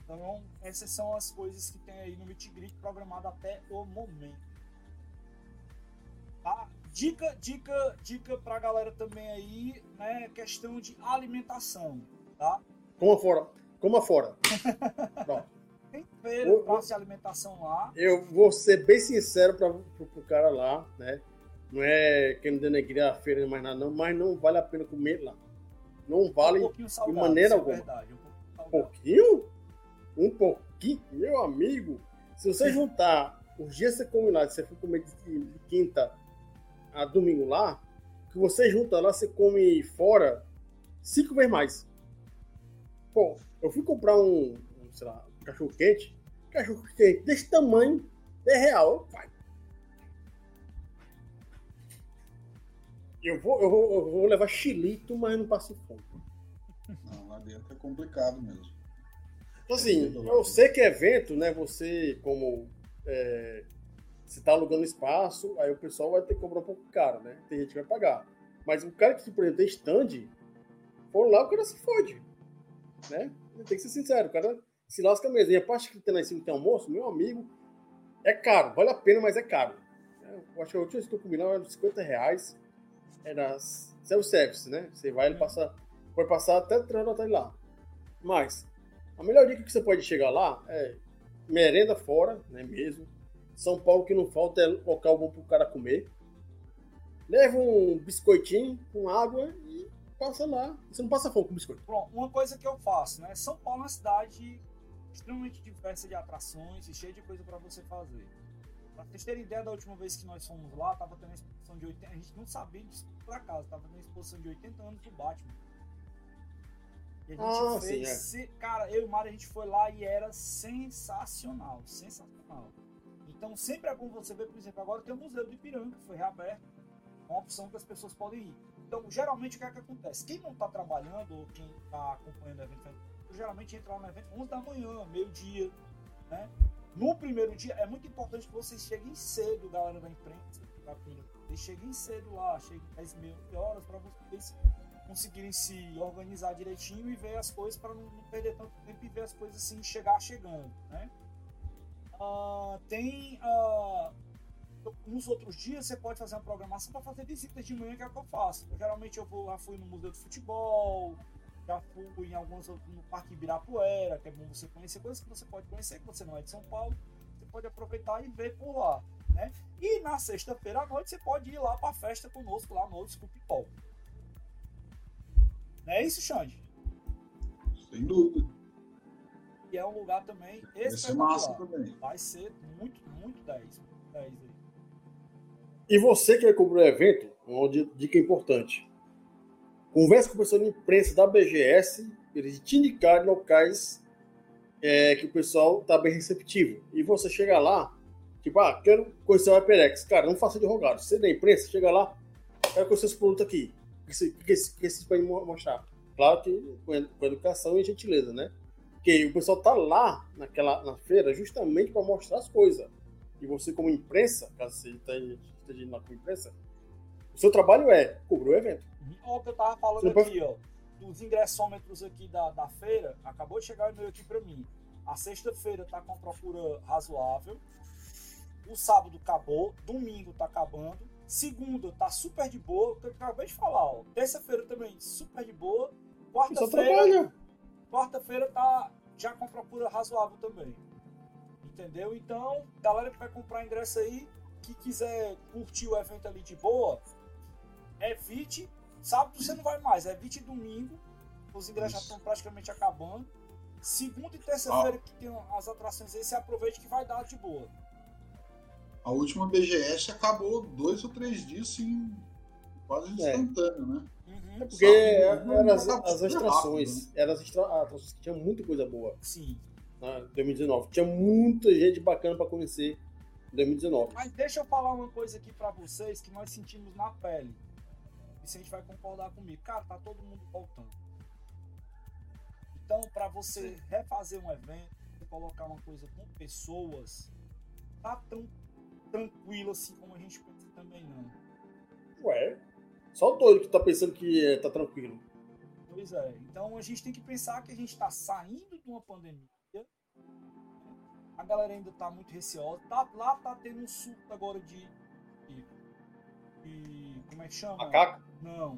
Então, essas são as coisas que tem aí no Meet programado até o momento. Tá? Dica, dica, dica pra galera também aí, né? Questão de alimentação, tá? Como fora. Como fora. Tem feira, de alimentação lá. Eu vou ser bem sincero para o cara lá, né? Não é querendo denegrir a feira mais nada, não, mas não vale a pena comer lá. Não vale um salgado, de maneira é alguma. É verdade, um, um pouquinho? Um pouquinho? Meu amigo, se você juntar os dias que você combinado, se você for comer de, de quinta a domingo lá, que você junta lá, você come fora cinco vezes mais. Pô, eu fui comprar um, um sei lá, um cachorro quente, cachorro quente desse tamanho, é real, pai. Eu vou, eu vou, eu vou levar chilito, mas não passo fome. Não, lá dentro é complicado mesmo. Então, assim, eu sei que é evento, né? Você, como é, você está alugando espaço, aí o pessoal vai ter que cobrar um pouco caro, né? Tem gente que vai pagar. Mas o cara que, por exemplo, tem stand, for lá, o cara se fode. Né? Tem que ser sincero, o cara se lasca mesmo. E a parte que tem lá em cima tem almoço, meu amigo, é caro. Vale a pena, mas é caro. Eu acho que a última vez que eu comi lá era 50 reais. Era self-service, né? Você vai, ele passa, pode passar até três horas lá. Mas, a melhor dica que você pode chegar lá é merenda fora, né? Mesmo são Paulo que não falta é local bom para o cara comer. Leva um biscoitinho com água e passa lá. Você não passa fome com biscoito. Pronto, uma coisa que eu faço, né? São Paulo é uma cidade extremamente diversa de atrações e cheia de coisa para você fazer. Pra vocês terem ideia, da última vez que nós fomos lá, tava tendo a exposição de 80. A gente não sabia disso por acaso, tava tendo a exposição de 80 anos do Batman. E a gente ah, fez. Sim, é. Cara, eu e o Mário, a gente foi lá e era sensacional. Sensacional. Então sempre é bom você ver, por exemplo, agora tem o Museu do Ipiranga, que foi reaberto, uma opção que as pessoas podem ir. Então, geralmente, o que é que acontece? Quem não está trabalhando ou quem está acompanhando o evento, geralmente entra lá no evento 11 da manhã, meio-dia, né? No primeiro dia, é muito importante que vocês cheguem cedo, galera da imprensa, da Vocês cheguem cedo lá, cheguem às meia horas, para vocês conseguirem se organizar direitinho e ver as coisas, para não perder tanto tempo e ver as coisas assim, chegar chegando, né? Uh, tem. Uh, nos outros dias você pode fazer uma programação para fazer visitas de manhã, que é o que eu faço. Eu, geralmente eu vou, já fui no Museu de Futebol, já fui em alguns no Parque Ibirapuera, que é bom você conhecer coisas que você pode conhecer, que você não é de São Paulo, você pode aproveitar e ver por lá. Né? E na sexta-feira à noite você pode ir lá para a festa conosco lá no Scoop Não é isso, Xande? sem dúvida. E é um lugar também Vai ser massa espetacular. também. Vai ser muito, muito 10. 10 aí. E você que vai cobrir o evento, uma di- dica importante. Converse com o pessoal da imprensa da BGS, eles te indicarem locais é, que o pessoal tá bem receptivo. E você chega lá, tipo, ah, quero conhecer o HyperX. Cara, não faça de rogado. Você é da imprensa, chega lá, quero conhecer esse produto aqui. O que que que esse vai mo- mostrar? Claro que com educação e gentileza, né? Porque o pessoal tá lá naquela, na feira justamente para mostrar as coisas. E você, como imprensa, caso você esteja esteja indo lá como imprensa, o seu trabalho é cobrir o evento. O que eu tava falando Você não pode- aqui, ó. Dos ingressômetros aqui da, da feira, acabou de chegar o e-mail aqui pra mim. A sexta-feira tá com a procura razoável. O sábado acabou. Domingo tá acabando. Segunda tá super de boa. O que eu acabei de falar, ó. Terça-feira também super de boa. Quarta-feira. Quarta-feira tá já com procura razoável também. Entendeu? Então, galera que vai comprar ingresso aí, que quiser curtir o evento ali de boa, evite. Sábado você não vai mais, evite domingo. Os ingressos já estão praticamente acabando. Segunda e terça-feira que tem as atrações aí, você aproveite que vai dar de boa. A última BGS acabou dois ou três dias, assim, quase É. instantâneo, né? Uhum, Porque Sábado, eram as, as atrações. rápido, Eram as atrações que tinha muita coisa boa Sim. na 2019. Tinha muita gente bacana para conhecer em 2019. Mas deixa eu falar uma coisa aqui pra vocês que nós sentimos na pele. Vicente vai concordar comigo. Cara, tá todo mundo voltando. Então, pra você refazer um evento, colocar uma coisa com pessoas, tá tão tranquilo assim como a gente pensa também não. Ué, só o doido que tá pensando que é, tá tranquilo. Pois é. Então a gente tem que pensar que a gente tá saindo de uma pandemia. A galera ainda tá muito receosa. Tá, lá tá tendo um surto agora de. de, de- como é que chama? Macaco? Não.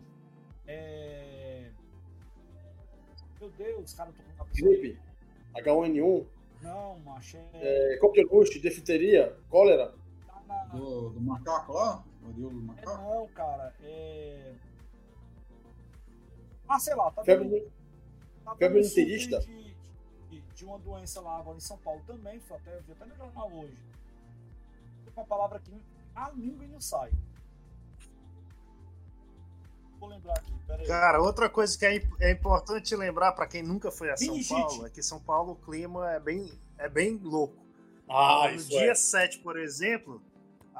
É. Meu Deus, cara, eu tô com a. Gripe, H1N1, Não, macho, é. é, coqueluche, defteria, cólera. Tá na... Do, do macaco lá, varíola do É macaco. não, cara. É. Ah, sei lá, tá Febre, dando- Tá Febre dando? De, de, de uma doença lá agora em São Paulo também, foi até, vi até no jornal hoje. Uma palavra aqui, a língua não sai. Vou lembrar aqui, peraí. Cara, outra coisa que é, é importante lembrar para quem nunca foi a São. Paulo é que São Paulo o clima é bem, é bem louco. Ah, no isso dia é. 7, por exemplo,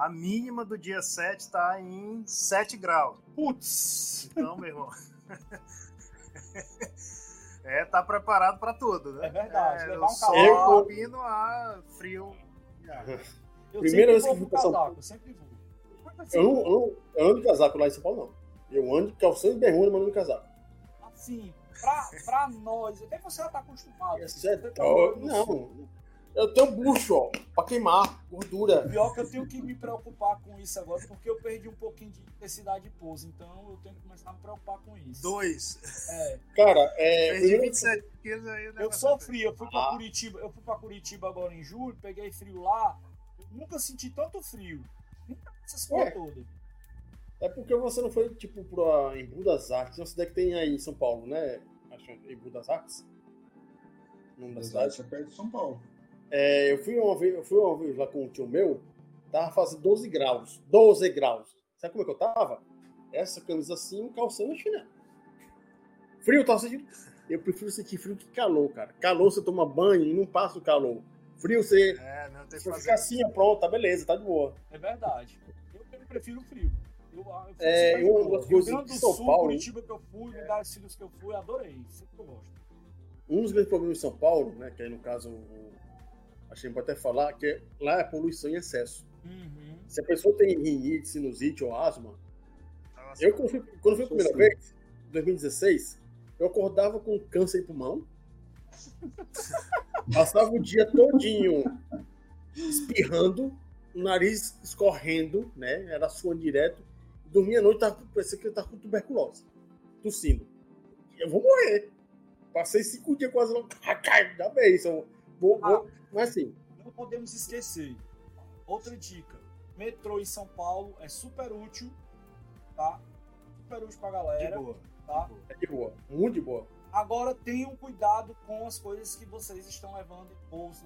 a mínima do dia 7 está em 7 graus. Putz! Então, meu irmão. é, tá preparado para tudo, né? É verdade, É, levar um eu casaco. vindo a frio. Eu Primeira vez que eu fui com pra São casaco, eu sempre vou. Mas, Eu não, eu não eu ando de casaco lá em São Paulo, não. Eu ando de calção e bermuda, mas não de casaco. Assim, pra, pra nós, até você já tá acostumado. Isso é tá sul. Não. Eu tenho bucho, ó, pra queimar, gordura. Pior que eu tenho que me preocupar com isso agora, porque eu perdi um pouquinho de intensidade de pouso, então eu tenho que começar a me preocupar com isso. Dois. É, Cara, é. Perdi primeiro- 27 quilos aí. o eu sofri, eu fui pra Ah. Curitiba, eu fui para Curitiba agora em julho, peguei frio lá, eu nunca senti tanto frio. Nunca essas coisas Ué. todas. É porque você não foi, tipo, pra Embu das Artes, uma cidade que tem aí em São Paulo, né? Acho que é Embu das Artes. O nome da cidade. Você é perto de São Paulo. É, eu, fui uma vez, eu fui uma vez lá com um tio meu, tava fazendo 12 graus. 12 graus. Sabe como é que eu tava? Essa camisa assim, um calção e chinelo. Frio, eu tava sentindo. Eu prefiro sentir frio que calor, cara. Calor você toma banho e não passa o calor. Frio você, É, não tem que você fazer. fica assim, ó, pronto, tá beleza, tá de boa. É verdade. Eu, eu prefiro o frio. Eu, eu É, boa. das Rio coisas de São Sul, Paulo- Curitiba que eu fui, lugares filhos que eu fui, adorei. Sempre que eu gosto. Um dos grandes problemas de São Paulo, né, que aí no caso, o- a gente pode até falar, que lá é poluição em excesso. Uhum. Se a pessoa tem rinite, sinusite ou asma, Nossa, eu quando fui, quando fui a primeira sim. vez, em 2016, eu acordava com câncer de pulmão, passava o dia todinho espirrando, o nariz escorrendo, né, era suando direto, dormia à noite, tava, parecia que eu tava com tuberculose, tossindo. Eu vou morrer. Passei cinco dias quase não. Já bem, só vou, vou, mas assim, Não podemos esquecer. Outra dica. Metrô em São Paulo é super útil, tá? Super útil pra de galera, boa. tá? é de boa, muito de boa. Agora tenham cuidado com as coisas que vocês estão levando em bolsa.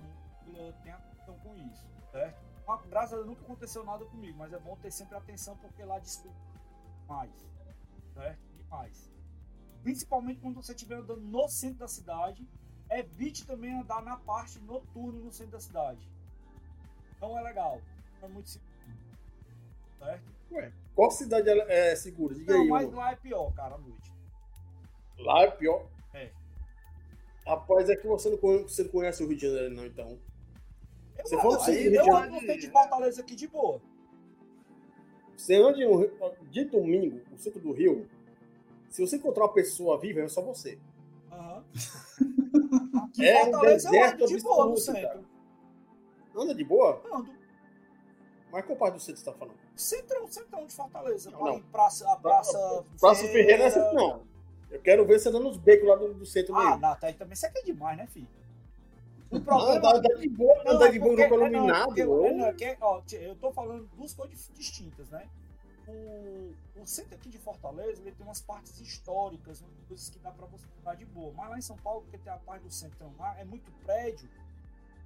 Tenham atenção com isso, certo? Graças a Deus nunca aconteceu nada comigo, mas é bom ter sempre atenção porque lá desculpa mais, certo? Demais. Principalmente quando você estiver andando no centro da cidade, evite também andar na parte noturna no centro da cidade. Não é legal, é muito seguro, certo? Ué, qual cidade é segura? Diga não, aí. mas lá é pior, cara, à noite. Lá é pior? É. Rapaz, é que você não conhece, você não conhece o Rio de Janeiro, não, então. Eu, Você falou eu, que eu, eu ando no centro de Fortaleza aqui de boa. Você anda um de domingo, no centro do Rio, se você encontrar uma pessoa viva, é só você. Aham. Aqui É um Fortaleza eu deserto ando de boa no centro. Anda de boa? Ando. Mas qual parte do centro você tá falando? Centrão, centrão de Fortaleza. Não, não. praça, a praça. Praça Ferreira não é centro, não. Eu quero ver você andando nos becos lá do, do centro Ah, mesmo. não, tá aí também você quer demais, né, filho? O Ah, problema. Andar andar de boa, Não, é de boa porque- grupo é, não, é iluminado. porque- é, não, é ó, eu tô falando duas coisas distintas, né? O, o centro aqui de Fortaleza ele tem umas partes históricas, umas coisas que dá pra você andar de boa. Mas lá em São Paulo, porque tem a parte do centrão lá, é muito prédio,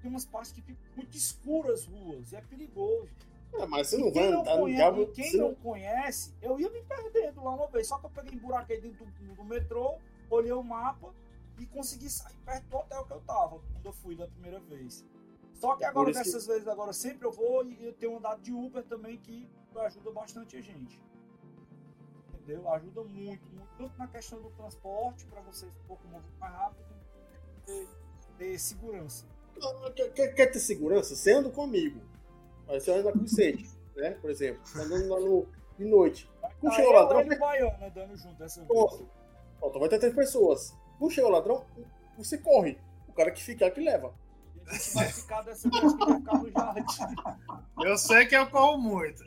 tem umas partes que ficam muito escuras as ruas, e é perigoso. É, mas você não vai andar no cabo. quem não não- conhece, eu ia me perdendo lá uma vez. Só que eu peguei emburaquei dentro do, do metrô, olhei o mapa e consegui sair perto do hotel que eu tava quando eu fui da primeira vez. Só que É agora, isso que- vezes, agora sempre eu vou e eu tenho andado de Uber também que ajuda bastante a gente. Entendeu? Ajuda muito, muito. Tanto na questão do transporte, para vocês um pouco mais rápido, ter, ter segurança. Ah, Quer, quer- quer ter segurança? Você anda comigo. Aí você anda com o Vicente, né? Por exemplo. Tá andando lá no, de noite. Não chegou o ladrão, ele o Baiano andando junto dessa vez. Pronto. Pronto, vai ter três pessoas. Não chegou o ladrão, você corre. O cara que ficar que leva. E a gente vai ficar dessa vez que vai ficar no jardim. Eu sei que eu corro muito.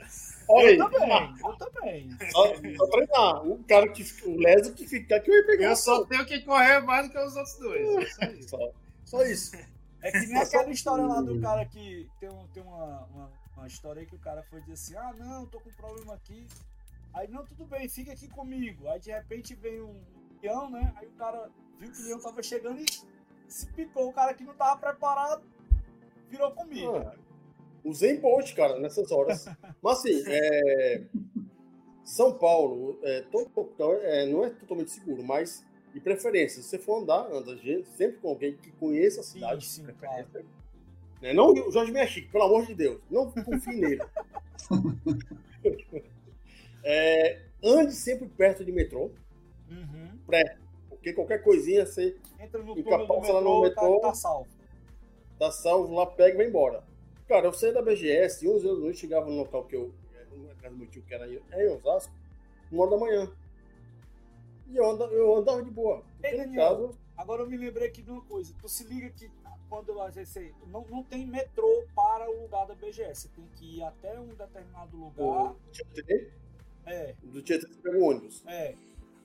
Olha aí. Eu também, eu também. Só, só treinar. O cara que o leso que ficar que vai pegar. Eu só tenho que correr mais do que os outros dois. É só isso. Só, só isso. É que nem aquela história lá do cara que tem, um, tem uma, uma, uma história aí que o cara foi dizer assim: ah, não, tô com um problema aqui. Aí, não, tudo bem, fica aqui comigo. Aí de repente vem um leão, né? Aí o cara viu que o leão tava chegando e se picou. O cara que não tava preparado virou comigo. Ah, usei Bolt, cara, nessas horas. Mas assim, é, São Paulo é, todo- é, não é totalmente seguro, mas de preferência, se você for andar, anda sempre com alguém que conheça a cidade. sim, de preferência. Né? Não o Jorge Mexique, pelo amor de Deus. Não confie nele. É, ande sempre perto de metrô, Uhum. Porque qualquer coisinha você Entra no do pausa lá no metrô. Tá, tá salvo. tá salvo lá, pega e vai embora. Cara, eu saí da BGS, 11 horas da noite, chegava no local que eu. Na casa do meu tio, que era em é em Osasco, uma hora da manhã. E eu andava, eu andava de boa. Ei, Daniel, caso, Agora eu me lembrei aqui de uma coisa. Tu se liga que quando a gente não, não tem metrô para o lugar da BGS. Você tem que ir até um determinado lugar. o Tietê, É, do Tietê você pega o ônibus. é.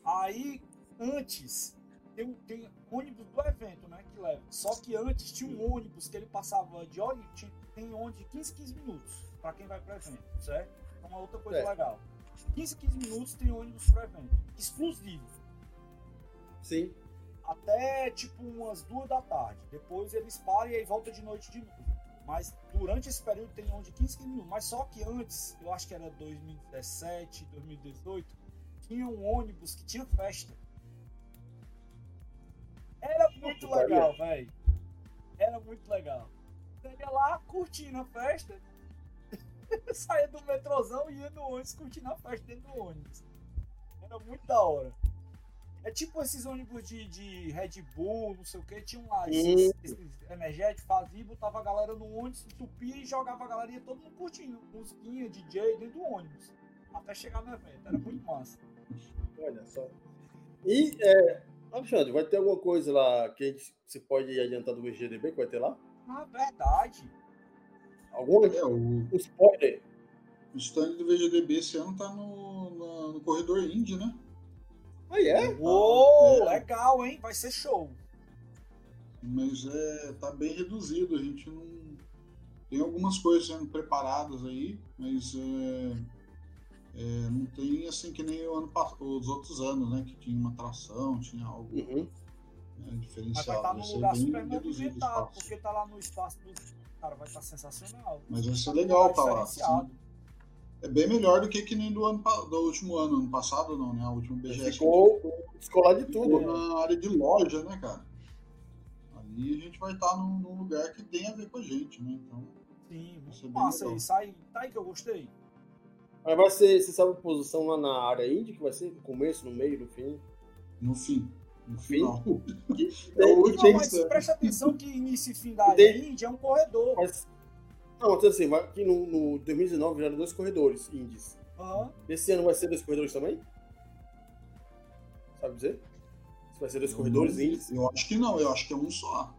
Aí, antes, tem, tem ônibus do evento, né? Que leva. Só que antes tinha um ônibus que ele passava de e tinha- Tem onde 15, 15 minutos para quem vai para evento, certo? É uma outra coisa Certo. legal. 15, 15 minutos tem ônibus para evento. Exclusivo. Sim. até tipo umas duas da tarde. Depois eles param e aí volta de noite de novo. Mas durante esse período tem onde 15, 15 minutos. Mas só que antes, eu acho que era 2017, 2018, tinha um ônibus que tinha festa. Era muito legal, velho. Era muito legal. Você ia lá curtindo a festa, saía do metrozão e ia no ônibus curtindo a festa dentro do ônibus. Era muito da hora. É tipo esses ônibus de, de Red Bull, não sei o que, tinham lá esses, esses energéticos, fazia, botava a galera no ônibus, entupia e jogava a galera ia todo mundo curtindo. Musiquinha, DJ dentro do ônibus. Até chegar no evento. Era muito massa. Olha só. E, é, Alexandre, vai ter alguma coisa lá que a gente, você pode adiantar do VGDB que vai ter lá? Na verdade, Alguma? É, o, Um spoiler? o stand do VGDB esse ano tá no, na- no corredor Indy, né? Aí é? uou, é. legal, hein? Vai ser show. Mas é, tá bem reduzido, a gente não. Tem algumas coisas sendo preparadas aí, mas é, é, não tem assim que nem o ano, os outros anos, né? Que tinha uma atração, tinha algo Uhum. É Mas diferenciado. vai estar vai num lugar super movimentado, porque tá lá no espaço do. Cara, vai estar sensacional. Mas vai ser Tá legal lugar tá lá. diferenciado. sim. É bem melhor do que que nem do, ano, do último ano. Ano passado não, né? O último BGS. Ficou descolado de ficou tudo. na área de loja, né, cara? Ali a gente vai estar num, num lugar que tem a ver com a gente, né? Então, Sim, massa. Aí, tá aí que eu gostei. Mas vai ser, você sabe a posição lá na área indie, que vai ser no começo, no meio, no fim? no fim. No Fim? final. Que- É o último. Não, mas ser. presta atenção que início e fim da área tem- indie é um corredor. Mas, não, então assim, vai, que no, no 2019 já eram dois corredores indies. Aham. Esse ano vai ser dois corredores também? Sabe dizer? Vai ser dois corredores indies? Eu acho que não, eu acho que é um só.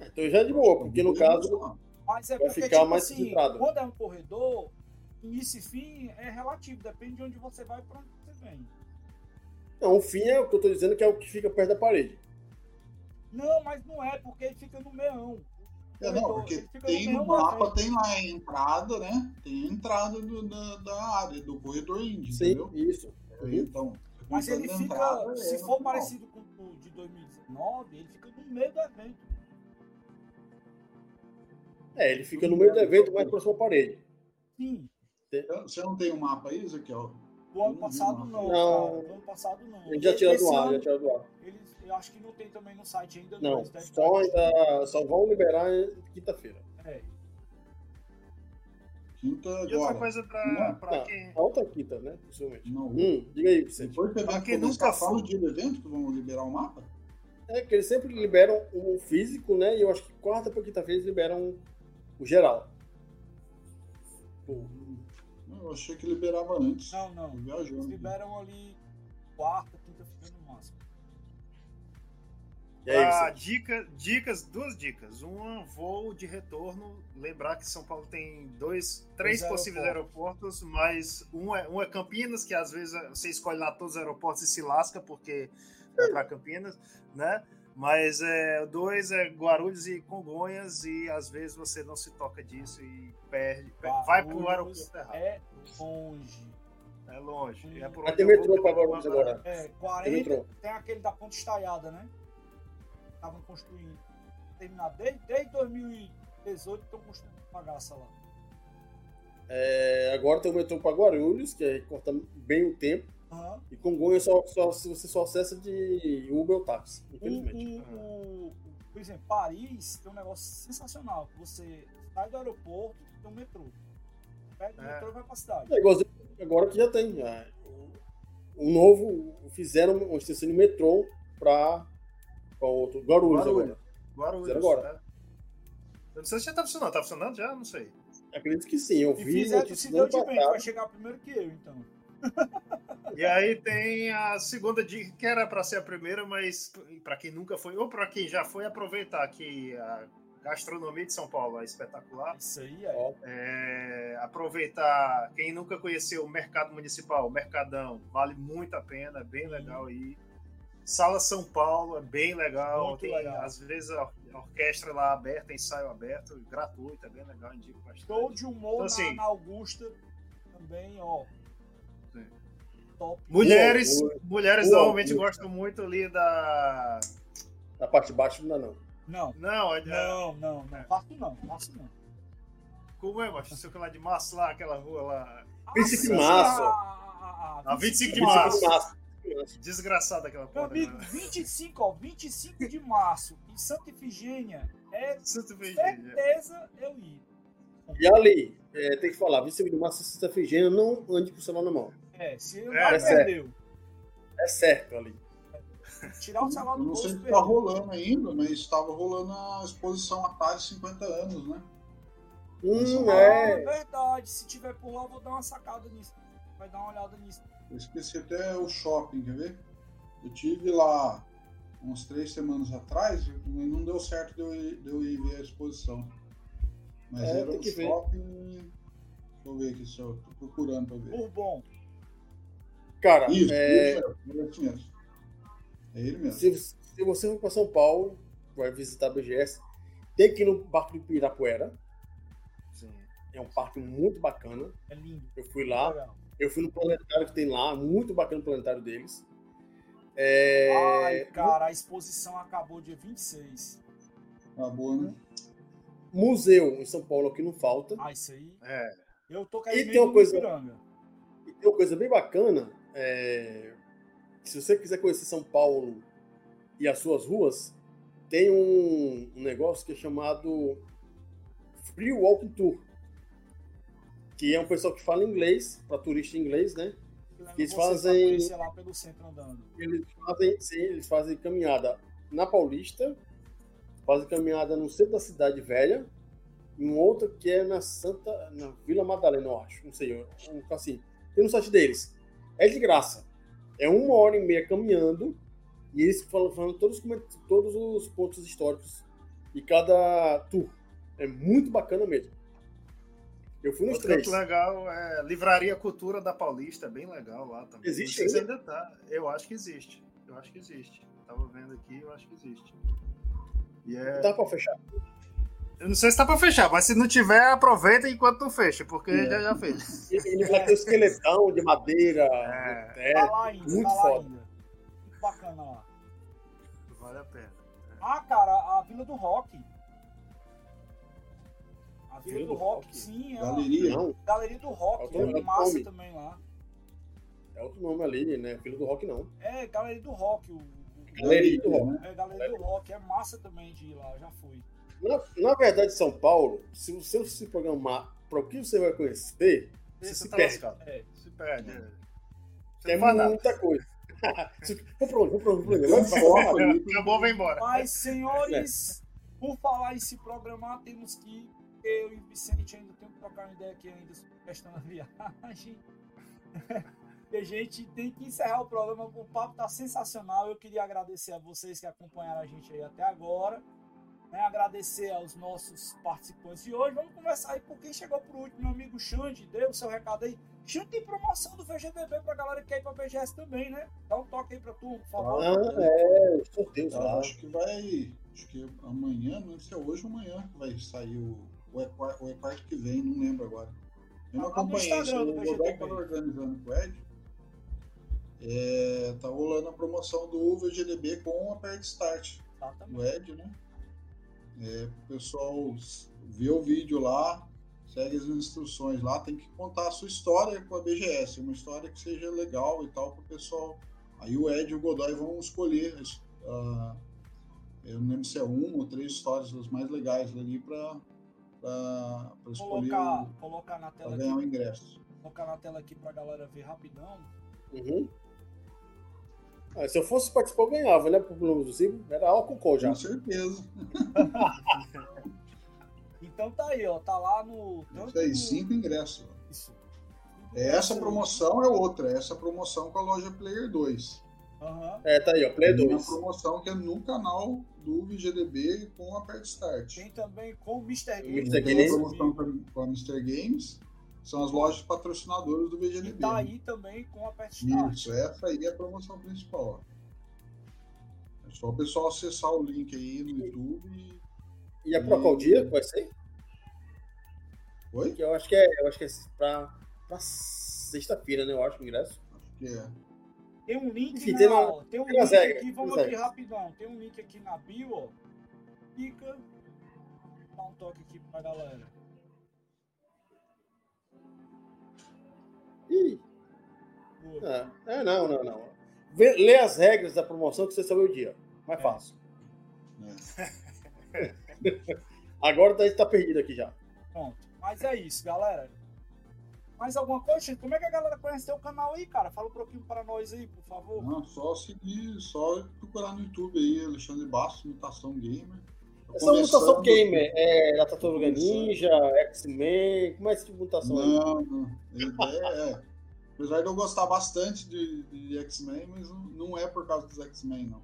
Então já é de boa, porque no Um caso. Mas é Vai porque, ficar tipo mais assim, concentrado. quando é um corredor, e fim é relativo, depende de onde você vai e pra onde você vem. não, o fim é o que eu tô dizendo que é o que fica perto da parede. Não, mas não é, porque ele fica no meião. É, não, corredor, porque tem no mapa, tem lá a entrada, né? Tem a entrada do- da, da área, do corredor índio, Sim, entendeu? isso. Uhum. Então, Mas ele fica, entrada, se é for parecido com o de 2019, ele fica no meio do evento. É, ele fica no meio do evento, mais próximo à parede. Sim, Você não tem o mapa aí, Ezequiel? do ano Não, passado não. não, Não. Do ano passado não. Ele já tirou do ar, ano, já tirou do ar. Eles, eu acho que não tem também no site ainda. Não, devem só, ainda, só vão liberar quinta-feira. É. Quinta E outra agora. coisa pra, Não, pra tá. quem. A outra quinta, né? Possivelmente. Não, Hum, diga aí, Vicente. o Pra quem nunca foi. dia do evento que vão liberar o mapa? É que eles sempre liberam o físico, né? E eu acho que quarta pra quinta-feira eles liberam o geral. Eu achei que liberava antes. Não, não. Tô Eles viajando. liberam ali quarta, quinta-feira no máximo. E aí, Ah, dica, dicas, duas dicas. Uma, voo de retorno. Lembrar que São Paulo tem dois, três Dois possíveis aeroportos, mas um é, um é Campinas, que às vezes você escolhe lá todos os aeroportos e se lasca, porque é para Campinas, né? Mas é, dois é Guarulhos e Congonhas, e às vezes você não se toca disso e perde. vai para o Guarulhos aeroporto errado. É longe. É longe. É por vou, metrô uma Guarulhos agora. É, Tem 40. metrô. Tem aquele da Ponte Estaiada, né? Estavam construindo. Terminado desde, desde 2018 estão construindo bagaça lá. É, agora tem o metrô pra Guarulhos, que aí corta bem o tempo. Aham. E Congonhas só, só, você só acessa de Uber ou táxi, infelizmente. o- o- por exemplo, Paris tem um negócio sensacional. Você sai do aeroporto e tem um metrô. Pega o É. metrô e vai pra cidade. É igual agora que já tem. já. O, o novo, fizeram uma extensão de metrô pra, pra outro. Guarulhos, Guarulhos. agora. Guarulhos. Fizeram agora. né? Eu não sei se já tá funcionando. Tá funcionando já? Não sei. Acredito que sim. Eu E vi fizeram notícia se deu de bem, vai chegar primeiro que eu, então. E aí tem a segunda dica, que era para ser a primeira, mas para quem nunca foi, ou para quem já foi, aproveitar que a gastronomia de São Paulo é espetacular. Isso aí é. Ó. É, aproveitar, quem nunca conheceu o Mercado Municipal, o Mercadão, vale muito a pena, é bem legal aí. Sala São Paulo é bem legal, Muito tem legal. às vezes a orquestra lá aberta, ensaio aberto, gratuito, é bem legal, indico bastante. Show de humor Então, na- assim- na, Augusta também, ó. Sim. Top. Mulheres, Boa, boa. mulheres Boa, normalmente boa. gostam muito ali da. Na parte de baixo não dá, não. Não, Não, é, não, não, não. Faço não, faço não. como é, macho? Sei que lá de março lá, aquela rua lá. Príncipe Ah, Márcio. ah, ah, ah, Ah, 25 de de março. Massa. Desgraçada aquela Meu porra. amigo, né? 25, ó, 25 de março em Santa Efigênia é Santo Virgínia. certeza eu ir. E ali, é, tem que falar, vice de massa Santa Efigênia, não ande com o celular na mão. É, se eu É, não é perdeu. É certo ali. Tirar o celular Eu do não sei bolso se perdeu. tá rolando ainda, mas estava rolando a exposição Atari 50 anos, né? Hum, Ah, é. verdade. Se tiver por lá, eu vou dar uma sacada nisso. Vai dar uma olhada nisso. Eu esqueci até o shopping, quer ver? Eu tive lá uns três semanas atrás, e não deu certo de eu ir, de eu ir ver a exposição. Mas É, era o que ver. shopping. Deixa eu ver aqui se eu tô procurando pra ver. Bourbon. Cara, Isso, é, isso é mesmo. É ele mesmo. se, se você for para São Paulo, vai visitar a BGS, tem que ir no Parque do Pirapuera. Sim. É um parque muito bacana. É lindo. Eu fui lá. Legal. Eu fui no planetário que tem lá, muito bacana o planetário deles. É, Ai, cara, a exposição acabou dia 26. Acabou, né? Museu em São Paulo que não falta. Ah, isso aí. É. Eu tô E caindo tem uma no coisa-. E tem uma coisa bem bacana. é, Se você quiser conhecer São Paulo e as suas ruas, tem um, um negócio que é chamado Free Walking Tour. Que é um pessoal que fala inglês, para turista inglês, né? Eles Você pra fazem- lá pelo centro andando. Eles fazem, sim, eles fazem caminhada na Paulista, fazem caminhada no centro da cidade velha, e um outro que é na Santa, na Vila Madalena, eu acho, não sei, um, assim, tem no site deles. É de graça. É uma hora e meia caminhando, e eles falam, falam todos, todos os pontos históricos de cada tour. É muito bacana mesmo. Eu fui nos Outro três. legal é Livraria Cultura da Paulista, bem legal lá também. Existe ainda? ainda tá. Eu acho que existe. Eu acho que existe. Tava vendo aqui, eu acho que existe. E é... Dá pra fechar. Eu não sei se tá pra fechar, mas se não tiver, aproveita enquanto não fecha, porque É. já, já fez. Ele vai ter o esqueletão de madeira, É. Tá lá ainda, muito tá lá foda. ainda. Muito bacana lá. Vale a pena. Ah, cara, a Vila do Rock. A Vila, Vila do, do Rock, Rock? sim, é uma Galeria. Não, galeria do Rock. É É, é massa nome. também lá. é outro nome ali, né? Filho do rock, não. É, galeria do Rock. O, Galeria do rock. é, galeria do Rock. É massa também de ir lá, já fui. Na, na verdade, São Paulo, se você se programar para o que você vai conhecer, você se tá perde. lascado. É. Se perde. é. Você É muita coisa. vou onde? Vou onde? Vou um Vai-. Acabou, embora. Mas, senhores, por falar em se programar, temos que. Eu e o Vicente ainda temos que trocar uma ideia aqui ainda sobre a questão da viagem. E a gente tem que encerrar o programa. O papo tá sensacional. Eu queria agradecer a vocês que acompanharam a gente aí até agora. Né? Agradecer aos nossos participantes de hoje. Vamos conversar aí por quem chegou por último. Meu amigo Xande, dê o seu recado aí. Xande tem promoção do VGDB pra galera que quer ir pra BGS também, né? Dá um toque aí pra tu, por favor. Ah, é, Eu lá. acho que vai. Acho que amanhã, não sei se é hoje ou amanhã que vai sair o. Ou é, é que vem, não lembro agora. Eu não Tá acompanhei isso, Instagram do o estava organizando com o Ed. É, tá rolando a promoção do VGDB com a Perd Start Exatamente. do Ed, né? É, o pessoal vê o vídeo lá, segue as instruções lá, tem que contar a sua história com a BGS, uma história que seja legal e tal para o pessoal. Aí o Ed e o Godoy vão escolher, ah, eu não lembro se é uma ou três histórias as mais legais ali para escolher Colocar, o- colocar na tela ganhar o aqui, ingresso. colocar na tela aqui pra galera ver rapidão. Uhum. Ah, se eu fosse participar, eu ganhava, né? Pro Globo do Zibo. Era álcool com já. Com certeza. Então tá aí, ó, tá lá no tanto Isso aí, no- cinco ingressos. Isso. Essa promoção é outra, essa promoção com a loja Player 2. Aham. É, tá aí, ó. Play Tem uma 2. promoção que é no canal do VGDB com a Pet Start. Tem também com o Mr. Tem Games. a promoção com a Mr. Games, são as lojas patrocinadoras do E VGDB. tá né? aí também com a Pet Start. Isso, essa aí é a promoção principal. ó. É só o pessoal acessar o link aí no YouTube e. E é pra qual dia vai ser? Oi? Que eu acho que é, eu acho que é pra, pra sexta-feira, né? Eu acho o ingresso. Acho que é. Tem um link Enfim, na, tem na- tem um tem link regras, aqui, tem vamos rapidão. Tem um link aqui na bio, ó. Clica. Dá um toque aqui pra galera. Ih, é, é, não, não, não. Vê, lê as regras da promoção que você sabe o dia. Mais É. fácil. é. Agora a gente tá perdido aqui já. Pronto. Mas é isso, galera. Mais alguma coisa? Como é que a galera conhece teu canal aí, cara? Fala um pouquinho para nós aí, por favor. Não, só seguir, só procurar no YouTube aí, Alexandre Bastos, Mutação Gamer. Essa mutação gamer é da Tartaruga Começando. Ninja, X-Men, como é esse tipo de mutação aí? Não, não. É, é. Apesar de eu gostar bastante de, de X-Men, mas não, não é por causa dos X-Men, não.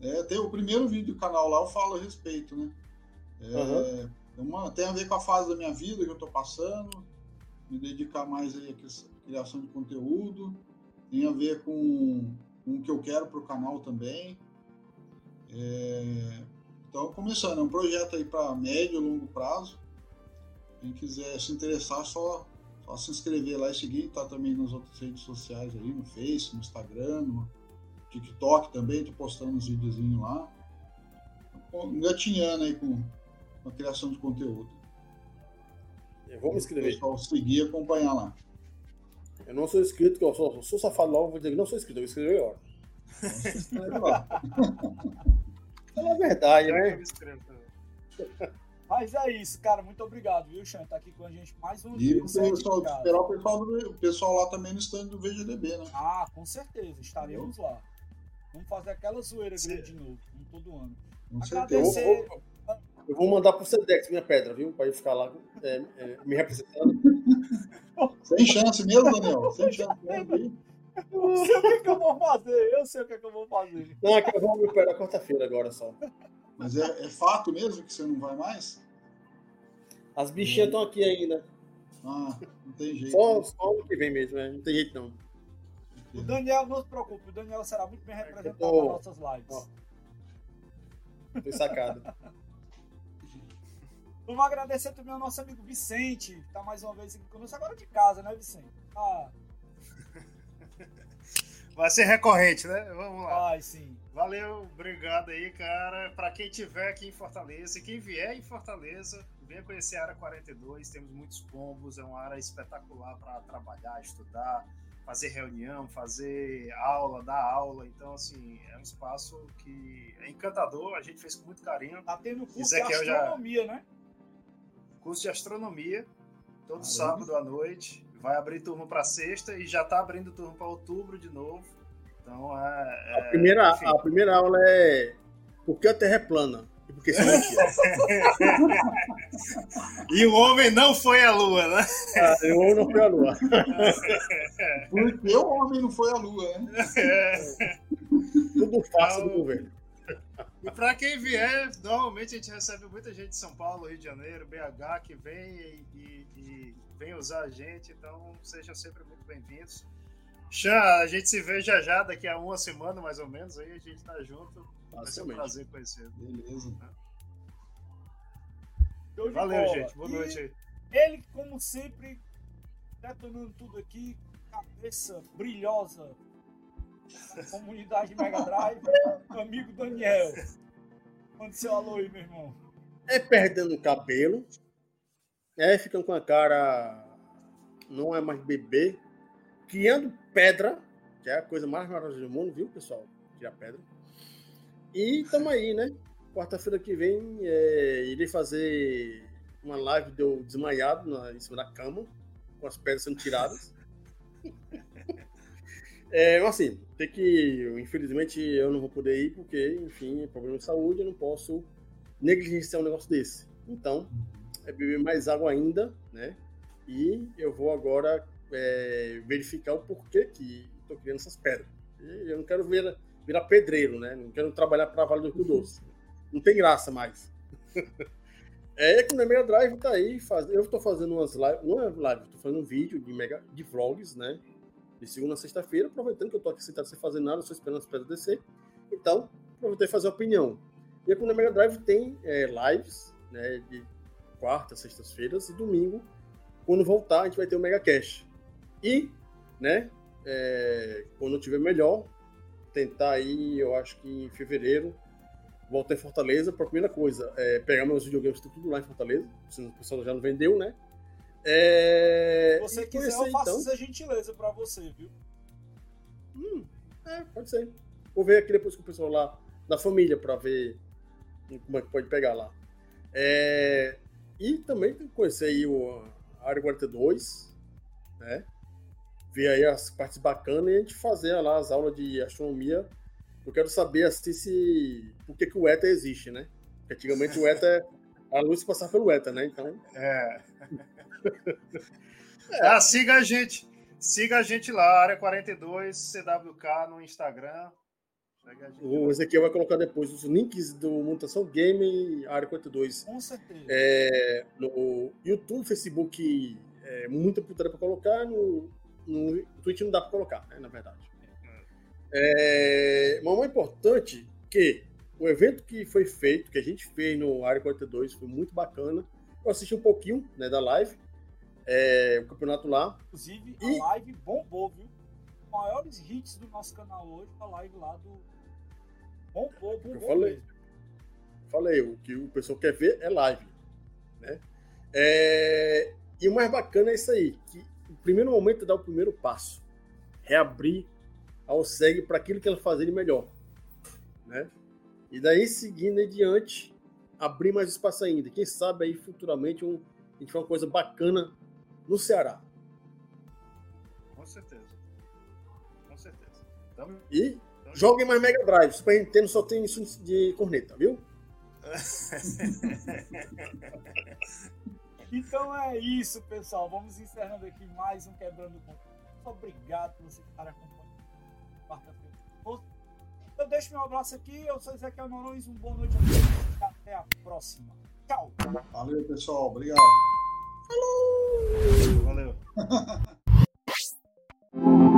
É, tem o primeiro vídeo do canal lá, eu falo a respeito, né? É, é uma- tem a ver com a fase da minha vida que eu tô passando, me dedicar mais aí à cri- criação de conteúdo, tem a ver com, com o que eu quero pro canal também. É, então, começando, é um projeto aí para médio e longo prazo. Quem quiser se interessar, só, só se inscrever lá e seguir. Tá também nas outras redes sociais aí, no Face, no Instagram, no, TikTok também, tô postando uns videozinhos lá. Engatinhando aí com, com a criação de conteúdo. Eu vou me inscrever. Pessoal seguir e acompanhar lá. Eu não sou inscrito, eu sou, sou safado logo, vou dizer que não sou inscrito, eu vou escrever agora. É a verdade, né? Mas é isso, cara. Muito obrigado, viu, Xan? Tá aqui com a gente mais um dia. E o pessoal, esperar o pessoal, do, o pessoal lá também no stand do VGDB, né? Ah, com certeza. Estaremos lá. Vamos fazer aquela zoeira grande de novo, como todo ano. Com Agradecer. Eu vou, eu vou mandar pro Sedex minha pedra, viu? Pra ele ficar lá é, é, me representando. Sem chance mesmo, Daniel. Sem chance mesmo. Eu sei o que, que, eu vou fazer, eu sei o que, que eu vou fazer. Não, é que eu vou me operar quarta-feira agora só. Mas é, é, fato mesmo que você não vai mais? As bichinhas estão aqui ainda. Ah, não tem jeito. Só, só ano que vem mesmo, né? Não tem jeito não. O Daniel, não se preocupe, o Daniel será muito bem representado tô... nas nossas lives. Ó. Foi sacado. Vamos agradecer também ao nosso amigo Vicente, que está mais uma vez aqui conosco, agora de casa, né, Vicente? Ah. Vai ser recorrente, né? Vamos lá. Vai, sim. Valeu, obrigado aí, cara. Para quem tiver aqui em Fortaleza e quem vier em Fortaleza, venha conhecer a área 42. Temos muitos combos, é uma área espetacular para trabalhar, estudar, fazer reunião, fazer aula, dar aula. Então, assim, é um espaço que é encantador. A gente fez com muito carinho. Tá tendo curso de astronomia, já... né? Curso de astronomia, todo sábado à noite. Vai abrir turno para sexta e já está abrindo turno para outubro de novo. Então, é, é, a, primeira, a primeira aula é por que a Terra é plana? E por que isso é mentira? e o homem não foi à Lua, né? Ah, o homem não foi à Lua. Por que o homem não foi à Lua, né? É. Tudo fácil do governo. E para quem vier, normalmente a gente recebe muita gente de São Paulo, Rio de Janeiro, BH, que vem e, e, e vem usar a gente, então sejam sempre muito bem-vindos. Xan, a gente se vê já já, daqui a uma semana mais ou menos, aí a gente tá junto. Vai ser um prazer conhecer. Beleza. Valeu, gente. Boa noite aí. Ele, como sempre, detonando tudo aqui, cabeça brilhosa comunidade Mega Drive, amigo Daniel. Mande seu alô aí, meu irmão. É perdendo o cabelo. É, ficam com a cara. Não é mais bebê. Criando pedra, que é a coisa mais maravilhosa do mundo, viu, pessoal? Criar pedra. E tamo aí, né? Quarta-feira que vem, é, irei fazer uma live de eu desmaiado na, em cima da cama, com as pedras sendo tiradas. É, assim, tem que, infelizmente, eu não vou poder ir porque, enfim, é problema de saúde, eu não posso negligenciar um negócio desse. Então, é beber mais água ainda, né? E eu vou agora é, verificar o porquê que estou criando essas pedras. Eu não quero ver, virar pedreiro, né? Não quero trabalhar para Vale do Rio Doce. Não tem graça mais. É que o Mega Drive tá aí, faz... eu estou fazendo umas lives, não é live, estou fazendo um vídeo de, mega, de vlogs, né? De segunda a sexta-feira, aproveitando que eu tô aqui sentado sem fazer nada, só esperando as pedras descer. Então, aproveitei fazer a opinião. E aqui no Mega Drive tem é, lives, né, de quarta, sextas-feiras e domingo. Quando voltar, a gente vai ter o Mega Cash. E, né, é, quando tiver melhor, tentar aí, eu acho que em fevereiro, voltar em Fortaleza. Para primeira coisa, é, pegar meus videogames tudo lá em Fortaleza, se o pessoal já não vendeu, né? É... Se você quiser, eu faço então... essa gentileza para você, viu? Hum, é, pode ser. Vou ver aqui depois com o pessoal lá da família para ver como é que pode pegar lá. É... E também tem que conhecer aí o Área 42, né? Ver aí as partes bacanas e a gente fazer lá as aulas de astronomia. Eu quero saber assim, se por que, que o ETA existe, né? Porque antigamente o ETA a luz passava pelo ETA, né? Então. É. é. Ah, siga a gente. Siga a gente lá, área 42 CWK no Instagram. O Ezequiel vai colocar depois os links do Mutação Game Área 42. Com certeza. É, no YouTube, Facebook, é, muita putaria para colocar. No, no Twitch não dá para colocar, né, na verdade. É, mas o importante que o evento que foi feito, que a gente fez no Área 42, foi muito bacana. Eu assisti um pouquinho né, da live, é, o campeonato lá. Inclusive, e... a live bombou, viu? maiores hits do nosso canal hoje, a live lá do Bom Povo. Eu falei. Falei, o que o pessoal quer ver é live. Né? É... E o mais bacana é isso aí, que o primeiro momento é dar o primeiro passo. Reabrir a OSEG para aquilo que ela fazia de melhor. Né? E daí, seguindo adiante, abrir mais espaço ainda. Quem sabe aí futuramente um, a gente faz uma coisa bacana no Ceará. Com certeza. Com certeza. Tamo, e tamo joguem mais Mega Drive. Super Nintendo só tem isso de corneta, viu? então é isso, pessoal. Vamos encerrando aqui mais um Quebrando o Muito obrigado por você estar acompanhando. Quarta-feira. Eu deixo meu abraço aqui. Eu sou Ezequiel Norões. Um boa noite a todos. Até a próxima. Tchau. Valeu, pessoal. Obrigado. Falou! Valeu!